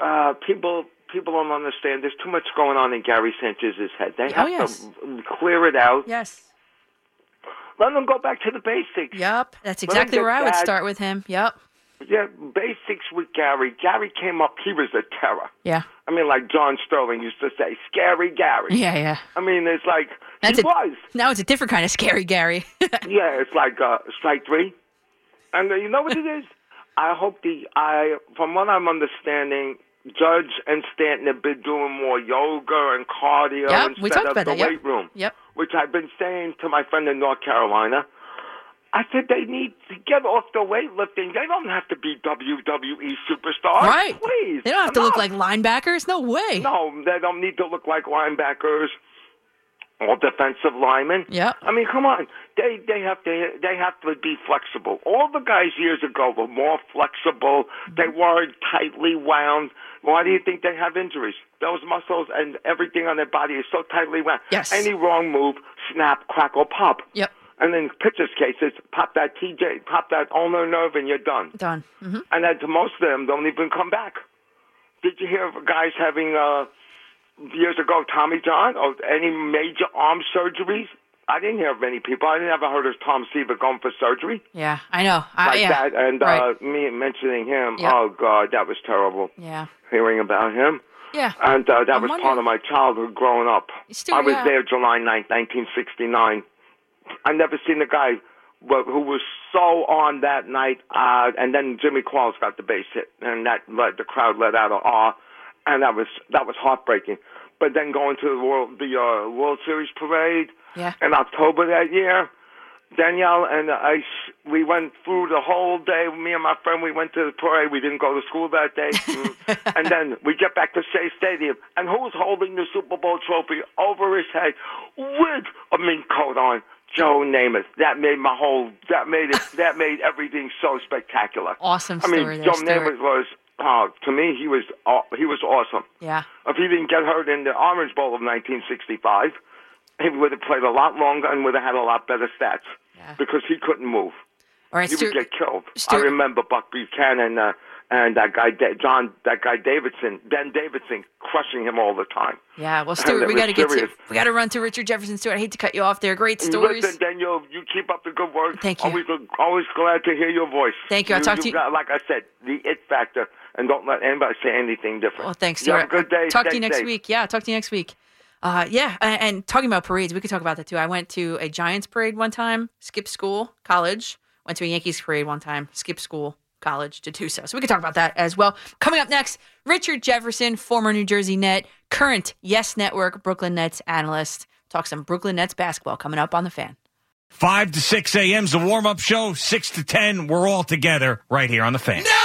Speaker 15: uh, people people don't understand. There's too much going on in Gary Sanchez's head. They
Speaker 2: Oh,
Speaker 15: have
Speaker 2: yes.
Speaker 15: to clear it out.
Speaker 2: Yes.
Speaker 15: Let them go back to the basics.
Speaker 2: Yep. That's exactly where I would
Speaker 15: that-
Speaker 2: start with him. Yep.
Speaker 15: Yeah, basics with Gary. Gary came up, he was a terror.
Speaker 2: Yeah.
Speaker 15: I mean, like John Sterling used to say, scary Gary.
Speaker 2: Yeah, yeah.
Speaker 15: I mean, it's like,
Speaker 2: That's
Speaker 15: he
Speaker 2: a-
Speaker 15: was.
Speaker 2: Now it's a different kind of scary, Gary.
Speaker 15: yeah, it's like uh, strike three. And uh, you know what it is? I hope the, I, from what I'm understanding, Judge and Stanton have been doing more yoga and cardio
Speaker 2: Yep,
Speaker 15: instead
Speaker 2: we talked
Speaker 15: of
Speaker 2: about
Speaker 15: the
Speaker 2: that, yep.
Speaker 15: weight room.
Speaker 2: Yep.
Speaker 15: Which I've been saying to my friend in North Carolina. I said they need to get off the weightlifting. They don't have to be WWE superstars.
Speaker 2: Right.
Speaker 15: Please.
Speaker 2: They don't have to look like linebackers. No way.
Speaker 15: No, they don't need to look like linebackers. all defensive linemen.
Speaker 24: Yeah.
Speaker 15: I mean, come on. They they have to they have to be flexible. All the guys years ago were more flexible. They weren't tightly wound. Why do you think they have injuries? Those muscles and everything on their body is so tightly wound.
Speaker 24: Yes.
Speaker 15: Any wrong move, snap, crackle, pop.
Speaker 24: Yep.
Speaker 15: And in pitchers' cases, pop that TJ, pop that ulnar nerve, and you're done.
Speaker 24: Done. hmm
Speaker 15: And then most of them, don't even come back. Did you hear of guys having uh, years ago Tommy John or any major arm surgeries? I didn't hear of many people. I never heard of Tom Seaver going for surgery
Speaker 24: Yeah, I know. I,
Speaker 15: like
Speaker 24: yeah.
Speaker 15: that. And
Speaker 24: right.
Speaker 15: uh, me mentioning him,
Speaker 24: Yeah.
Speaker 15: oh God, that was terrible.
Speaker 24: yeah.
Speaker 15: Hearing about him.
Speaker 24: Yeah.
Speaker 15: And uh, that
Speaker 24: I'm
Speaker 15: was
Speaker 24: wondering-
Speaker 15: part of my childhood growing up.
Speaker 24: Still,
Speaker 15: I was
Speaker 24: yeah.
Speaker 15: there July 9th, 1969. I never seen a guy wh- who was so on that night. Uh, and then Jimmy Qualls got the base hit, and that let the crowd let out a awe, and that was that was heartbreaking. But then going to the World the uh, World Series parade
Speaker 24: Yeah.
Speaker 15: in October that year, Danielle and I we went through the whole day. Me and my friend we went to the parade. We didn't go to school that day, and then we get back to Shea Stadium, and who's holding the Super Bowl trophy over his head with a mink coat on? Joe Namath. That made my whole. That made it. that made everything so spectacular.
Speaker 24: Awesome
Speaker 15: I mean,
Speaker 24: there,
Speaker 15: Joe
Speaker 24: Stuart.
Speaker 15: Namath was. Uh, to me, he was uh, he was awesome.
Speaker 24: Yeah.
Speaker 15: If he didn't get hurt in the Orange Bowl of 1965, he would have played a lot longer and would have had a lot better stats yeah. because he couldn't move.
Speaker 24: All right,
Speaker 15: he
Speaker 24: Stuart-
Speaker 15: would get killed.
Speaker 24: Stuart-
Speaker 15: I remember Buck Buchanan uh, and that guy John, that guy Davidson, Ben Davidson, crushing him all the time.
Speaker 24: Yeah. Well, Stuart, we got to get to we got to run to Richard Jefferson. Stuart, I hate to cut you off there. Great stories.
Speaker 15: Listen, Daniel, you keep up the good work.
Speaker 24: Thank you.
Speaker 15: Always, always glad to hear your voice.
Speaker 24: Thank you. I'll talk to you-
Speaker 15: got, like I said, the it factor, and don't let anybody say anything different.
Speaker 24: Well, thanks,
Speaker 15: You
Speaker 24: Stuart.
Speaker 15: have a good day.
Speaker 24: Talk to you next
Speaker 15: safe.
Speaker 24: week. Yeah, talk to you next week. Uh, yeah, and, and talking about parades, we could talk about that too. I went to a Giants parade one time, skipped school, college. Went to a Yankees parade one time, skipped school, college to do so. So we could talk about that as well. Coming up next, Richard Jefferson, former New Jersey Net, current Yes Network Brooklyn Nets analyst. Talk some Brooklyn Nets basketball coming up on the fan.
Speaker 22: 5 to 6 a.m. is the warm up show. 6 to 10, we're all together right here on the fan.
Speaker 25: No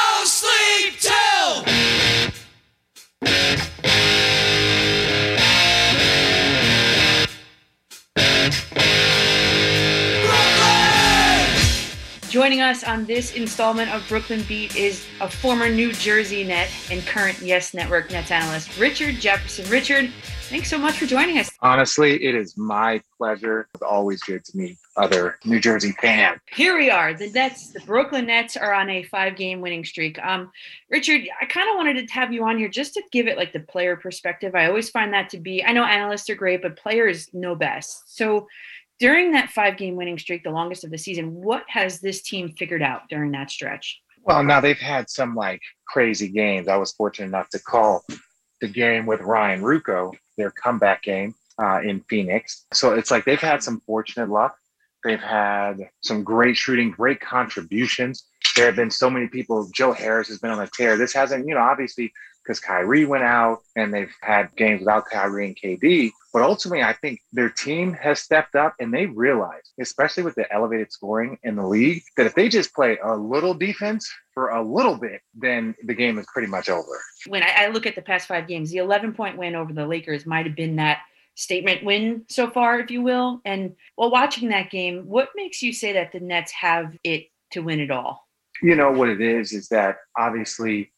Speaker 24: Joining us on this installment of Brooklyn Beat is a former New Jersey Net and current Yes Network Nets analyst, Richard Jefferson. Richard, thanks so much for joining us.
Speaker 26: Honestly, it is my pleasure. It's always good to meet other New Jersey fans.
Speaker 24: Here we are. The Nets, the Brooklyn Nets are on a five game winning streak. Um, Richard, I kind of wanted to have you on here just to give it like the player perspective. I always find that to be, I know analysts are great, but players know best. So during that five game winning streak, the longest of the season, what has this team figured out during that stretch?
Speaker 26: Well, now they've had some like crazy games. I was fortunate enough to call the game with Ryan Ruocco, their comeback game uh, in Phoenix. So it's like they've had some fortunate luck. They've had some great shooting, great contributions. There have been so many people. Joe Harris has been on a tear. This hasn't, you know, obviously because Kyrie went out and they've had games without Kyrie and KD. But ultimately, I think their team has stepped up and they realize, especially with the elevated scoring in the league, that if they just play a little defense for a little bit, then the game is pretty much over.
Speaker 24: When I, I look at the past five games, the 11 point win over the Lakers might have been that statement win so far, if you will. And while watching that game, what makes you say that the Nets have it to win it all?
Speaker 26: You know what it is, is that obviously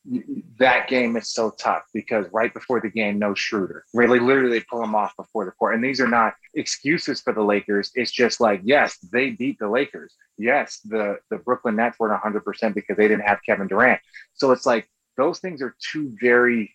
Speaker 26: that game is so tough because right before the game, no Schroeder. Really, literally, they pull him off before the court. And these are not excuses for the Lakers. It's just like, yes, they beat the Lakers. Yes, the, the Brooklyn Nets weren't 100% because they didn't have Kevin Durant. So it's like those things are two very,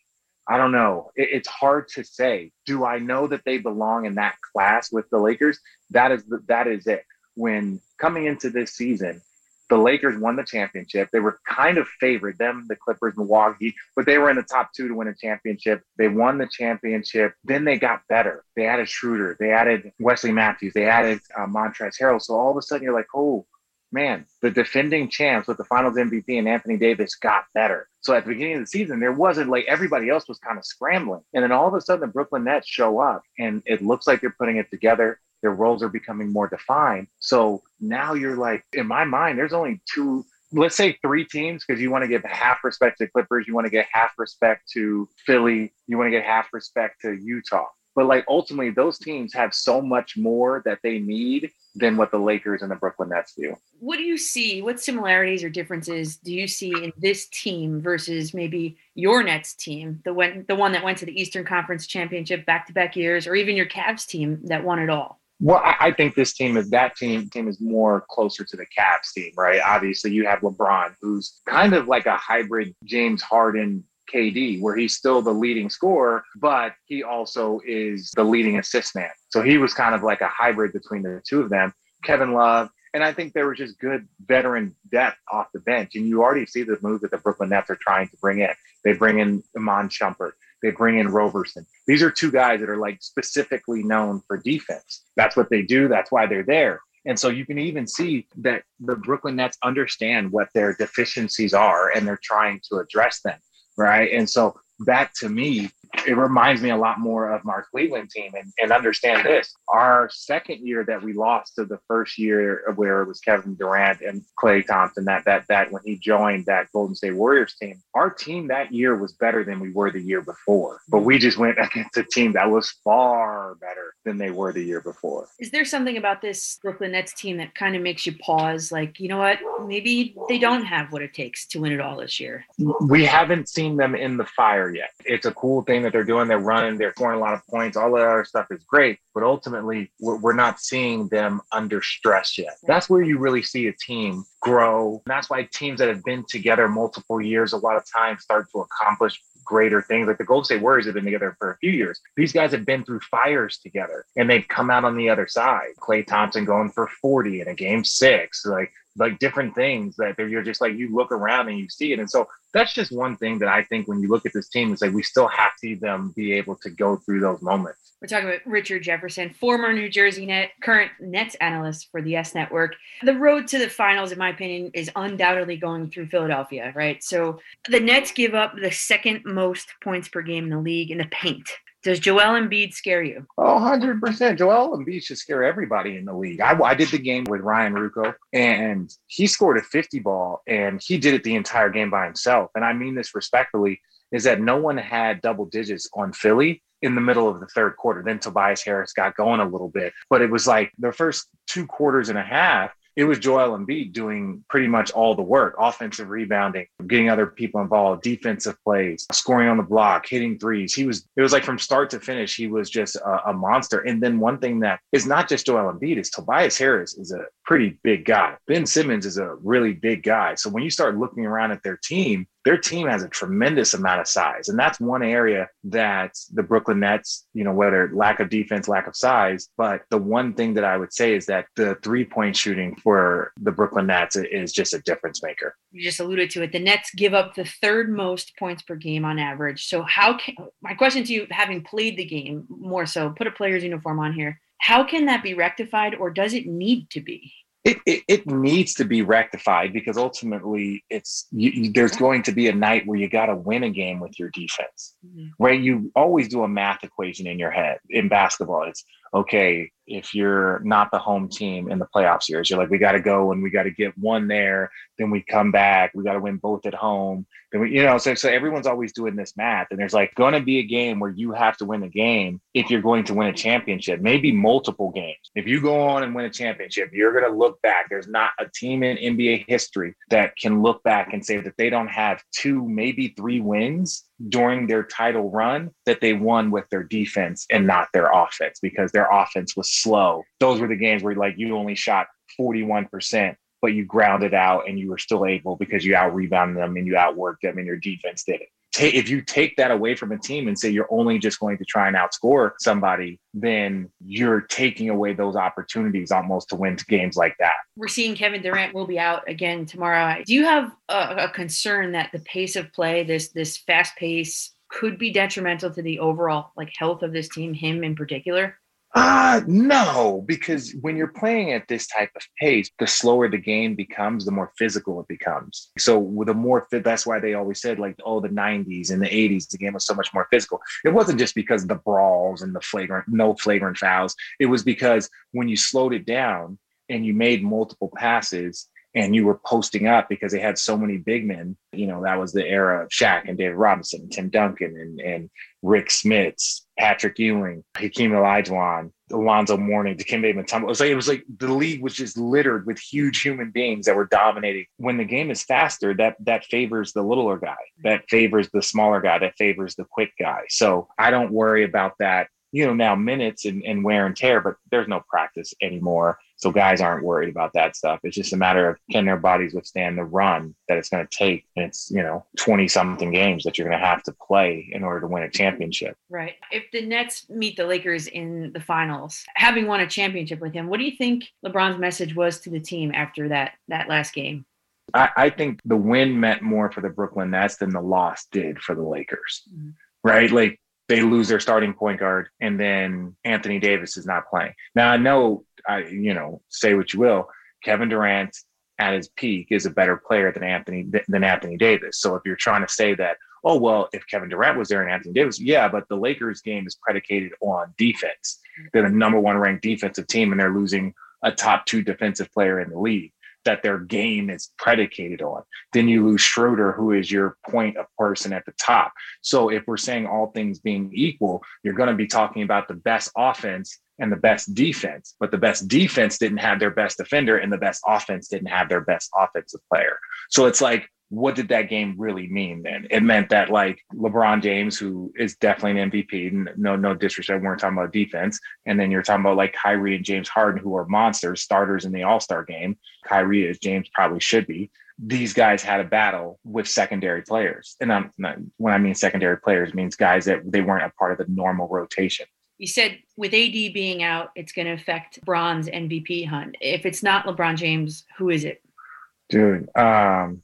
Speaker 26: I don't know. It, it's hard to say. Do I know that they belong in that class with the Lakers? That is the, that is it. When coming into this season, the Lakers won the championship. They were kind of favored, them, the Clippers, Milwaukee, but they were in the top two to win a championship. They won the championship. Then they got better. They added Schroeder. They added Wesley Matthews. They added uh, Montrezl Harrell. So all of a sudden you're like, oh, man, the defending champs with the finals MVP and Anthony Davis got better. So at the beginning of the season, there wasn't like everybody else was kind of scrambling. And then all of a sudden the Brooklyn Nets show up and it looks like they're putting it together. Their roles are becoming more defined. So now you're like, in my mind, there's only two, let's say three teams, because you want to give half respect to Clippers, you want to get half respect to Philly, you want to get half respect to Utah. But like ultimately, those teams have so much more that they need than what the Lakers and the Brooklyn Nets do.
Speaker 24: What do you see? What similarities or differences do you see in this team versus maybe your Nets team, the one the one that went to the Eastern Conference Championship back to back years, or even your Cavs team that won it all?
Speaker 26: Well, I, I think this team is that team team is more closer to the Cavs team, right? Obviously, you have LeBron, who's kind of like a hybrid James Harden KD, where he's still the leading scorer, but he also is the leading assist man. So he was kind of like a hybrid between the two of them. Kevin Love, and I think there was just good veteran depth off the bench. And you already see the move that the Brooklyn Nets are trying to bring in. They bring in Iman Shumpert. They bring in Roberson. These are two guys that are like specifically known for defense. That's what they do. That's why they're there. And so you can even see that the Brooklyn Nets understand what their deficiencies are and they're trying to address them. Right. And so that to me it reminds me a lot more of our Cleveland team. And, and understand this our second year that we lost to the first year where it was Kevin Durant and Klay Thompson, that that that when he joined that Golden State Warriors team, our team that year was better than we were the year before. But we just went against a team that was far better than they were the year before.
Speaker 24: Is there something about this Brooklyn Nets team that kind of makes you pause? Like, you know what? Maybe they don't have what it takes to win it all this year.
Speaker 26: We haven't seen them in the fire yet. It's a cool thing that they're doing. They're running, they're scoring a lot of points. All that other stuff is great. But ultimately, we're, we're not seeing them under stress yet. That's where you really see a team grow. And that's why teams that have been together multiple years, a lot of times start to accomplish greater things. Like the Golden State Warriors have been together for a few years. These guys have been through fires together and they've come out on the other side. Klay Thompson going for 40 in a game six, like like different things that you're just like you look around and you see it. And so that's just one thing that I think when you look at this team, it's like we still have to see them be able to go through those moments.
Speaker 24: We're talking about Richard Jefferson, former New Jersey Net, current Nets analyst for the YES Network. The road to the finals, in my opinion, is undoubtedly going through Philadelphia, right? So the Nets give up the second most points per game in the league in the paint. Does Joel Embiid scare you?
Speaker 26: Oh, 100%. Joel Embiid should scare everybody in the league. I, I did the game with Ryan Ruocco, and he scored a 50 ball, and he did it the entire game by himself. And I mean this respectfully, is that no one had double digits on Philly in the middle of the third quarter. Then Tobias Harris got going a little bit, but it was like the first two quarters and a half, it was Joel Embiid doing pretty much all the work offensive rebounding, getting other people involved, defensive plays, scoring on the block, hitting threes. He was, it was like from start to finish, he was just a, a monster. And then one thing that is not just Joel Embiid is Tobias Harris is a pretty big guy. Ben Simmons is a really big guy. So when you start looking around at their team, their team has a tremendous amount of size. And that's one area that the Brooklyn Nets, you know, whether lack of defense, lack of size, but the one thing that I would say is that the three point shooting for the Brooklyn Nets is just a difference maker.
Speaker 24: You just alluded to it. The Nets give up the third most points per game on average. So, how can my question to you, having played the game more so, put a player's uniform on here, how can that be rectified or does it need to be?
Speaker 26: It, it, it, needs to be rectified because ultimately it's you, you, there's going to be a night where you got to win a game with your defense. Mm-hmm. right? You always do a math equation in your head in basketball. It's okay if you're not the home team in the playoff series you're like we got to go and we got to get one there then we come back we got to win both at home then we you know so, so everyone's always doing this math and there's like going to be a game where you have to win a game if you're going to win a championship maybe multiple games. If you go on and win a championship you're going to look back. There's not a team in nba history that can look back and say that they don't have two maybe three wins during their title run that they won with their defense and not their offense because their offense was slow. Those were the games where like you only shot 41%, but you grounded out and you were still able because you out rebounded them and you outworked them and your defense did it. If you take that away from a team and say you're only just going to try and outscore somebody, then you're taking away those opportunities almost to win games like that.
Speaker 24: We're seeing Kevin Durant will be out again tomorrow. Do you have a, a concern that the pace of play, this this fast pace, could be detrimental to the overall like health of this team, him in particular?
Speaker 26: Uh no, because when you're playing at this type of pace, the slower the game becomes, the more physical it becomes. So with the more fit, that's why they always said like, oh, the 90s and the 80s, the game was so much more physical. It wasn't just because of the brawls and the flagrant, no flagrant fouls. It was because when you slowed it down and you made multiple passes and you were posting up because they had so many big men. You know, that was the era of Shaq and David Robinson, and Tim Duncan, and, and Rick Smits, Patrick Ewing, Hakeem Olajuwon, Alonzo Mourning, Dikembe Mutombo. It was like it was like the league was just littered with huge human beings that were dominating. When the game is faster, that that favors the littler guy, that favors the smaller guy, that favors the quick guy. So I don't worry about that you know now minutes and, and wear and tear but there's no practice anymore. So guys aren't worried about that stuff. It's just a matter of can their bodies withstand the run that it's going to take? And it's you know 20 something games that you're going to have to play in order to win a championship.
Speaker 2: Right. If the Nets meet the Lakers in the finals, having won a championship with him, what do you think LeBron's message was to the team after that that last game?
Speaker 26: I, I think the win meant more for the brooklyn nets than the loss did for the lakers. Mm-hmm. Right? Like they lose their starting point guard and then anthony davis is not playing. Now i know i you know say what you will kevin durant at his peak is a better player than anthony than anthony davis. So if you're trying to say that oh well if kevin durant was there and anthony davis yeah but the lakers game is predicated on defense. They're the number one ranked defensive team and they're losing a top two defensive player in the league that their game is predicated on. Then you lose Schroeder, who is your point of person at the top. So if we're saying all things being equal, you're going to be talking about the best offense and the best defense, but the best defense didn't have their best defender and the best offense didn't have their best offensive player. So it's like, what did that game really mean then? It meant that like LeBron James, who is definitely an MVP, no, no disrespect, we weren't talking about defense. And then you're talking about like Kyrie and James Harden, who are monsters, starters in the All-Star game. Kyrie, is James probably should be. These guys had a battle with secondary players. And I'm not, when I mean secondary players, means guys that they weren't a part of the normal rotation.
Speaker 2: You said with AD being out, it's going to affect Bron's MVP hunt. If it's not LeBron James, who is it?
Speaker 26: dude um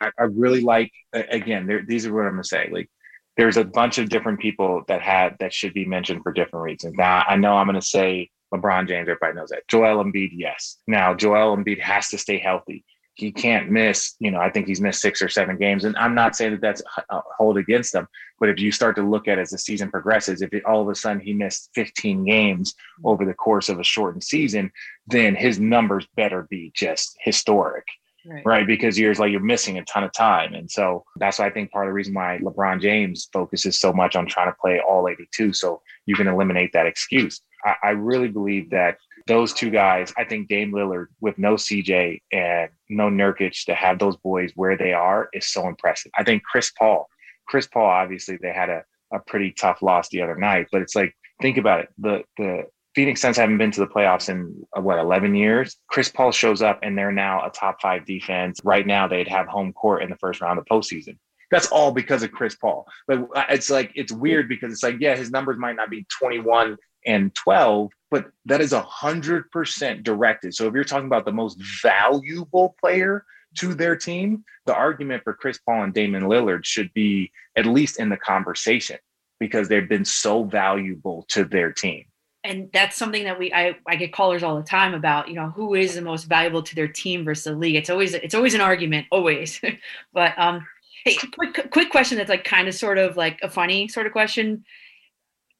Speaker 26: i i, really like again there, these are what i'm gonna say like there's a bunch of different people that had that should be mentioned for different reasons. Now i know i'm gonna say lebron james everybody knows that. Joel embiid yes. Now joel embiid has to stay healthy. He can't miss you know i think he's missed six or seven games and i'm not saying that that's a uh, hold against him but if you start to look at as the season progresses if it, all of a sudden he missed 15 games over the course of a shortened season then his numbers better be just historic right? Because you're like you're missing a ton of time, and so that's why I think part of the reason why LeBron James focuses so much on trying to play all 82, so you can eliminate that excuse. I, I really believe that those two guys, I think Dame Lillard with no CJ and no Nurkic to have those boys where they are is so impressive. I think Chris Paul, Chris Paul, obviously they had a, a pretty tough loss the other night, but it's like think about it. The the Phoenix Suns haven't been to the playoffs in uh, what 11 years. Chris Paul shows up and they're now a top five defense. Right now, they'd have home court in the first round of postseason. That's all because of Chris Paul. But it's like it's weird because it's like yeah, his numbers might not be 21 and 12, but that is a hundred percent directed. So if you're talking about the most valuable player to their team, the argument for Chris Paul and Damian Lillard should be at least in the conversation because they've been so valuable to their team.
Speaker 2: And that's something that we I, I get callers all the time about, you know, who is the most valuable to their team versus the league. It's always it's always an argument, always. but um hey, quick quick question that's like kind of sort of like a funny sort of question.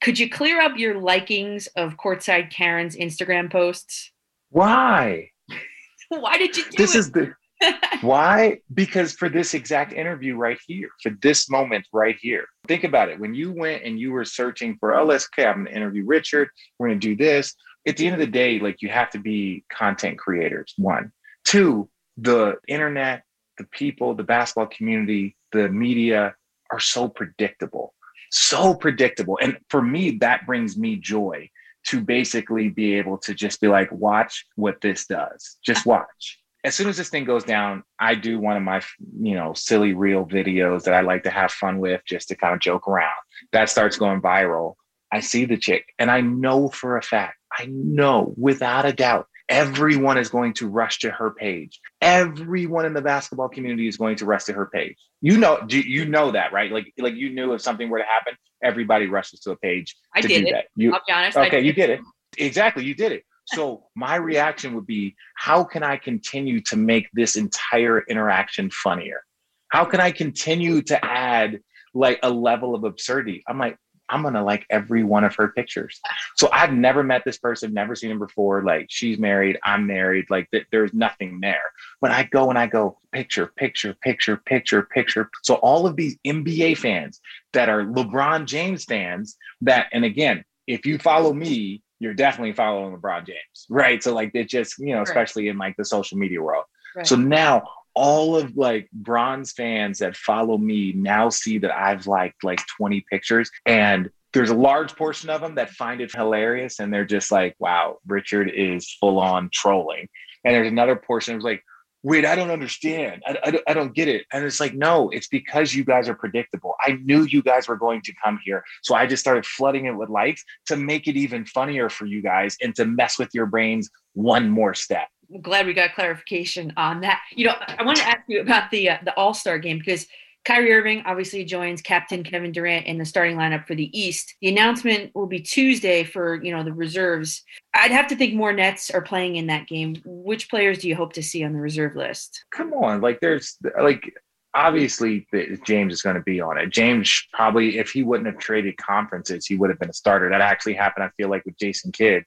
Speaker 2: Could you clear up your likings of courtside Karen's Instagram posts?
Speaker 26: Why?
Speaker 2: Why did you do
Speaker 26: This
Speaker 2: it?
Speaker 26: is the why? Because for this exact interview right here, for this moment right here. Think about it. When you went and you were searching for, oh, let's okay, I'm gonna interview Richard, we're gonna do this. At the end of the day, like you have to be content creators. One. Two, the internet, the people, the basketball community, the media are so predictable. So predictable. And for me, that brings me joy to basically be able to just be like, watch what this does. Just uh, watch as soon as this thing goes down, I do one of my, you know, silly real videos that I like to have fun with just to kind of joke around. That starts going viral. I see the chick and I know for a fact, I know without a doubt, everyone is going to rush to her page. Everyone in the basketball community is going to rush to her page. You know, do you know that, right? Like, like you knew if something were to happen, everybody rushes to a page
Speaker 2: I
Speaker 26: to
Speaker 2: did
Speaker 26: do
Speaker 2: it.
Speaker 26: that. You,
Speaker 2: I'll be honest,
Speaker 26: Okay, you
Speaker 2: did
Speaker 26: it. Exactly, you did it. So my reaction would be, how can I continue to make this entire interaction funnier? How can I continue to add like a level of absurdity? I'm like, I'm gonna like every one of her pictures. So I've never met this person, never seen him before. Like she's married, I'm married. Like th- there's nothing there. But I go and I go picture, picture, picture, picture, picture. So all of these NBA fans that are LeBron James fans, that and again, if you follow me, you're definitely following LeBron James, right? So like it just you know,
Speaker 2: Right.
Speaker 26: especially in like the social media world.
Speaker 2: Right.
Speaker 26: So now all of like Bron's fans that follow me now see that I've liked like 20 pictures and there's a large portion of them that find it hilarious and they're just like, wow, Richard is full on trolling. And there's another portion who's like, wait, I don't understand. I, I, I don't get it. And it's like, no, it's because you guys are predictable. I knew you guys were going to come here. So I just started flooding it with likes to make it even funnier for you guys and to mess with your brains one more step.
Speaker 2: I'm glad we got clarification on that. You know, I want to ask you about the uh, the All Star game because Kyrie Irving obviously joins Captain Kevin Durant in the starting lineup for the East. The announcement will be Tuesday for you know the reserves. I'd have to think more Nets are playing in that game. Which players do you hope to see on the reserve list?
Speaker 26: come on like there's like obviously james is going to be on it james probably if he wouldn't have traded conferences he would have been a starter that actually happened i feel like with jason kidd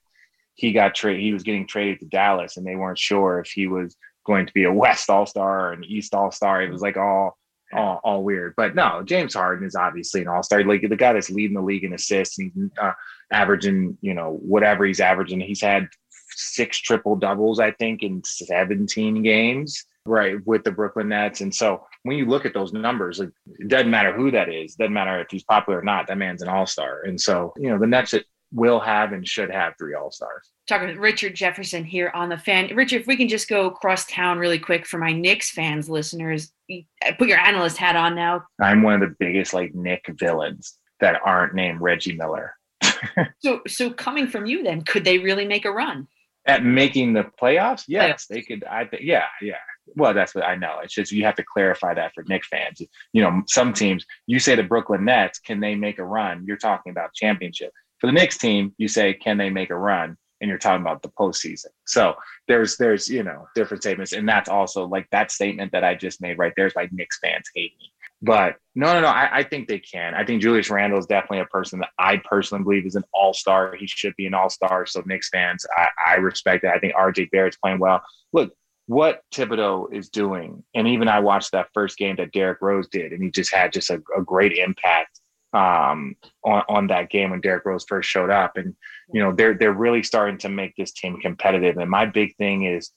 Speaker 26: he got traded he was getting traded to dallas and they weren't sure if he was going to be a west all-star or an east all-star it was like all all, all weird. But no james harden is obviously an all-star. Like the guy that's leading the league in assists and he's uh, averaging you know whatever he's averaging he's had six triple doubles i think in 17 games right with the brooklyn nets. And so when you look at those numbers like it doesn't matter who that is doesn't matter if he's popular or not that man's an all-star. And so you know the nets will have and should have three all-stars.
Speaker 2: Talking with Richard Jefferson here on the fan. Richard, if we can just go across town really quick for my Knicks fans, listeners, uh, put your analyst hat on now.
Speaker 26: i'm one of the biggest like Knick villains that aren't named reggie miller.
Speaker 2: So, so coming from you, then could they really make a run?
Speaker 26: at making the playoffs? Yes they could i think yeah yeah. Well that's what i know. It's just you have to clarify that for Knicks fans. You know some teams you say the brooklyn nets can they make a run? You're talking about championship for the Knicks team you say can they make a run and you're talking about the postseason so there's there's you know different statements and that's also like that statement that i just made right there is like Knicks fans hate me but no, no, no. I, I think they can. I think Julius Randle is definitely a person that I personally believe is an all star. He should be an all star. So Knicks fans, I, I respect that. I think RJ Barrett's playing well. Look, what Thibodeau is doing, and even I watched that first game that Derrick Rose did, and he just had just a, a great impact um, on, on that game when Derrick Rose first showed up. And you know, they're they're really starting to make this team competitive. And my big thing is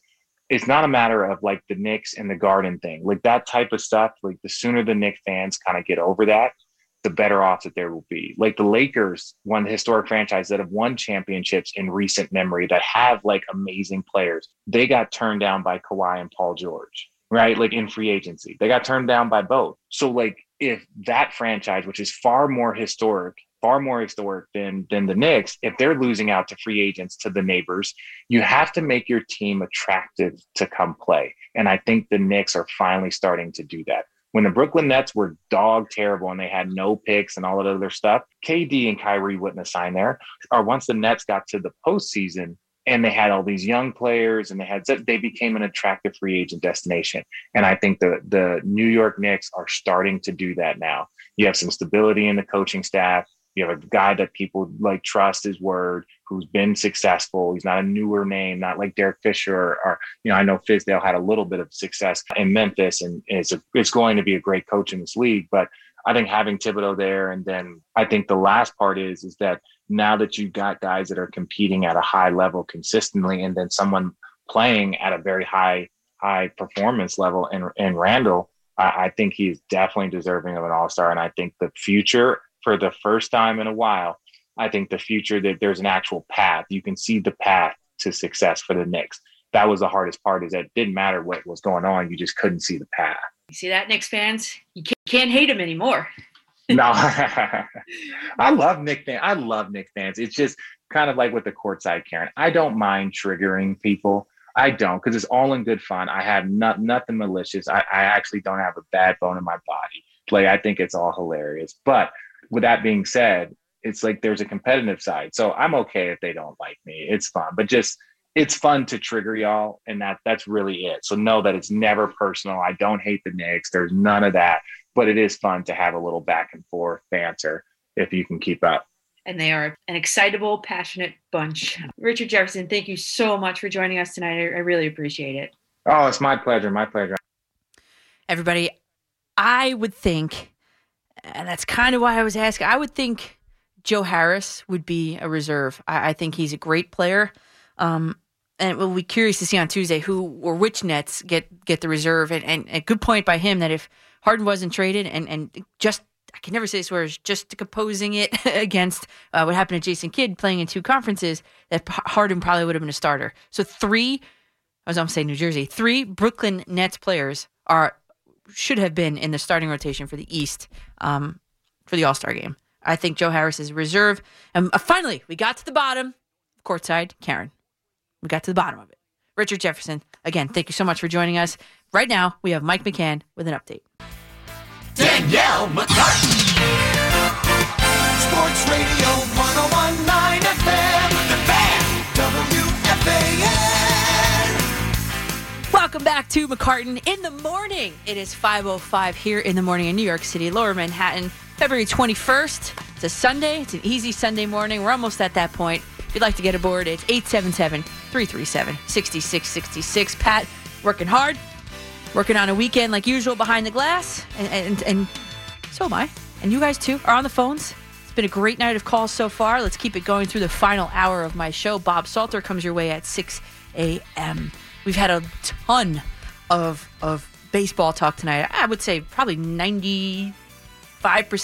Speaker 26: it's not a matter of like the Knicks and the Garden thing, like that type of stuff. Like the sooner the Knicks fans kind of get over that, the better off that there will be. Like the Lakers, one historic franchise that have won championships in recent memory that have like amazing players. They got turned down by Kawhi and Paul George, right? Like in free agency, they got turned down by both. So like if that franchise, which is far more historic, far more historic than than the Knicks, if they're losing out to free agents to the neighbors, you have to make your team attractive to come play. And I think the Knicks are finally starting to do that. When the Brooklyn Nets were dog terrible and they had no picks and all that other stuff, KD and Kyrie wouldn't have signed there. Or once the Nets got to the postseason and they had all these young players and they had they became an attractive free agent destination. And I think the the New York Knicks are starting to do that now. You have some stability in the coaching staff. You have a guy that people like trust his word, who's been successful. He's not a newer name, not like Derek Fisher or, or you know, I know Fizdale had a little bit of success in Memphis and a, it's going to be a great coach in this league. But I think having Thibodeau there, and then I think the last part is is that now that you've got guys that are competing at a high level consistently, and then someone playing at a very high high performance level, and and Randle, I, I think he's definitely deserving of an All Star, and I think the future for the first time in a while, I think the future that there's an actual path. You can see the path to success for the Knicks. That was the hardest part. Is that it didn't matter what was going on, you just couldn't see the path.
Speaker 2: You see that, Knicks fans? You can't hate him anymore.
Speaker 26: No, I love Knick fans. I love Knick fans. It's just kind of like with the courtside Karen. I don't mind triggering people. I don't because it's all in good fun. I have not, nothing malicious. I, I actually don't have a bad bone in my body. Like I think it's all hilarious. But with that being said, it's like there's a competitive side. So I'm okay if they don't like me. It's fun. But just it's fun to trigger y'all, and that that's really it. So know that it's never personal. I don't hate the Knicks. There's none of that. But it is fun to have a little back and forth banter. if you can keep up.
Speaker 2: And they are an excitable, passionate bunch. Richard Jefferson, thank you so much for joining us tonight. I, I really appreciate it.
Speaker 26: Oh, it's my pleasure. My pleasure.
Speaker 2: Everybody, I would think, and that's kind of why I was asking, I would think Joe Harris would be a reserve. I, I think he's a great player. Um, and we'll be curious to see on Tuesday who or which Nets get get the reserve. And, and a good point by him that if Harden wasn't traded and, and just I can never say this words, just composing it against uh, what happened to Jason Kidd playing in two conferences, that Harden probably would have been a starter. So three, as I'm saying, New Jersey, three Brooklyn Nets players are should have been in the starting rotation for the East um, for the All Star game. I think Joe Harris is reserve. And uh, finally, we got to the bottom, courtside, Karen. We got to the bottom of it. Richard Jefferson, again, thank you so much for joining us. Right now, we have Mike McCann with an update.
Speaker 1: Danielle McCartan. Sports Radio 1019 FM. The Fan. WFAN.
Speaker 2: Welcome back to McCartan in the morning. It is 5.05 here in the morning in New York City, Lower Manhattan, February 21st. It's a Sunday. It's an easy Sunday morning. We're almost at that point. If you'd like to get aboard, it's 877 337 6666. Pat, working hard, working on a weekend like usual behind the glass, and, and, and so am I. And you guys too are on the phones. It's been a great night of calls so far. Let's keep it going through the final hour of my show. Bob Salter comes your way at 6 a.m. We've had a ton of of baseball talk tonight. I would say probably 95%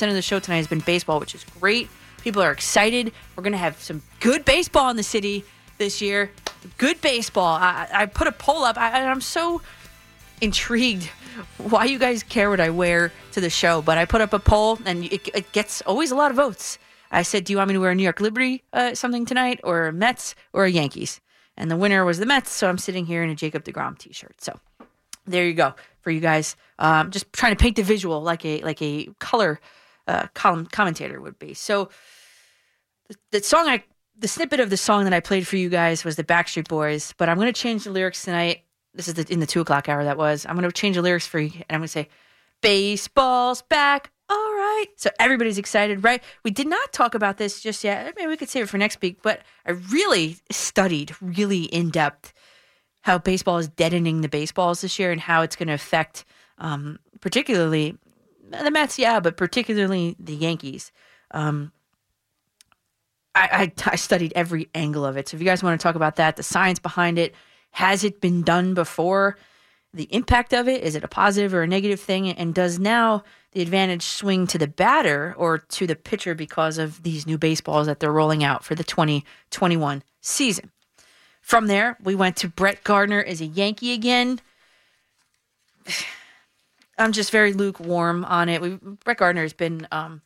Speaker 2: of the show tonight has been baseball, which is great. People are excited. We're going to have some good baseball in the city this year. Good baseball. I, I put a poll up, I, I'm so intrigued why you guys care what I wear to the show, but I put up a poll and it, it gets always a lot of votes. I said, "Do you want me to wear a New York Liberty uh, something tonight, or Mets, or Yankees?" And the winner was the Mets, so I'm sitting here in a Jacob deGrom T-shirt. So there you go for you guys. Um, just trying to paint the visual like a like a color uh, column commentator would be. So the, the song I the snippet of the song that I played for you guys was the Backstreet Boys, but I'm going to change the lyrics tonight. This is the, in the two o'clock hour that was. I'm going to change the lyrics for you, and I'm going to say, "Baseball's back." All right. So everybody's excited, right? We did not talk about this just yet. Maybe we could save it for next week, but I really studied really in depth how baseball is deadening the baseballs this year and how it's going to affect, um, particularly the Mets, yeah, but particularly the Yankees. Um, I, I, I studied every angle of it. So if you guys want to talk about that, the science behind it, has it been done before? The impact of it, is it a positive or a negative thing? And does now the advantage swing to the batter or to the pitcher because of these new baseballs that they're rolling out for the 2021 season? From there, we went to Brett Gardner as a Yankee again. I'm just very lukewarm on it. We, Brett Gardner has been um,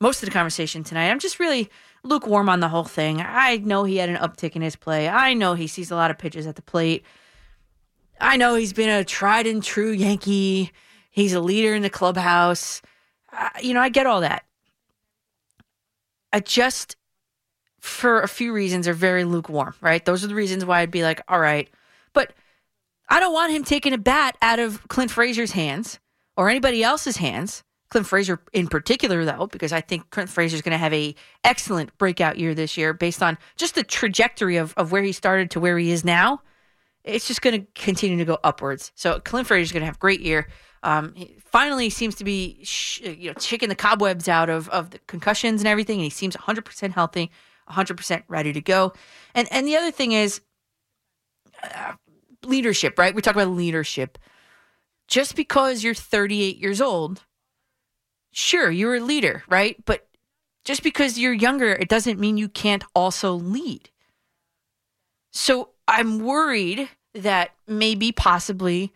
Speaker 2: most of the conversation tonight. I'm just really lukewarm on the whole thing. I know he had an uptick in his play. I know he sees a lot of pitches at the plate. I know he's been a tried and true Yankee. He's a leader in the clubhouse. Uh, you know, I get all that. I just, for a few reasons, are very lukewarm, right? Those are the reasons why I'd be like, all right. But I don't want him taking a bat out of Clint Frazier's hands or anybody else's hands Clint Frazier in particular, though, because I think Clint Frazier is going to have a excellent breakout year this year based on just the trajectory of, of where he started to where he is now. It's just going to continue to go upwards. So Clint Frazier is going to have a great year. Um, he finally seems to be, sh- you know, shaking the cobwebs out of, of the concussions and everything, and he seems 100% healthy, 100% ready to go. And and the other thing is uh, leadership, right? We talk about leadership. Just because you're 38 years old sure, you're a leader, right? But just because you're younger, it doesn't mean you can't also lead. So I'm worried that maybe possibly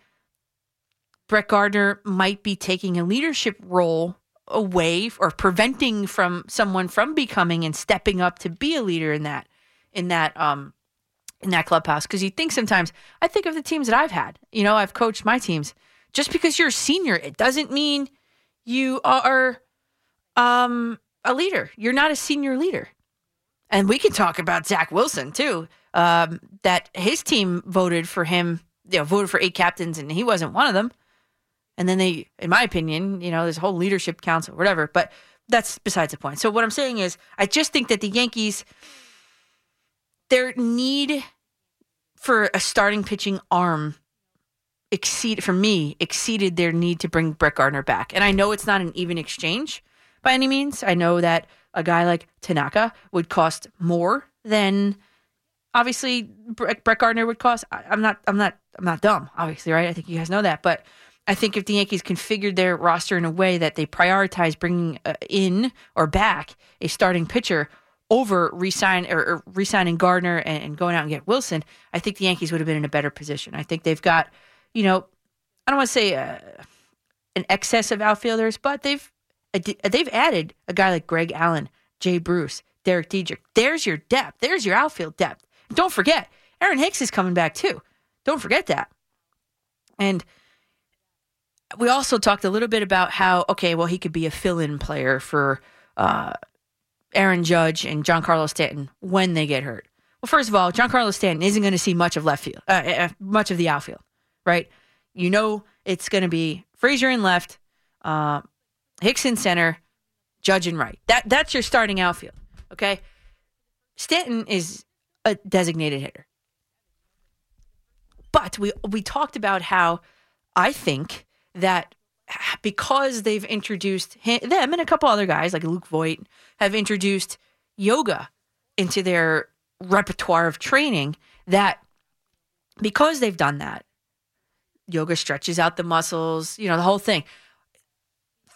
Speaker 2: Brett Gardner might be taking a leadership role away or preventing from someone from becoming and stepping up to be a leader in that in that um in that clubhouse because you think sometimes I think of the teams that I've had. You know, I've coached my teams. Just because you're a senior, it doesn't mean you are um, a leader. You're not a senior leader. And we can talk about Zach Wilson too. Um, that his team voted for him, you know, voted for eight captains, and he wasn't one of them. And then they, in my opinion, you know, this whole leadership council, whatever. But that's besides the point. So what I'm saying is, I just think that the Yankees, their need for a starting pitching arm exceed for me exceeded their need to bring Brett Gardner back. And I know it's not an even exchange by any means. I know that a guy like Tanaka would cost more than obviously Brett Gardner would cost. I'm not I'm not I'm not dumb, obviously, right? I think you guys know that, but I think if the Yankees configured their roster in a way that they prioritize bringing uh, in or back a starting pitcher over resign or, resigning Gardner and going out and get Wilson, I think the Yankees would have been in a better position. I think they've got, you know, I don't want to say uh, an excess of outfielders, but they've they've added a guy like Greg Allen, Jay Bruce, Derek Dietrich. There's your depth. There's your outfield depth. And don't forget, Aaron Hicks is coming back too. Don't forget that. And we also talked a little bit about how okay, well, he could be a fill-in player for uh, Aaron Judge and Giancarlo Stanton when they get hurt. Well, first of all, Giancarlo Stanton isn't going to see much of left field, uh, uh, much of the outfield, right? You know, it's going to be Frazier in left, uh, Hicks in center, Judge in right. That that's your starting outfield. Okay, Stanton is a designated hitter, but we we talked about how I think that because they've introduced him, them and a couple other guys like Luke Voit have introduced yoga into their repertoire of training that because they've done that yoga stretches out the muscles you know the whole thing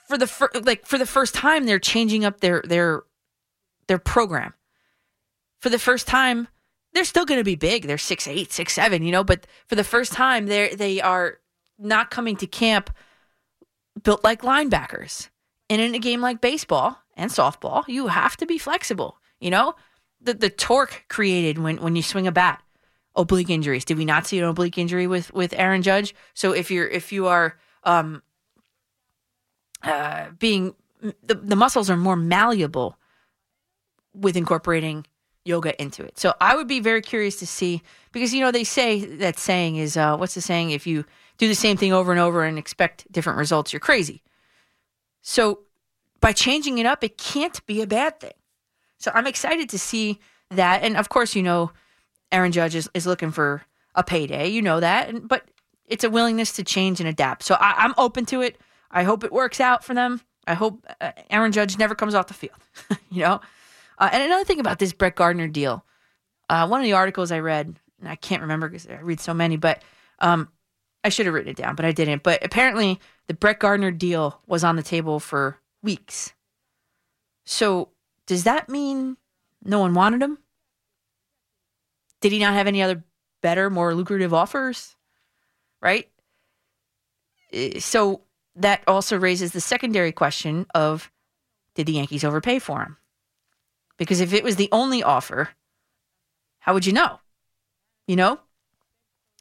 Speaker 2: for the fir- like for the first time they're changing up their their their program for the first time they're still going to be big they're six eight six seven you know but for the first time they they are not coming to camp built like linebackers. And in a game like baseball and softball, you have to be flexible. You know, the the torque created when when you swing a bat. Oblique injuries. Did we not see an oblique injury with with Aaron Judge? So if you're if you are um uh being the the muscles are more malleable with incorporating yoga into it. So I would be very curious to see because you know they say that saying is uh what's the saying if you do the same thing over and over and expect different results, you're crazy. So by changing it up, it can't be a bad thing. So I'm excited to see that. And of course, you know, Aaron Judge is, is looking for a payday. You know that. And, but it's a willingness to change and adapt. So I, am open to it. I hope it works out for them. I hope uh, Aaron Judge never comes off the field. you know? Uh, and another thing about this Brett Gardner deal, uh, one of the articles I read, and I can't remember because I read so many, but um, I should have written it down, but I didn't. But apparently, the Brett Gardner deal was on the table for weeks. So, does that mean no one wanted him? Did he not have any other better, more lucrative offers? Right? Eh, so, that also raises the secondary question of did the Yankees overpay for him? Because if it was the only offer, how would you know? You know?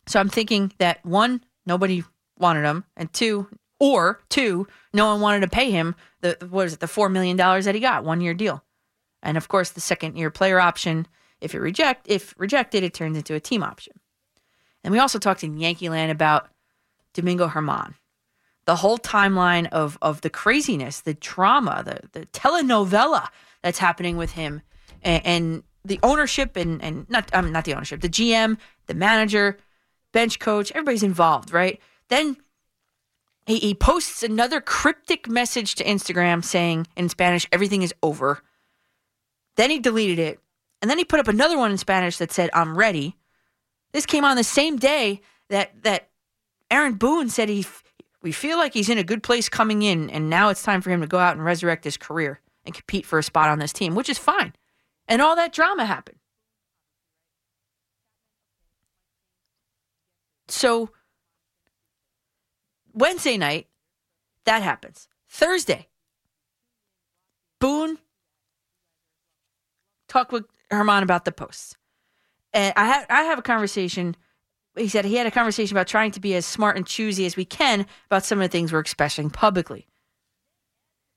Speaker 2: So I'm thinking that one, nobody wanted him, and two, or two, no one wanted to pay him the what is it, the four million dollars that he got, one year deal. And of course the second year player option, if it reject if rejected, it turns into a team option. And we also talked in Yankee Land about Domingo Germán, The whole timeline of of the craziness, the drama, the the telenovela that's happening with him and, and the ownership and and not um, not the ownership, the GM, the manager, bench coach, everybody's involved, right? Then he, he posts another cryptic message to Instagram saying in Spanish, everything is over. Then he deleted it. And then he put up another one in Spanish that said, I'm ready. This came on the same day that that Aaron Boone said he we feel like he's in a good place coming in, and now it's time for him to go out and resurrect his career and compete for a spot on this team, which is fine. And all that drama happened. So Wednesday night, that happens. Thursday, Boone talked with Germán about the posts. And I had I have a conversation. He said he had a conversation about trying to be as smart and choosy as we can about some of the things we're expressing publicly.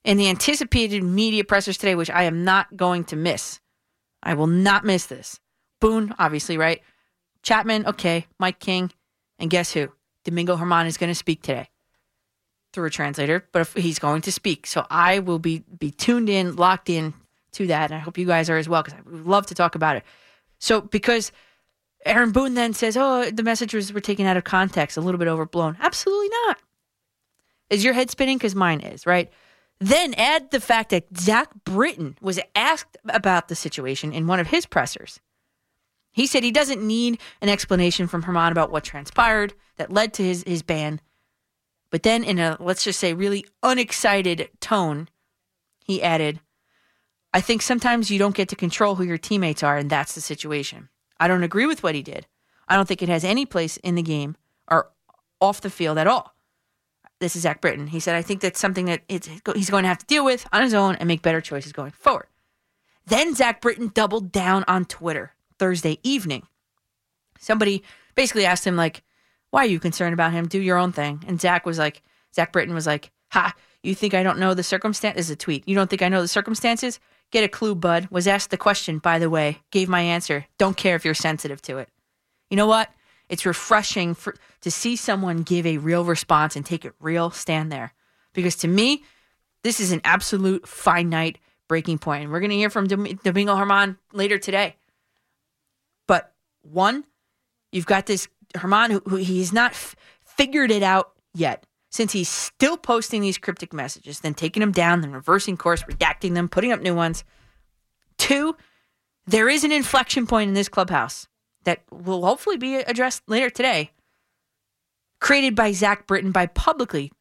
Speaker 2: In the anticipated media pressers today, which I am not going to miss. I will not miss this. Boone, obviously, right? Chapman, okay. Mike King, and guess who? Domingo Germán is going to speak today. through a translator, but if he's going to speak. So I will be be tuned in, locked in to that, and I hope you guys are as well because I would love to talk about it. So because Aaron Boone then says, "Oh, the messages were taken out of context, a little bit overblown." Absolutely not. Is your head spinning? Because mine is, right? Then add the fact that Zach Britton was asked about the situation in one of his pressers. He said he doesn't need an explanation from Germán about what transpired that led to his, his ban. But then, in a, let's just say, really unexcited tone, he added, I think sometimes you don't get to control who your teammates are, and that's the situation. I don't agree with what he did. I don't think it has any place in the game or off the field at all. This is Zach Britton. He said, I think that's something that he's going to have to deal with on his own and make better choices going forward. Then Zach Britton doubled down on Twitter Thursday evening. Somebody basically asked him, like, why are you concerned about him? Do your own thing. And Zach was like, Zach Britton was like, ha, you think I don't know the circumstance? This is a tweet. You don't think I know the circumstances? Get a clue, bud. Was asked the question, by the way. Gave my answer. Don't care if you're sensitive to it. You know what? It's refreshing for, to see someone give a real response and take it real stand there. Because to me, this is an absolute finite breaking point. And we're going to hear from Domingo Germán later today. But one, you've got this Germán who, who he's not f- figured it out yet since he's still posting these cryptic messages, then taking them down, then reversing course, redacting them, putting up new ones. Two, there is an inflection point in this clubhouse that will hopefully be addressed later today, created by Zach Britton by publicly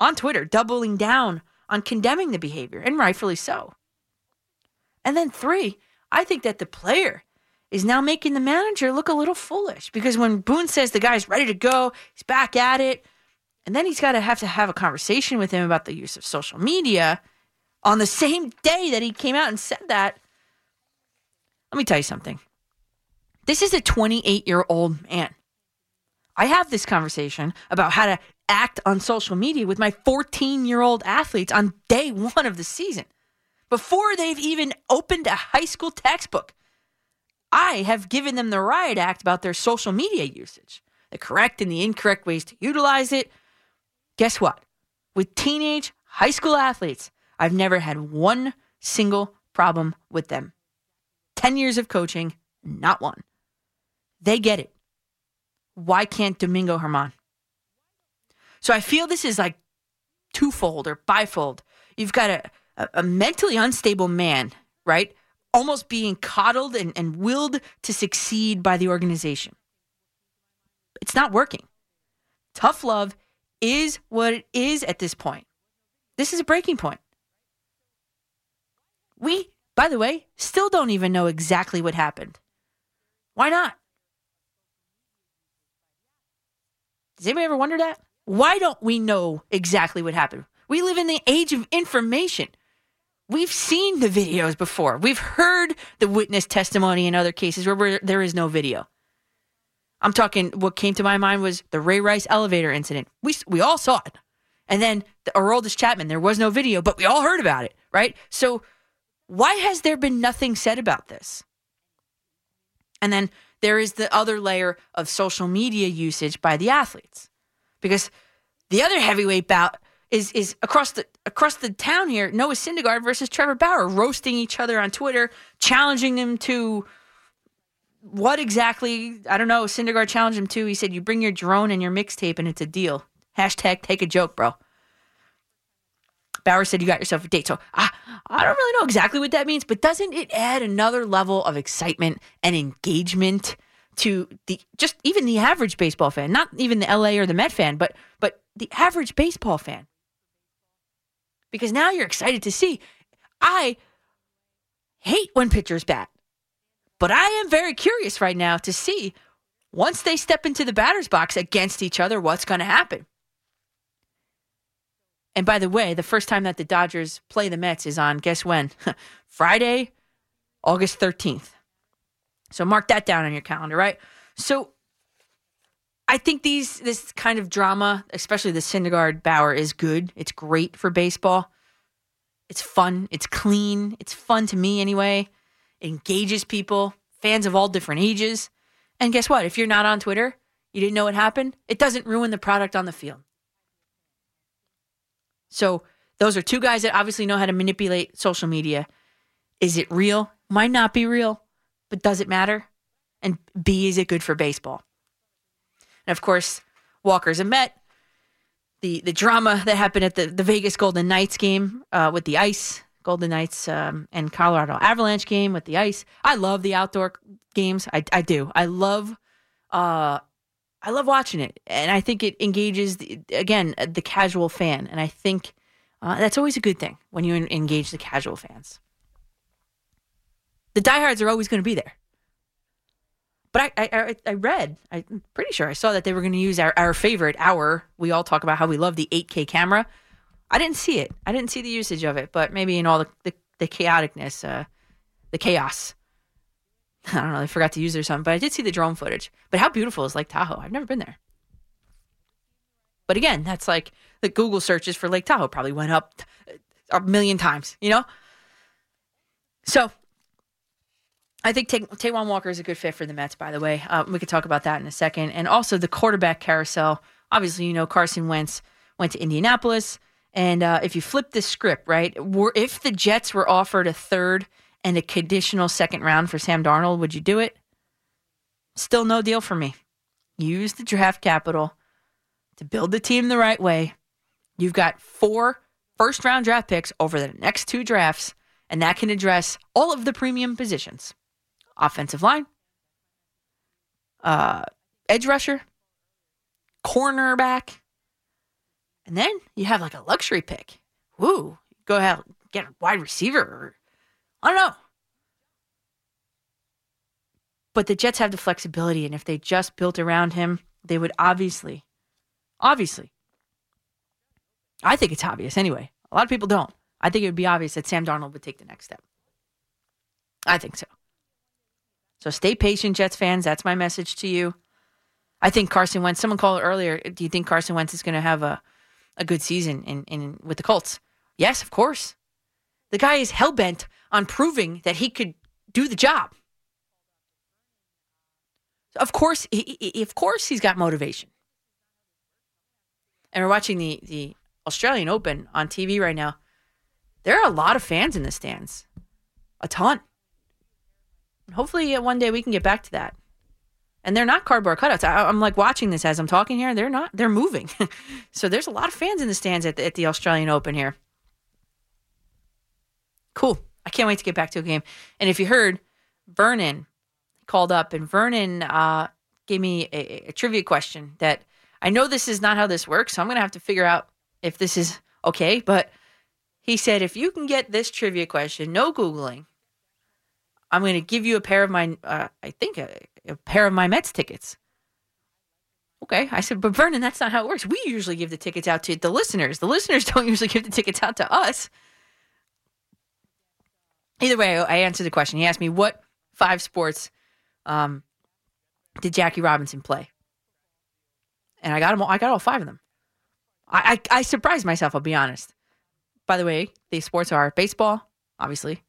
Speaker 2: on Twitter, doubling down on condemning the behavior, and rightfully so. And then three, I think that the player is now making the manager look a little foolish because when Boone says the guy's ready to go, he's back at it, and then he's got to have to have a conversation with him about the use of social media on the same day that he came out and said that. Let me tell you something. This is a 28 year old man. I have this conversation about how to act on social media with my 14 year old athletes on day one of the season before they've even opened a high school textbook. I have given them the riot act about their social media usage, the correct and the incorrect ways to utilize it, Guess what? With teenage high school athletes, I've never had one single problem with them. 10 years of coaching, not one. They get it. Why can't Domingo Germán? So I feel this is like twofold or bifold. You've got a, a, a mentally unstable man, right? Almost being coddled and, and willed to succeed by the organization. It's not working. Tough love is what it is at this point. This is a breaking point. We, by the way, still don't even know exactly what happened. Why not? Does anybody ever wonder that? Why don't we know exactly what happened? We live in the age of information. We've seen the videos before. We've heard the witness testimony in other cases where there is no video. I'm talking. What came to my mind was the Ray Rice elevator incident. We we all saw it, and then the Aroldis Chapman. There was no video, but we all heard about it, right? So why has there been nothing said about this? And then there is the other layer of social media usage by the athletes, because the other heavyweight bout is is across the across the town here. Noah Syndergaard versus Trevor Bauer roasting each other on Twitter, challenging them to what exactly? I don't know. Syndergaard challenged him too. He said, "You bring your drone and your mixtape, and it's a deal." Hashtag take a joke, bro. Bauer said, "You got yourself a date." So I, I don't really know exactly what that means, but doesn't it add another level of excitement and engagement to the just even the average baseball fan, not even the LA or the Met fan, but but the average baseball fan? Because now you're excited to see. I hate when pitchers bat. But I am very curious right now to see once they step into the batter's box against each other, what's going to happen. And by the way, the first time that the Dodgers play the Mets is on, guess when? Friday, August 13th. So mark that down on your calendar, right? So I think these this kind of drama, especially the Syndergaard Bauer, is good. It's great for baseball. It's fun. It's clean. It's fun to me anyway engages people, fans of all different ages. And guess what? If you're not on Twitter, you didn't know what happened, it doesn't ruin the product on the field. So those are two guys that obviously know how to manipulate social media. Is it real? Might not be real, but does it matter? And B, is it good for baseball? And of course, Walker's a Met. The the drama that happened at the, the Vegas Golden Knights game uh, with the ice, Golden Knights um, and Colorado Avalanche game with the ice. I love the outdoor games. I, I do. I love uh, I love watching it, and I think it engages the, again the casual fan, and I think uh, that's always a good thing when you engage the casual fans. The diehards are always going to be there. But I, I, I read, I'm pretty sure I saw that they were going to use our, our favorite, our, we all talk about how we love the 8K camera. I didn't see it. I didn't see the usage of it, but maybe in all the, the, the chaoticness, uh, the chaos. I don't know, they forgot to use it or something, but I did see the drone footage. But how beautiful is Lake Tahoe? I've never been there. But again, that's like the Google searches for Lake Tahoe probably went up a million times, you know? So I think Taijuan Walker is a good fit for the Mets, by the way. Uh, we could talk about that in a second. And also the quarterback carousel. Obviously, you know, Carson Wentz went to Indianapolis. And uh, if you flip the script, right, were, if the Jets were offered a third and a conditional second round for Sam Darnold, would you do it? Still no deal for me. Use the draft capital to build the team the right way. You've got four first round draft picks over the next two drafts, and that can address all of the premium positions offensive line, uh, edge rusher, cornerback, and then you have like a luxury pick. Woo, go ahead, get a wide receiver. Or, I don't know. But the Jets have the flexibility, and if they just built around him, they would obviously, obviously, I think it's obvious anyway. A lot of people don't. I think it would be obvious that Sam Darnold would take the next step. I think so. So stay patient, Jets fans. That's my message to you. I think Carson Wentz. Someone called earlier. Do you think Carson Wentz is going to have a, a good season in, in with the Colts? Yes, of course. The guy is hell bent on proving that he could do the job. Of course, he, he- of course, he's got motivation. And we're watching the the Australian Open on TV right now. There are a lot of fans in the stands, a ton. Hopefully, uh, one day we can get back to that. And they're not cardboard cutouts. I, I'm like watching this as I'm talking here. They're not. They're moving. so there's a lot of fans in the stands at the, at the Australian Open here. Cool. I can't wait to get back to a game. And if you heard, Vernon called up, and Vernon uh, gave me a, a trivia question that I know this is not how this works, so I'm going to have to figure out if this is okay. But he said, if you can get this trivia question, no Googling, I'm going to give you a pair of my, uh, I think, a, a pair of my Mets tickets. Okay. I said, but Vernon, that's not how it works. We usually give the tickets out to the listeners. The listeners don't usually give the tickets out to us. Either way, I answered the question. He asked me, what five sports um, did Jackie Robinson play? And I got them. All, I got all five of them. I, I I surprised myself. I'll be honest. By the way, these sports are baseball, obviously.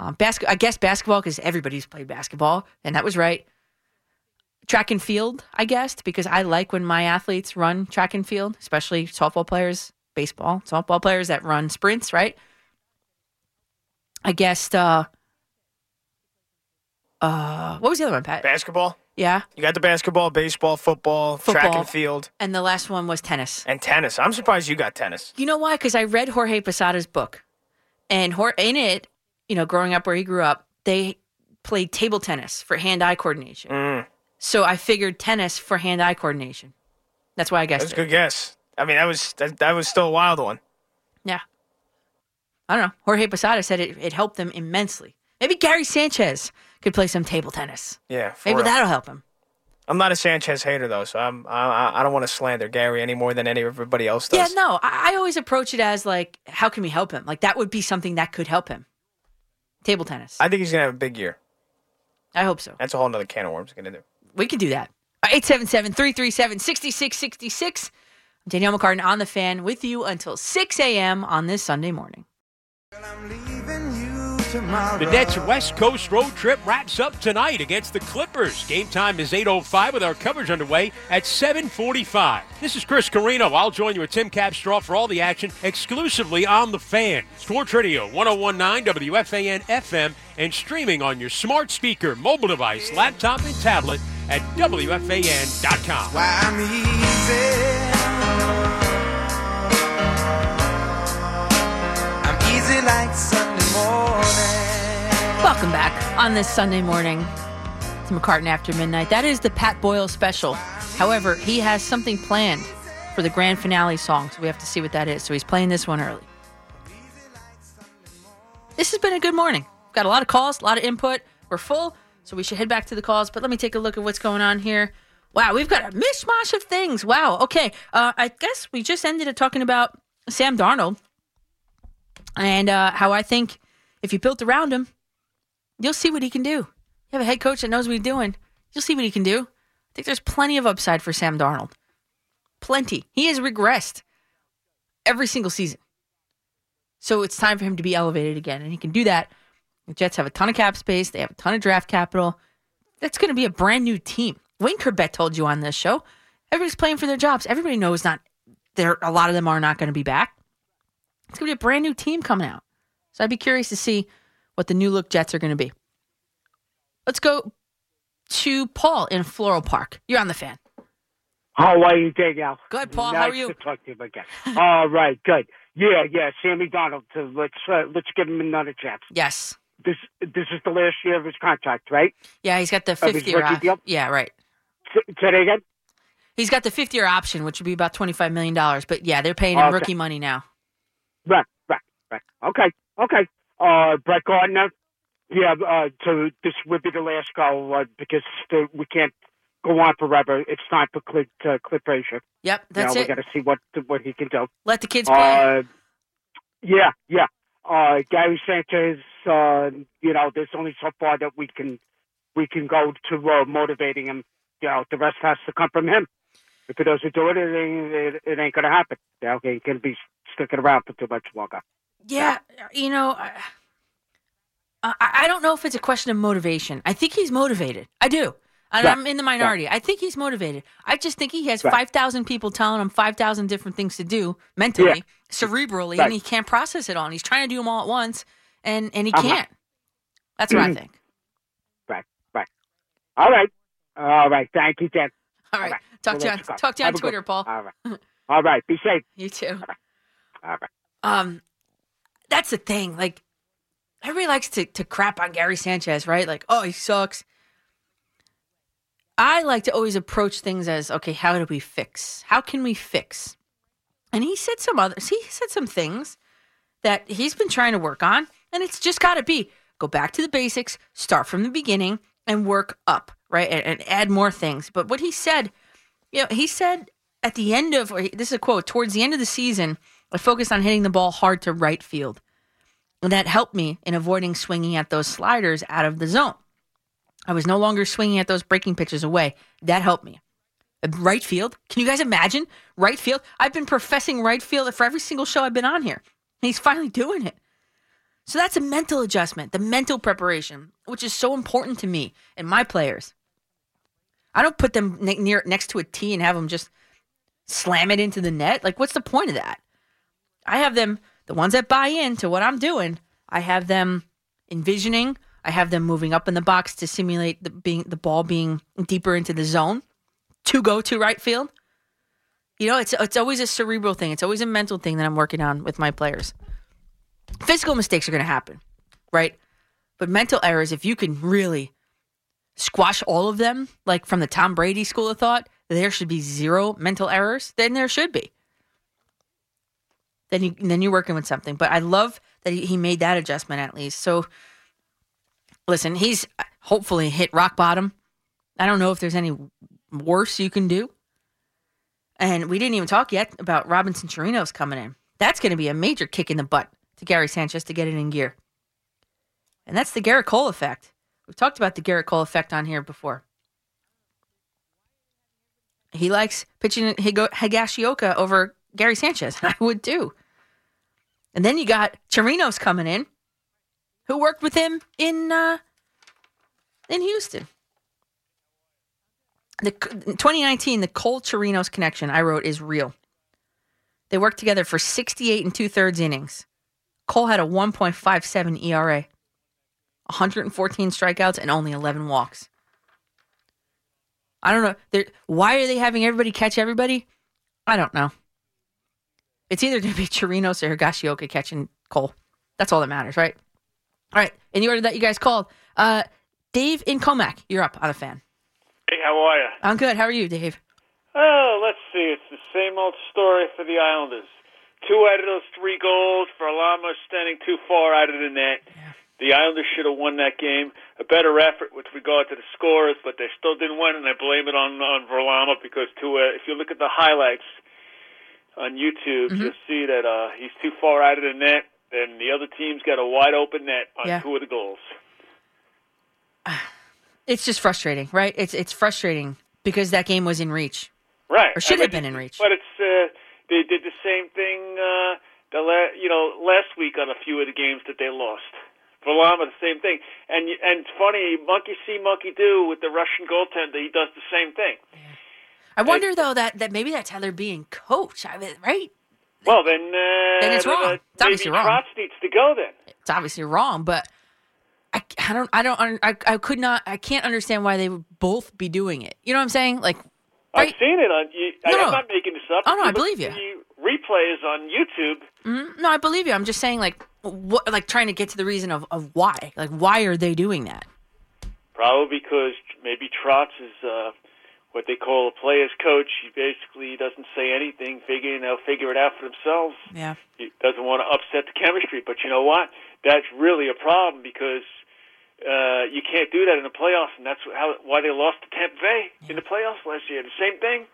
Speaker 2: Um, basket. I guess basketball because everybody's played basketball, and that was right. Track and field, I guessed, because I like when my athletes run track and field, especially softball players, baseball, softball players that run sprints, right? I guessed. Uh, uh, what was the other one, Pat?
Speaker 7: Basketball.
Speaker 2: Yeah,
Speaker 7: You got the basketball, baseball, football, track and field,
Speaker 2: and the last one was tennis.
Speaker 7: and tennis. I'm surprised you got tennis.
Speaker 2: You know why? Because I read Jorge Posada's book, and in it, you know, growing up where he grew up, they played table tennis for hand-eye coordination.
Speaker 7: Mm,
Speaker 2: So I figured tennis for hand-eye coordination. That's why I guessed
Speaker 7: that's a good guess. I mean, that was that, that was still a wild one.
Speaker 2: Yeah. I don't know. Jorge Posada said it, it helped them immensely. Maybe Gary Sanchez could play some table tennis.
Speaker 7: Yeah,
Speaker 2: Maybe
Speaker 7: real.
Speaker 2: that'll help him.
Speaker 7: I'm not a Sanchez hater though, so I'm I, I- I don't want to slander Gary any more than any everybody else does.
Speaker 2: Yeah, no, I, I always approach it as like, how can we help him? Like that would be something that could help him. Table tennis.
Speaker 7: I think he's gonna have a big year.
Speaker 2: I hope so.
Speaker 7: That's a whole nother can of worms. Gonna do.
Speaker 2: We can do that. 877 337 6666. Danielle McCartan on the fan with you until 6 a.m. on this Sunday morning.
Speaker 14: The Nets West Coast road trip wraps up tonight against the Clippers. Game time is 8.05 with our coverage underway at 7.45. This is Chris Carino. I'll join you with Tim Capstraw for all the action exclusively on The Fan. Sports Radio 1019 WFAN FM and streaming on your smart speaker, mobile device, laptop, and tablet at WFAN.com.
Speaker 27: Like Sunday morning.
Speaker 2: Welcome back on this Sunday morning It's McCartan After Midnight. That is the Pat Boyle special. However, he has something planned for the grand finale song, so we have to see what that is. So he's playing this one early. This has been a good morning. We've Got a lot of calls, a lot of input. We're full, so we should head back to the calls. But let me take a look at what's going on here. Wow, we've got a mishmash of things. Wow. Okay. Uh, I guess we just ended up talking about Sam Darnold and uh, how I think if you built around him, you'll see what he can do. You have a head coach that knows what he's doing. You'll see what he can do. I think there's plenty of upside for Sam Darnold. Plenty. He has regressed every single season. So it's time for him to be elevated again. And he can do that. The Jets have a ton of cap space, they have a ton of draft capital. That's going to be a brand new team. Wayne Chrebet told you on this show. Everybody's playing for their jobs. Everybody knows not there a lot of them are not going to be back. It's going to be a brand new team coming out. So I'd be curious to see what the new look Jets are going to be. Let's go to Paul in Floral Park. You're on the fan.
Speaker 28: How are you, Danielle?
Speaker 2: Good, Paul.
Speaker 28: Nice
Speaker 2: How are you?
Speaker 28: to talk to you again. All right, good. Yeah, yeah. Sammy Donald. So let's uh, let's give him another chance.
Speaker 2: Yes.
Speaker 28: This this is the last year of his contract, right?
Speaker 2: Yeah, he's got the fifth year
Speaker 28: rookie
Speaker 2: op-
Speaker 28: deal?
Speaker 2: Yeah, right.
Speaker 28: Say say that again.
Speaker 2: He's got the fifth year option, which would be about twenty five million dollars. But yeah, they're paying him
Speaker 28: Okay.
Speaker 2: rookie money now.
Speaker 28: Right, right, right. Okay, okay. Uh, Brett Gardner. Yeah. Uh, so this would be the last call uh, because the, we can't go on forever. It's time for Clint uh, Clint Frazier.
Speaker 2: Yep,
Speaker 28: You
Speaker 2: that's
Speaker 28: know,
Speaker 2: it.
Speaker 28: We got to see what what he can do.
Speaker 2: Let the kids play.
Speaker 28: Uh, yeah, yeah. Uh, Gary Sanchez. Uh, you know, there's only so far that we can we can go to uh, motivating him. You know, the rest has to come from him. If he doesn't do it, it ain't, it, it ain't gonna happen. You know, he can be sticking around for too much longer.
Speaker 2: Yeah, you know, I, I don't know if it's a question of motivation. I think he's motivated. I do. And
Speaker 28: Right.
Speaker 2: I'm in the minority. I think he's motivated. I just think he has
Speaker 28: Right.
Speaker 2: 5,000 people telling him 5,000 different things to do mentally,
Speaker 28: Yeah.
Speaker 2: cerebrally,
Speaker 28: Right.
Speaker 2: and he can't process it all. And he's trying to do them all at once, and, and he
Speaker 28: Uh-huh.
Speaker 2: can't. That's what I
Speaker 28: Mhm.
Speaker 2: think.
Speaker 28: Right, right. All right, all right. Thank you, Jen.
Speaker 2: All right. Talk to you on, talk to you on
Speaker 28: good
Speaker 2: Twitter, Paul.
Speaker 28: All right. All right. Be safe.
Speaker 2: You too.
Speaker 28: All right.
Speaker 2: Um, that's the thing. Like, everybody likes to to crap on Gary Sanchez, right? Like, oh, he sucks. I like to always approach things as, okay, how do we fix? How can we fix? And he said some others. He said some things that he's been trying to work on, and it's just got to be go back to the basics, start from the beginning, and work up, right? And, and add more things. But what he said, you know, he said at the end of this is a quote towards the end of the season, I focused on hitting the ball hard to right field. And that helped me in avoiding swinging at those sliders out of the zone. I was no longer swinging at those breaking pitches away. That helped me. Right field. Can you guys imagine? Right field. I've been professing right field for every single show I've been on here. And he's finally doing it. So that's a mental adjustment, the mental preparation, which is so important to me and my players. I don't put them ne- near next to a tee and have them just slam it into the net. Like, what's the point of that? I have them, the ones that buy into what I'm doing, I have them envisioning. I have them moving up in the box to simulate the being the ball being deeper into the zone to go to right field. You know, it's it's always a cerebral thing. It's always a mental thing that I'm working on with my players. Physical mistakes are going to happen, right? But mental errors, if you can really squash all of them, like from the Tom Brady school of thought, there should be zero mental errors, then there should be. Then you then you're working with something. But I love that he, made that adjustment at least. So listen, he's uh, hopefully hit rock bottom. I don't know if there's any worse you can do. And we didn't even talk yet about Robinson Chirinos coming in. That's going to be a major kick in the butt to Gary Sanchez to get it in gear. And that's the Gerrit Cole effect. We've talked about the Gerrit Cole effect on here before. He likes pitching Higo- Higashioka over Gary Sanchez. I would too. And then you got Chirinos coming in, who worked with him in uh, in Houston. The 2019, the Cole Chirinos connection I wrote is real. They worked together for 68 and two thirds innings. Cole had a 1.57 ERA, 114 strikeouts, and only 11 walks. I don't know. They're, why are they having everybody catch everybody? I don't know. It's either going to be Chirinos or Higashioka catching Cole. That's all that matters, right? All right. In the order that you guys called, uh, Dave in Commack, you're up on a fan.
Speaker 29: Hey, how are you?
Speaker 2: I'm good. How are you, Dave?
Speaker 29: Oh, let's see. It's the same old story for the Islanders. Two out of those three goals for Alama standing too far out of the net. The Islanders should have won that game. A better effort with regard to the scores, but they still didn't win, and I blame it on on Verlama because to uh, if you look at the highlights on YouTube,
Speaker 2: Mm-hmm.
Speaker 29: you'll see that uh, he's too far out of the net, and the other team's got a wide open net on
Speaker 2: Yeah.
Speaker 29: two of the goals.
Speaker 2: It's just frustrating, right? It's it's frustrating because that game was in reach.
Speaker 29: Right.
Speaker 2: Or should
Speaker 29: I
Speaker 2: have been in reach.
Speaker 29: But it's uh, they did the same thing uh, the la- you know last week on a few of the games that they lost. Valama, the same thing, and and it's funny, monkey see, monkey do with the Russian goaltender. He does the same thing.
Speaker 2: I wonder though that, that maybe that's how they're being coached, I mean, right?
Speaker 29: Well, then uh,
Speaker 2: Then it's
Speaker 29: then,
Speaker 2: wrong.
Speaker 29: uh,
Speaker 2: It's obviously
Speaker 29: maybe
Speaker 2: wrong.
Speaker 29: Trotz needs to go then.
Speaker 2: It's obviously wrong, but I, I don't I don't I, I could not I can't understand why they would both be doing it. You know what I'm saying? Like
Speaker 29: I've seen it on. You,
Speaker 2: No,
Speaker 29: I'm
Speaker 2: no.
Speaker 29: not making this up.
Speaker 2: Oh, no, I believe
Speaker 29: you. the Replays on YouTube.
Speaker 2: mm, no, I believe you. I'm just saying like what like trying to get to the reason of, of why. Like why are they doing that?
Speaker 29: Probably because maybe Trotz is uh, what they call a player's coach. He basically doesn't say anything, figuring they'll figure it out for themselves.
Speaker 2: Yeah.
Speaker 29: He doesn't want to upset the chemistry. But you know what? That's really a problem because uh, you can't do that in the playoffs, and that's how why they lost to Tampa Bay in the playoffs last year. The same thing.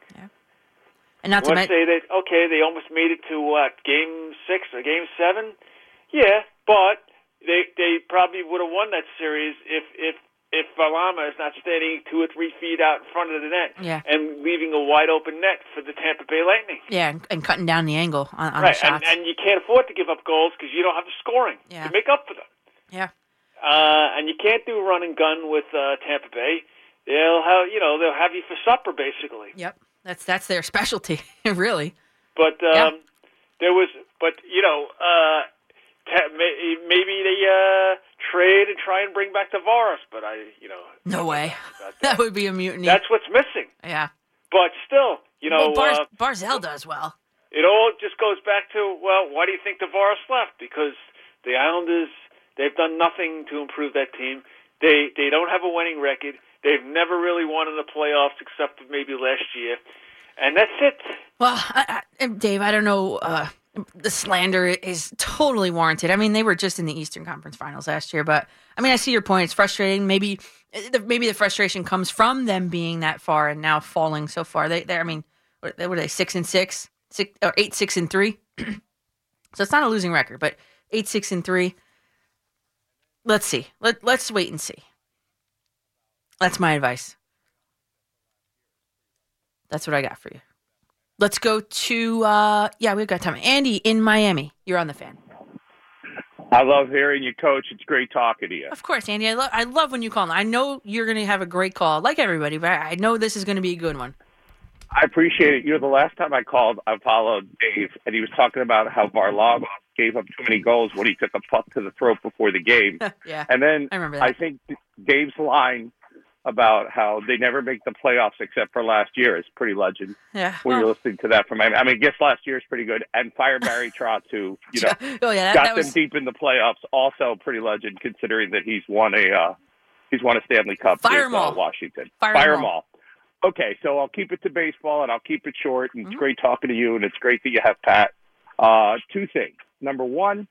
Speaker 2: And not to
Speaker 29: Let's say that okay, they almost made it to what game six or game seven. Yeah, but they they probably would have won that series if if if Valama is not standing two or three feet out in front of the net
Speaker 2: Yeah.
Speaker 29: and leaving a wide open net for the Tampa Bay Lightning.
Speaker 2: yeah, and, and cutting down the angle on, on
Speaker 29: right,
Speaker 2: the
Speaker 29: and,
Speaker 2: shots.
Speaker 29: and you can't afford to give up goals because you don't have the scoring
Speaker 2: Yeah.
Speaker 29: to make up for them.
Speaker 2: Yeah.
Speaker 29: Uh, and you can't do run and gun with uh, Tampa Bay. They'll have you know they'll have you for supper basically.
Speaker 2: Yep. That's that's their specialty, really.
Speaker 29: But um, there was, but you know, uh, maybe they uh, trade and try and bring back the Tavares. But I, you know,
Speaker 2: No way. That would be a mutiny.
Speaker 29: that's what's missing.
Speaker 2: yeah.
Speaker 29: But still, you know,
Speaker 2: well, Bar-
Speaker 29: uh,
Speaker 2: Barzal does well.
Speaker 29: it all just goes back to well, why do you think Tavares left? Because the Islanders they've done nothing to improve that team. They they don't have a winning record. They've never really won in the playoffs except maybe last year, and that's it.
Speaker 2: Well, I, I, Dave, I don't know. Uh, the slander is totally warranted. I mean, they were just in the Eastern Conference Finals last year, but I mean, I see your point. It's frustrating. Maybe, the- maybe the frustration comes from them being that far and now falling so far. They, they I mean, what, are they? Six and six, six or eight, six and three. so it's not a losing record, but eight, six and three. Let's see. Let Let's wait and see. That's my advice. That's what I got for you. Let's go to uh yeah, we've got time. Andy in Miami. You're on the fan.
Speaker 30: I love hearing you, Coach. It's great talking to you.
Speaker 2: Of course, Andy. I love I love when you call. I know you're going to have a great call, like everybody, but I know this is going to be a good one.
Speaker 30: I appreciate it. You know, the last time I called, I followed Dave, and he was talking about how Varlamov gave up too many goals when he took a puck to the throat before the game.
Speaker 2: yeah.
Speaker 30: And then
Speaker 2: I remember that.
Speaker 30: I think Dave's line about how they never make the playoffs except for last year is pretty legend.
Speaker 2: Yeah.
Speaker 30: When you're listening to that from I mean, I guess last year is pretty good. And fire Barry Trotz, who you know
Speaker 2: oh yeah, that,
Speaker 30: got
Speaker 2: that
Speaker 30: them
Speaker 2: was
Speaker 30: deep in the playoffs, also pretty legend considering that he's won a uh, he's won a Stanley Cup
Speaker 2: Fire
Speaker 30: with uh. Washington.
Speaker 2: Fire
Speaker 30: Fire 'em
Speaker 2: all.
Speaker 30: all. Okay, so I'll keep it to baseball and I'll keep it short. And
Speaker 2: Mm-hmm.
Speaker 30: it's great talking to you, and it's great that you have Pat. Uh, two things. Number one,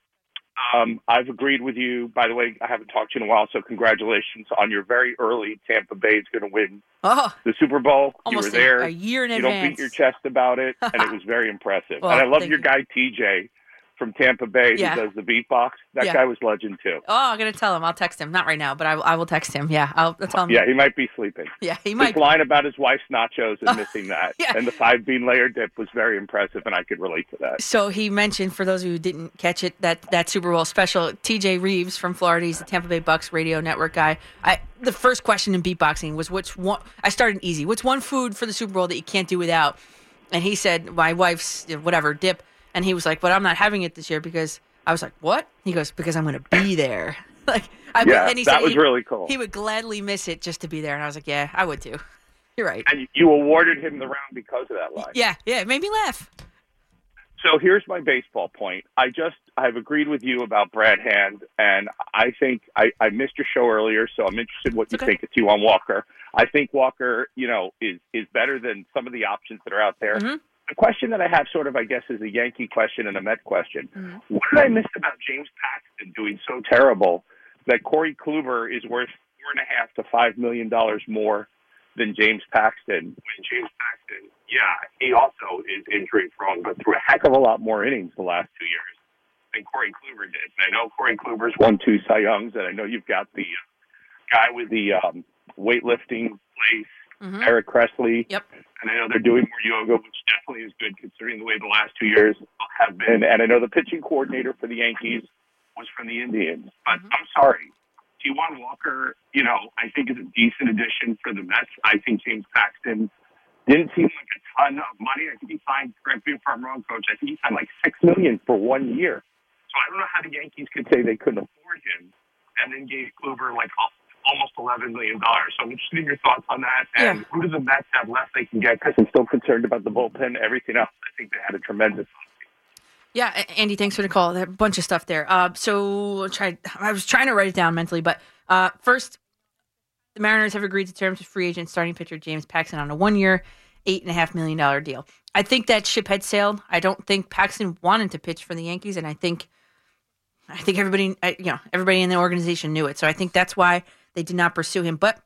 Speaker 30: um, I've agreed with you. By the way, I haven't talked to you in a while, so congratulations on your very early Tampa Bay is going to win
Speaker 2: oh,
Speaker 30: the Super Bowl.
Speaker 2: Almost
Speaker 30: you were there.
Speaker 2: a- a year in
Speaker 30: you
Speaker 2: advance.
Speaker 30: don't beat your chest about it, and it was very impressive.
Speaker 2: Well,
Speaker 30: and I love your guy TJ, from Tampa Bay
Speaker 2: Yeah.
Speaker 30: who does the beatbox. That
Speaker 2: Yeah.
Speaker 30: guy was legend too.
Speaker 2: Oh, I'm gonna tell him. I'll text him. Not right now, but I, will- I will text him. Yeah, I'll, I'll tell him.
Speaker 30: Yeah, he might be sleeping.
Speaker 2: Yeah, he
Speaker 30: His
Speaker 2: might.
Speaker 30: line about his wife's nachos and oh, missing that,
Speaker 2: Yeah.
Speaker 30: and the five bean layer dip was very impressive, and I could relate to that.
Speaker 2: So he mentioned, for those of you who didn't catch it, that that Super Bowl special. T.J. Reeves from Florida, he's the Tampa Bay Bucs radio network guy. I the first question in beatboxing was, "What's one?" I started easy. What's one food for the Super Bowl that you can't do without? And he said, "My wife's whatever dip." And he was like, "But I'm not having it this year because." I was like, "What?" He goes, "Because I'm going to be there." like, I,
Speaker 30: Yeah,
Speaker 2: and he
Speaker 30: that
Speaker 2: said
Speaker 30: was
Speaker 2: he-
Speaker 30: really cool.
Speaker 2: He would gladly miss it just to be there, and I was like, "Yeah, I would too." You're right.
Speaker 30: And you awarded him the round because of that line.
Speaker 2: Yeah, yeah, it made me laugh.
Speaker 30: So here's my baseball point. I just I've agreed with you about Brad Hand, and I think I, I missed your show earlier, so I'm interested in what you think of Taijuan Walker. I think Walker, you know, is is better than some of the options that are out there. Mm-hmm. The question that I have, sort of, I guess, is a Yankee question and a Met question. What did I miss about James Paxton doing so terrible that Corey Kluber is worth four and a half to five million dollars more than James Paxton? When James Paxton, yeah, he also is injury prone, but threw a heck of a lot more innings the last two years than Corey Kluber did. And I know Corey Kluber's won two Cy Youngs, and I know you've got the uh, guy with the um, weightlifting place, Mm-hmm. Eric Cressey.
Speaker 2: Yep.
Speaker 30: And I know they're doing more yoga, which definitely is good considering the way the last two years have been. And I know the pitching coordinator for the Yankees was from the Indians. But mm-hmm. I'm sorry. Taijuan Walker, you know, I think is a decent addition for the Mets. I think James Paxton didn't seem like a ton of money. I think he signed, correct me if I'm wrong, coach, I think he signed like six million for one year. So I don't know how the Yankees could say they couldn't afford him and then gave Kluber like al- almost eleven million dollars. So I'm interested in your thoughts on that. And who do the Mets have left they can get? Because I'm still concerned about the bullpen, everything else. I think they had a tremendous.
Speaker 2: Yeah, Andy, thanks for the call. There a bunch of stuff there. Uh, so try, I was trying to write it down mentally, but uh, first, the Mariners have agreed to terms with free agent starting pitcher James Paxton on a one-year, eight and a half million dollar deal. I think that ship had sailed. I don't think Paxton wanted to pitch for the Yankees, and I think, I think everybody, you know, everybody in the organization knew it. So I think that's why they did not pursue him. But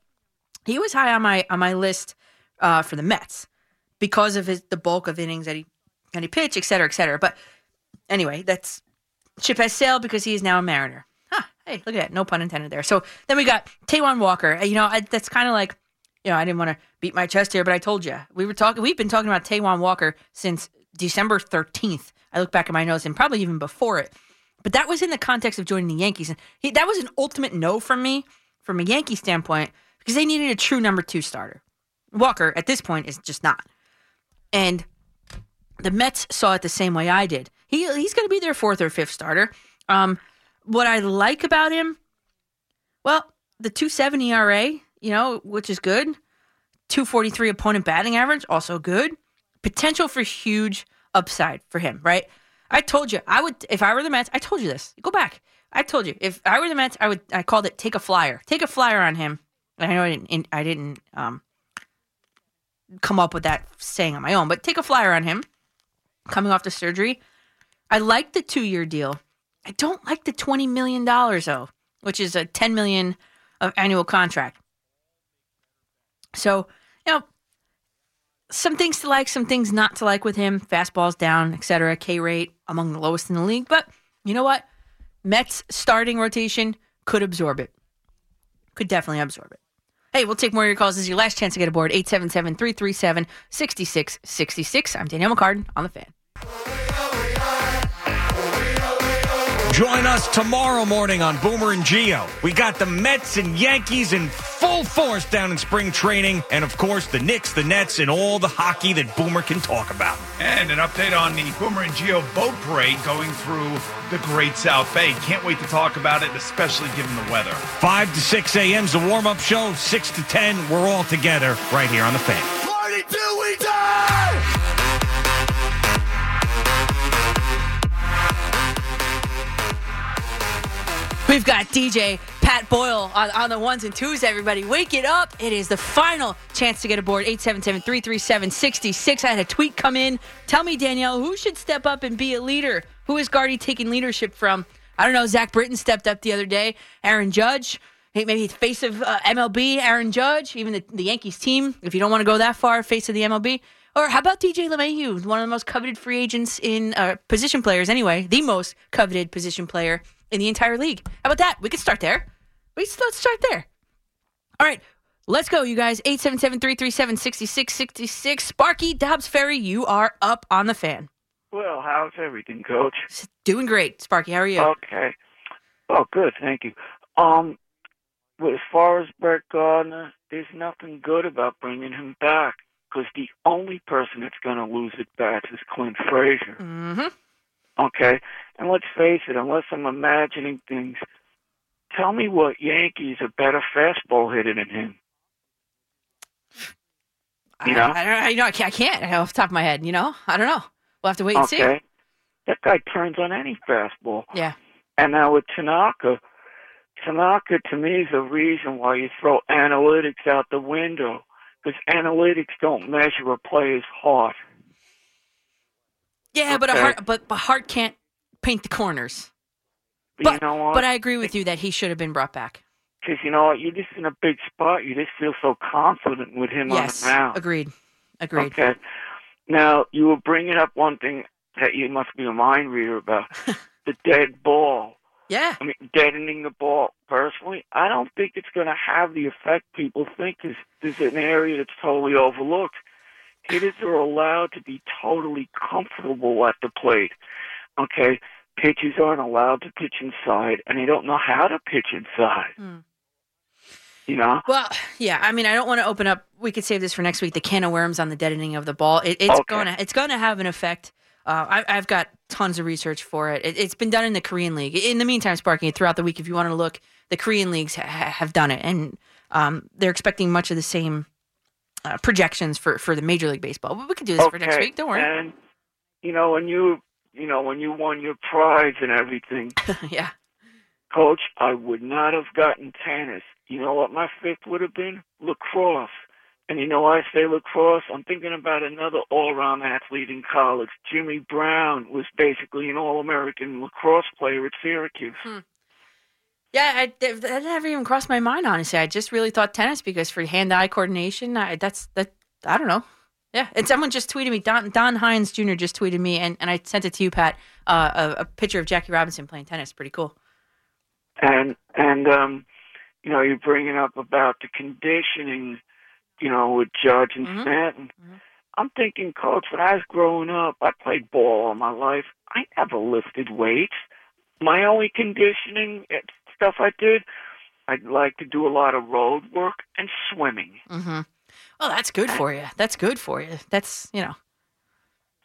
Speaker 2: he was high on my on my list uh, for the Mets because of his the bulk of innings that he that he pitched, et cetera, et cetera. But anyway, that's ship has sailed because he is now a Mariner. Huh, hey, look at that. No pun intended there. So then we got Taijuan Walker. You know, I, that's kind of like, you know, I didn't want to beat my chest here, but I told you we were talking. We've been talking about Taijuan Walker since December thirteenth. I look back at my notes and probably even before it. But that was in the context of joining the Yankees, and he, that was an ultimate no from me, from a Yankee standpoint, because they needed a true number two starter. Walker at this point is just not, and the Mets saw it the same way I did. He he's going to be their fourth or fifth starter. Um, what I like about him, well, the 270 ERA, you know, which is good. 243 opponent batting average, also good. Potential for huge upside for him, right? I told you I would if I were the Mets. I told you this. Go back. I told you if I were the Mets, I would. I called it take a flyer. Take a flyer on him. And I know I didn't. I didn't um, come up with that saying on my own, but take a flyer on him coming off the surgery. I like the two year deal. I don't like the twenty million dollars though, which is a ten million of annual contract. So you know, some things to like, some things not to like with him. Fastballs down, etc. K rate among the lowest in the league, but you know what? Mets starting rotation could absorb it. Could definitely absorb it. Hey, we'll take more of your calls. This is your last chance to get aboard. 877 337 6666. I'm Danielle McCartan on the fan.
Speaker 31: Join us tomorrow morning on Boomer and Gio. We got the Mets and Yankees in full force down in spring training, and of course the Knicks, the Nets, and all the hockey that Boomer can talk about.
Speaker 32: And an update on the Boomer and Gio boat parade going through the Great South Bay. Can't wait to talk about it, especially given the weather.
Speaker 31: 5 to 6 a.m.'s the warm up show. 6 to 10, we're all together right here on the fan.
Speaker 1: Party till we die!
Speaker 2: We've got DJ Pat Boyle on, on the ones and twos, everybody. Wake it up. It is the final chance to get aboard 877 337 66. I had a tweet come in. Tell me, Danielle, who should step up and be a leader? Who is Gardy taking leadership from? I don't know. Zach Britton stepped up the other day. Aaron Judge. Maybe face of uh, MLB, Aaron Judge, even the, the Yankees team. If you don't want to go that far, face of the MLB. Or how about DJ LeMahieu, one of the most coveted free agents in uh, position players anyway, the most coveted position player in the entire league. How about that? We could start there. We let's start there. All right, let's go, you guys. 877-337-6666. Sparky Dobbs Ferry, you are up on the fan.
Speaker 33: Well, how's everything, Coach?
Speaker 2: Doing great, Sparky. How are you?
Speaker 33: Okay. Oh, good. Thank you. Um, well, as far as Brett Gardner, there's nothing good about bringing him back because the only person that's going to lose at bats is Clint Frazier.
Speaker 2: Mm-hmm.
Speaker 33: Okay, and let's face it, unless I'm imagining things, tell me what Yankees are better fastball hitter than him. You know?
Speaker 2: I, I, don't, I, know, I can't, I can't off the top of my head, you know? I don't know. We'll have to wait and see.
Speaker 33: That guy turns on any fastball.
Speaker 2: Yeah.
Speaker 33: And now with Tanaka, Tanaka to me is the reason why you throw analytics out the window because analytics don't measure a player's heart.
Speaker 2: Yeah, but a heart, but but heart can't paint the corners.
Speaker 33: But, you know what?
Speaker 2: But I agree with you that he should have been brought back.
Speaker 33: Because you know what, you're just in a big spot. You just feel so confident with him
Speaker 2: yes,
Speaker 33: on the mound.
Speaker 2: agreed, agreed.
Speaker 33: Okay. Now you were bringing up one thing that you must be a mind reader about: the dead ball.
Speaker 2: Yeah.
Speaker 33: I mean, deadening the ball. Personally, I don't think it's going to have the effect people think. Is there's an area that's totally overlooked. Hitters are allowed to be totally comfortable at the plate. Okay. Pitchers aren't allowed to pitch inside, and they don't know how to pitch inside. You know.
Speaker 2: Well, yeah. I mean, I don't want to open up. We could save this for next week. The can of worms on the deadening of the ball. It, it's
Speaker 33: Okay.
Speaker 2: gonna it's gonna have an effect. Uh, I, I've got tons of research for it. it. It's been done in the Korean League. In the meantime, Sparky, throughout the week, if you want to look, the Korean leagues ha- have done it, and um, they're expecting much of the same uh, projections for, for the Major League Baseball. But we could do this for next week. Don't worry.
Speaker 33: And you know when you you know when you won your prize and everything,
Speaker 2: yeah.
Speaker 33: Coach, I would not have gotten tennis. You know what my fifth would have been? Lacrosse. And you know why I say lacrosse? I'm thinking about another all-around athlete in college. Jimmy Brown was basically an all-American lacrosse player at Syracuse. Hmm.
Speaker 2: Yeah, I, that that never even crossed my mind. Honestly, I just really thought tennis because for hand-eye coordination, I, that's that. I don't know. Yeah, and someone just tweeted me. Don Don Hines Jr. just tweeted me, and, and I sent it to you, Pat. Uh, a, a picture of Jackie Robinson playing tennis. Pretty cool.
Speaker 33: and and um you know you're bringing up about the conditioning you know with judge and stanton i'm thinking coach when i was growing up i played ball all my life i never lifted weights my only conditioning eh, stuff i did i'd like to do a lot of road work and swimming
Speaker 2: Mm-hmm. Well, that's good for you. That's good for you. That's you know.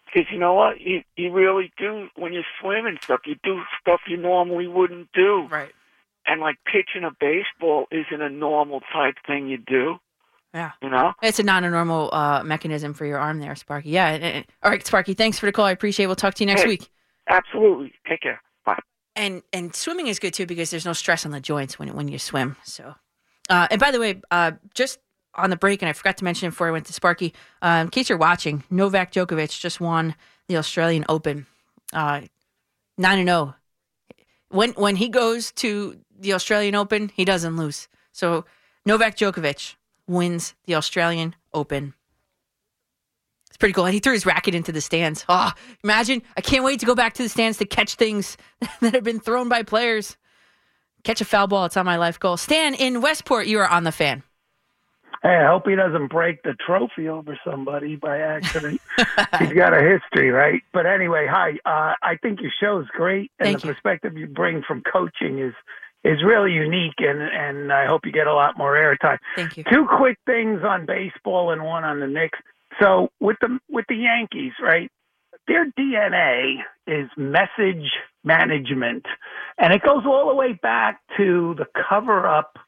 Speaker 33: because you know what you you really do when you're swimming stuff you do stuff you normally wouldn't do
Speaker 2: right
Speaker 33: and like pitching a baseball isn't a normal type thing you do
Speaker 2: Yeah.
Speaker 33: you know
Speaker 2: It's a not a normal uh, mechanism for your arm there, Sparky. Yeah. and- and- all right, Sparky. Thanks for the call. I appreciate. it. We'll talk to you next
Speaker 33: Hey,
Speaker 2: week.
Speaker 33: Absolutely. Take care. Bye.
Speaker 2: And and swimming is good too because there's no stress on the joints when when you swim. So, uh, and by the way, uh, just on the break, and I forgot to mention before I went to Sparky, uh, in case you're watching, Novak Djokovic just won the Australian Open, uh, nine and zero. When when he goes to the Australian Open, he doesn't lose. So Novak Djokovic wins the Australian Open. It's pretty cool. And he threw his racket into the stands. Oh, imagine. I can't wait to go back to the stands to catch things that have been thrown by players. Catch a foul ball. It's on my life goal. Stan in Westport, you are on the fan.
Speaker 34: Hey, I hope he doesn't break the trophy over somebody by accident. He's got a history, right? But anyway, hi. Uh, I think your show is great, and
Speaker 2: Thank
Speaker 34: the
Speaker 2: you.
Speaker 34: perspective you bring from coaching is is really unique, and and I hope you get a lot more airtime.
Speaker 2: Thank you.
Speaker 34: Two quick things on baseball and one on the Knicks. So with the with the Yankees, right? Their DNA is message management, and it goes all the way back to the cover up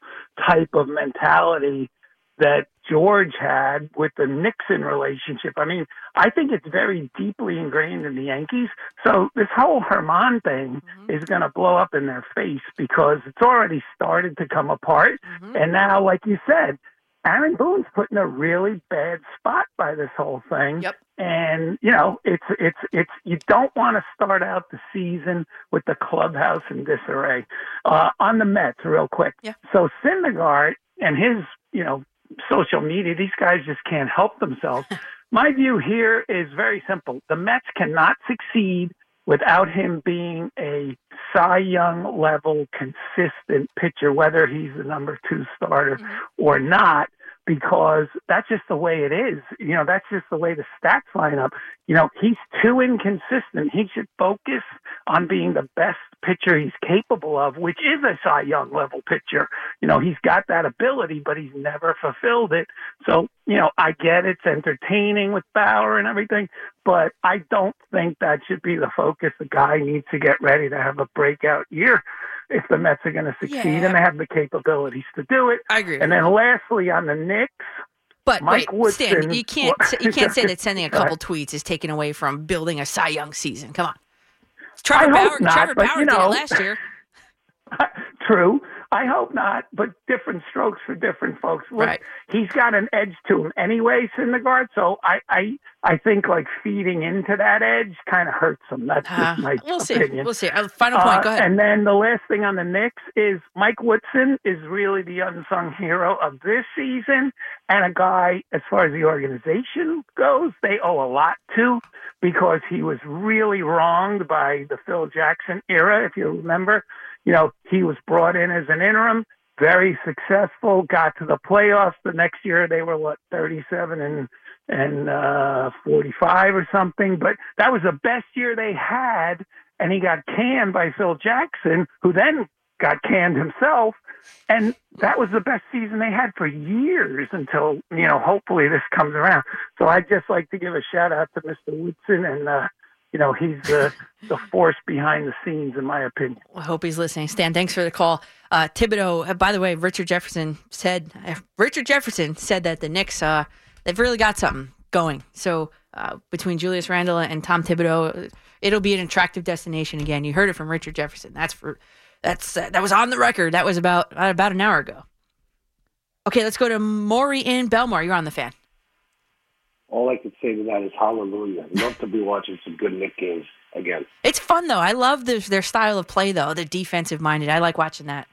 Speaker 34: type of mentality that George had with the Nixon relationship. I mean, I think it's very deeply ingrained in the Yankees. So this whole Germán thing is going to blow up in their face because it's already started to come apart. And now, like you said, Aaron Boone's put in a really bad spot by this whole thing.
Speaker 2: Yep.
Speaker 34: And you know, it's it's it's you don't want to start out the season with the clubhouse in disarray. Uh, on the Mets, real quick.
Speaker 2: Yeah.
Speaker 34: So Syndergaard and his, you know, social media, these guys just can't help themselves. my view here is very simple. The Mets cannot succeed without him being a Cy Young level consistent pitcher, whether he's the number two starter mm-hmm. or not, because that's just the way it is. You know, that's just the way the stats line up. You know, he's too inconsistent. He should focus on being the best pitcher he's capable of, which is a Cy Young level pitcher. You know, he's got that ability, but he's never fulfilled it. So, you know, I get it's entertaining with Bauer and everything, but I don't think that should be the focus. The guy needs to get ready to have a breakout year if the Mets are going to succeed
Speaker 2: Yeah.
Speaker 34: and they have the capabilities to do it.
Speaker 2: I agree.
Speaker 34: And then lastly, on the Knicks,
Speaker 2: But
Speaker 34: Mike
Speaker 2: wait, Stan,
Speaker 34: Woodson-
Speaker 2: you can't you can't say that sending a couple tweets is taken away from building a Cy Young season. Come on, Trevor
Speaker 34: I
Speaker 2: Bauer.
Speaker 34: not,
Speaker 2: Trevor
Speaker 34: but,
Speaker 2: Bauer
Speaker 34: you
Speaker 2: did
Speaker 34: know.
Speaker 2: it last year.
Speaker 34: True. I hope not, but different strokes for different folks. Look,
Speaker 2: Right.
Speaker 34: He's got an edge to him anyway, Syndergaard. So I, I, I think like feeding into that edge kind of hurts him. That's
Speaker 2: Uh,
Speaker 34: just my
Speaker 2: we'll see. We'll see. Uh, final point.
Speaker 34: Uh,
Speaker 2: Go ahead.
Speaker 34: And then the last thing on the Knicks is Mike Woodson is really the unsung hero of this season, and a guy as far as the organization goes, they owe a lot to because he was really wronged by the Phil Jackson era. If you remember, you know he was brought in as an interim, very successful, got to the playoffs. The next year they were what thirty-seven and and uh, 45 or something. But that was the best year they had, and he got canned by Phil Jackson, who then got canned himself. And that was the best season they had for years until, you know, hopefully this comes around. So I'd just like to give a shout out to Mr. Woodson and, uh, you know, he's the, the force behind the scenes, in my opinion.
Speaker 2: I hope he's listening. Stan, thanks for the call. Uh, Thibodeau, uh, by the way, Richard Jefferson said, uh, Richard Jefferson said that the Knicks, uh, they've really got something going. So uh, between Julius Randle and Tom Thibodeau, uh, it'll be an attractive destination again. You heard it from Richard Jefferson. That's for, that's, that was on the record. That was about, about an hour ago. Okay, let's go to Maury in Belmar. You're on the fan.
Speaker 35: All I could say to that is hallelujah. Love to be watching some good Knick games again.
Speaker 2: It's fun though. I love their, their style of play though. They're defensive minded. I like watching that.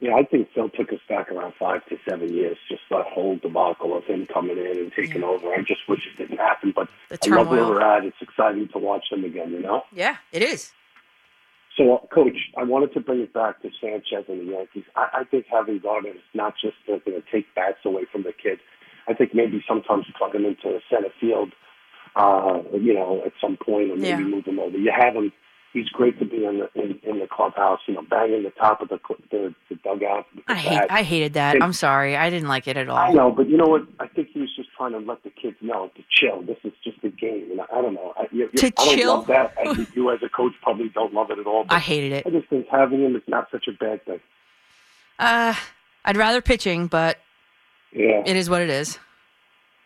Speaker 35: Yeah, I think Phil took us back around five to seven years, just that whole debacle of him coming in and taking over. I just wish it didn't happen, but
Speaker 2: The
Speaker 35: I love where we're at. It's exciting to watch them again, you know?
Speaker 2: Yeah, it is.
Speaker 35: So, uh, Coach, I wanted to bring it back to Sanchez and the Yankees. I, I think having Gardner is not just going to take bats away from the kid. I think maybe sometimes plug him into center field, uh, you know, at some point, or maybe
Speaker 2: Yeah.
Speaker 35: move him over. You have him. He's great to be in the in, in the clubhouse, you know, banging the top of the the, the dugout. the
Speaker 2: I hate. I hated that.
Speaker 35: It-
Speaker 2: I'm sorry. I didn't like it at all.
Speaker 35: I know, but you know what? I think he was just trying to let the kids know to chill. This is just a game, and I, I don't know. I, you, you-
Speaker 2: To
Speaker 35: I don't
Speaker 2: chill?
Speaker 35: love that. I, think you, as a coach, probably don't love it at all. but
Speaker 2: I hated it.
Speaker 35: I just think having him is not such a bad thing.
Speaker 2: Uh, I'd rather pitching, but
Speaker 35: Yeah.
Speaker 2: it is what it is.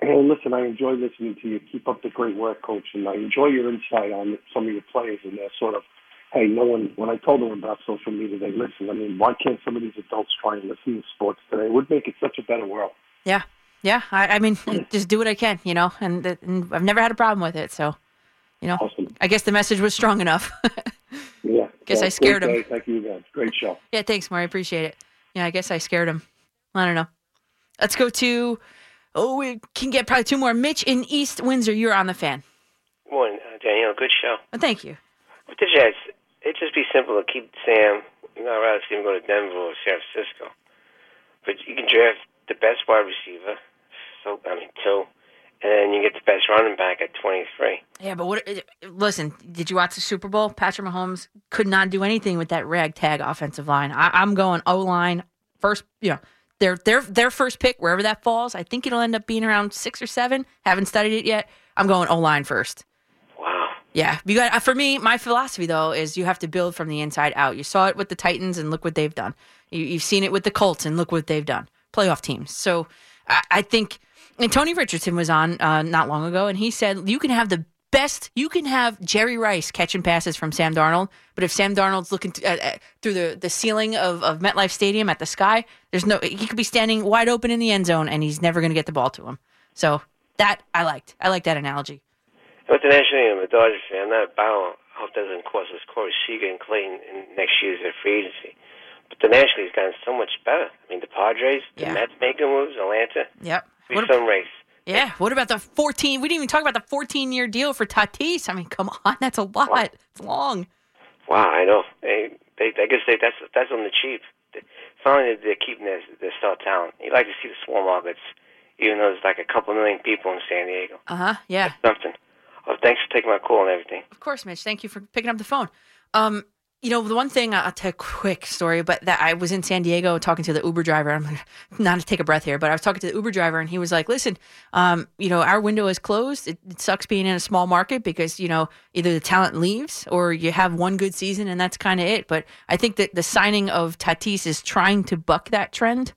Speaker 35: Hey, listen, I enjoy listening to you. Keep up the great work, coach, and I enjoy your insight on some of your players and their sort of. Hey, no one. When I told them about social media, they listen. I mean, why can't some of these adults try and listen to sports today? It would make it such a better world.
Speaker 2: Yeah, yeah. I, I mean, just do what I can, you know. And, and I've never had a problem with it, so you know. awesome. I guess the message was strong enough.
Speaker 35: Yeah.
Speaker 2: Guess I scared him.
Speaker 35: Thank you again. Great show.
Speaker 2: yeah, thanks, Maury. Appreciate it. Yeah, I guess I scared him. I don't know. Let's go to. Oh, we can get probably two more. Mitch in East Windsor. You're on the fan.
Speaker 36: Morning, uh, Danielle. Good show.
Speaker 2: Well, thank you.
Speaker 36: With the Jets, it'd just be simple to keep Sam. You know, I'd rather see him go to Denver or San Francisco. But you can draft the best wide receiver, so I mean two, and then you get the best running back at 23.
Speaker 2: Yeah, but what? Listen, did you watch the Super Bowl? Patrick Mahomes could not do anything with that ragtag offensive line. I, I'm going O line first. You know, their their their first pick wherever that falls. I think it'll end up being around six or seven. Haven't studied it yet. I'm going O line first.
Speaker 36: Wow.
Speaker 2: Yeah, you got. uh, For me, my philosophy though is you have to build from the inside out. You saw it with the Titans, and look what they've done. You, you've seen it with the Colts, and look what they've done. Playoff teams. So I, I think, and Tony Richardson was on uh, not long ago, and he said you can have the best. You can have Jerry Rice catching passes from Sam Darnold, but if Sam Darnold's looking th- uh, uh, through the the ceiling of of MetLife Stadium at the sky, there's no. He could be standing wide open in the end zone, and he's never going to get the ball to him. So that I liked. I like that analogy.
Speaker 36: With the National League, I'm a Dodgers fan. That Bauer, I hope doesn't cost us Corey Seager and Clayton in next year's their free agency. But the National League's gotten so much better. I mean, the Padres, the
Speaker 2: Yeah.
Speaker 36: Mets making moves, Atlanta.
Speaker 2: Yep.
Speaker 36: Be some race.
Speaker 2: Yeah. What about the 14? We didn't even talk about the 14 year deal for Tatis. I mean, come on, that's a lot. It's long.
Speaker 36: Wow, I know. They, they, I guess they, that's that's on the cheap. They, finally, they're keeping their, their star talent. You like to see the small markets, even though there's like a couple million people in San Diego.
Speaker 2: Uh huh. Yeah.
Speaker 36: Something. Oh, thanks for taking my call and everything.
Speaker 2: Of course, Mitch. Thank you for picking up the phone. Um, you know, the one thing I'll tell a quick story, but that I was in San Diego talking to the Uber driver. I'm not to take a breath here, but I was talking to the Uber driver, and he was like, "Listen, um, you know, our window is closed. It, it sucks being in a small market because you know either the talent leaves or you have one good season, and that's kind of it. But I think that the signing of Tatis is trying to buck that trend."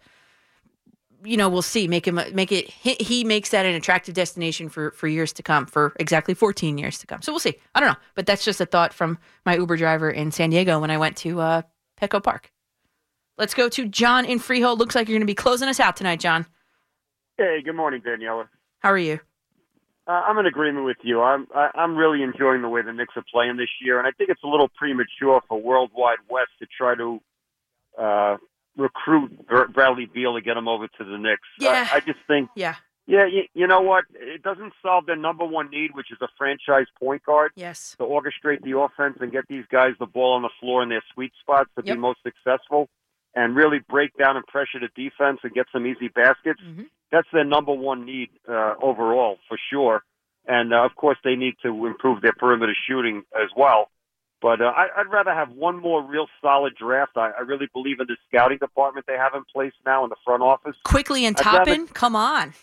Speaker 2: You know, we'll see. Make him make it. He, he makes that an attractive destination for for years to come, for exactly 14 years to come. So we'll see. I don't know, but that's just a thought from my Uber driver in San Diego when I went to uh, Petco Park. Let's go to John in Freehold. Looks like you're going to be closing us out tonight, John.
Speaker 37: Hey, good morning, Daniela.
Speaker 2: How are you?
Speaker 37: Uh, I'm in agreement with you. I'm I, I'm really enjoying the way the Knicks are playing this year, and I think it's a little premature for Worldwide West to try to uh, recruit Bradley Beal to get him over to the Knicks.
Speaker 2: Yeah.
Speaker 37: I, I just think,
Speaker 2: Yeah.
Speaker 37: yeah, you, you know what? It doesn't solve their number one need, which is a franchise point guard.
Speaker 2: Yes.
Speaker 37: To orchestrate the offense and get these guys the ball on the floor in their sweet spots to
Speaker 2: Yep.
Speaker 37: be most successful, and really break down and pressure the defense and get some easy baskets.
Speaker 2: Mm-hmm.
Speaker 37: That's their number one need uh, overall, for sure. And uh, of course, they need to improve their perimeter shooting as well. But uh, I, I'd rather have one more real solid draft. I, I really believe in the scouting department they have in place now in the front office.
Speaker 2: Quickley and Toppin, come on.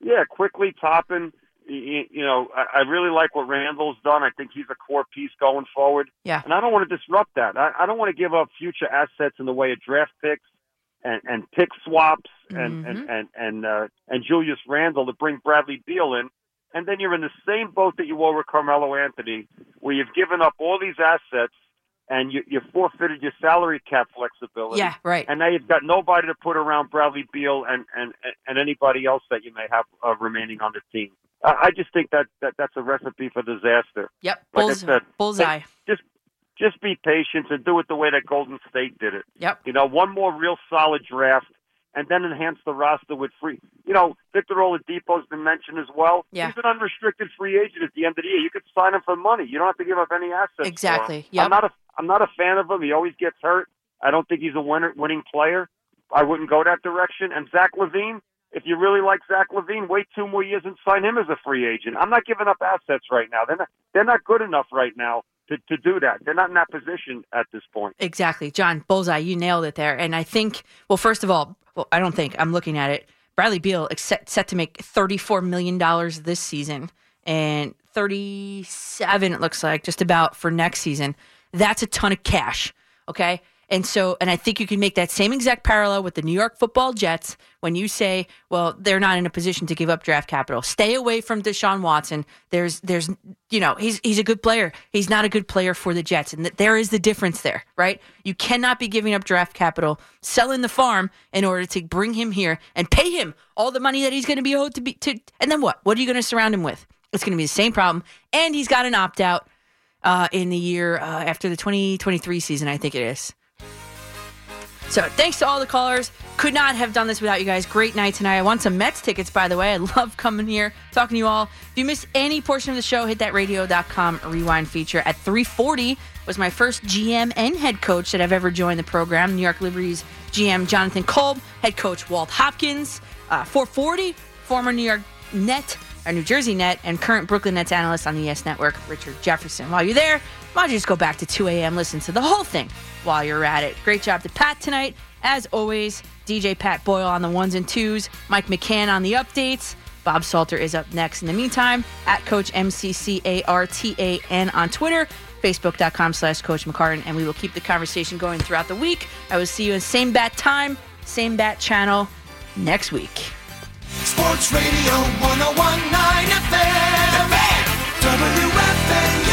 Speaker 37: Yeah, Quickley Toppin. You, you know, I, I really like what Randle's done. I think he's a core piece going forward.
Speaker 2: Yeah.
Speaker 37: And I don't want to disrupt that. I, I don't want to give up future assets in the way of draft picks and, and pick swaps and and and and, uh, and Julius Randle to bring Bradley Beal in. And then you're in the same boat that you were with Carmelo Anthony, where you've given up all these assets and you, you forfeited your salary cap flexibility.
Speaker 2: Yeah, right.
Speaker 37: And now you've got nobody to put around Bradley Beal and and and anybody else that you may have uh, remaining on the team. I I just think that, that that's a recipe for disaster.
Speaker 2: Yep.
Speaker 37: Like
Speaker 2: Bulls-
Speaker 37: said,
Speaker 2: bullseye.
Speaker 37: Just just be patient and do it the way that Golden State did it.
Speaker 2: Yep.
Speaker 37: You know, one more real solid draft, and then enhance the roster with free. You know, Victor Oladipo's been mentioned as well.
Speaker 2: Yeah.
Speaker 37: He's an unrestricted free agent at the end of the year. You could sign him for money. You don't have to give up any assets.
Speaker 2: Exactly. Yep.
Speaker 37: I'm not a I'm not a fan of him. He always gets hurt. I don't think he's a winner, winning player. I wouldn't go that direction. And Zach LaVine, if you really like Zach LaVine, wait two more years and sign him as a free agent. I'm not giving up assets right now. They're not, they're not good enough right now to, to do that. They're not in that position at this point.
Speaker 2: Exactly. John, bullseye, you nailed it there. And I think, well, first of all, well, I don't think, I'm looking at it. Bradley Beal set, set to make $34 million this season and 37 it looks like, just about for next season. That's a ton of cash. Okay. And so, and I think you can make that same exact parallel with the New York football Jets when you say, well, they're not in a position to give up draft capital. Stay away from Deshaun Watson. There's, there's, you know, he's, he's a good player. He's not a good player for the Jets. And th- there is the difference there, right? You cannot be giving up draft capital, selling the farm in order to bring him here and pay him all the money that he's going to be owed to be, to, and then what? What are you going to surround him with? It's going to be the same problem. And he's got an opt out uh, in the year uh, after the 2023 season, I think it is. So thanks to all the callers. Could not have done this without you guys. Great night tonight. I want some Mets tickets, by the way. I love coming here, talking to you all. If you missed any portion of the show, hit that radio.com rewind feature. At 340 was my first GM and head coach that I've ever joined the program. New York Liberty's GM Jonathan Kolb, head coach Walt Hopkins. Uh, 440, former New York Net, or New Jersey Net, and current Brooklyn Nets analyst on the YES Network, Richard Jefferson. While you're there, why don't you just go back to 2 a.m., listen to the whole thing while you're at it. Great job to Pat tonight. As always, DJ Pat Boyle on the ones and twos, Mike McCann on the updates. Bob Salter is up next. In the meantime, at Coach M-C-C-A-R-T-A-N on Twitter, Facebook.com slash Coach McCartan, and we will keep the conversation going throughout the week. I will see you in same bat time, same bat channel next week.
Speaker 27: Sports Radio 1019 FM. WFAN.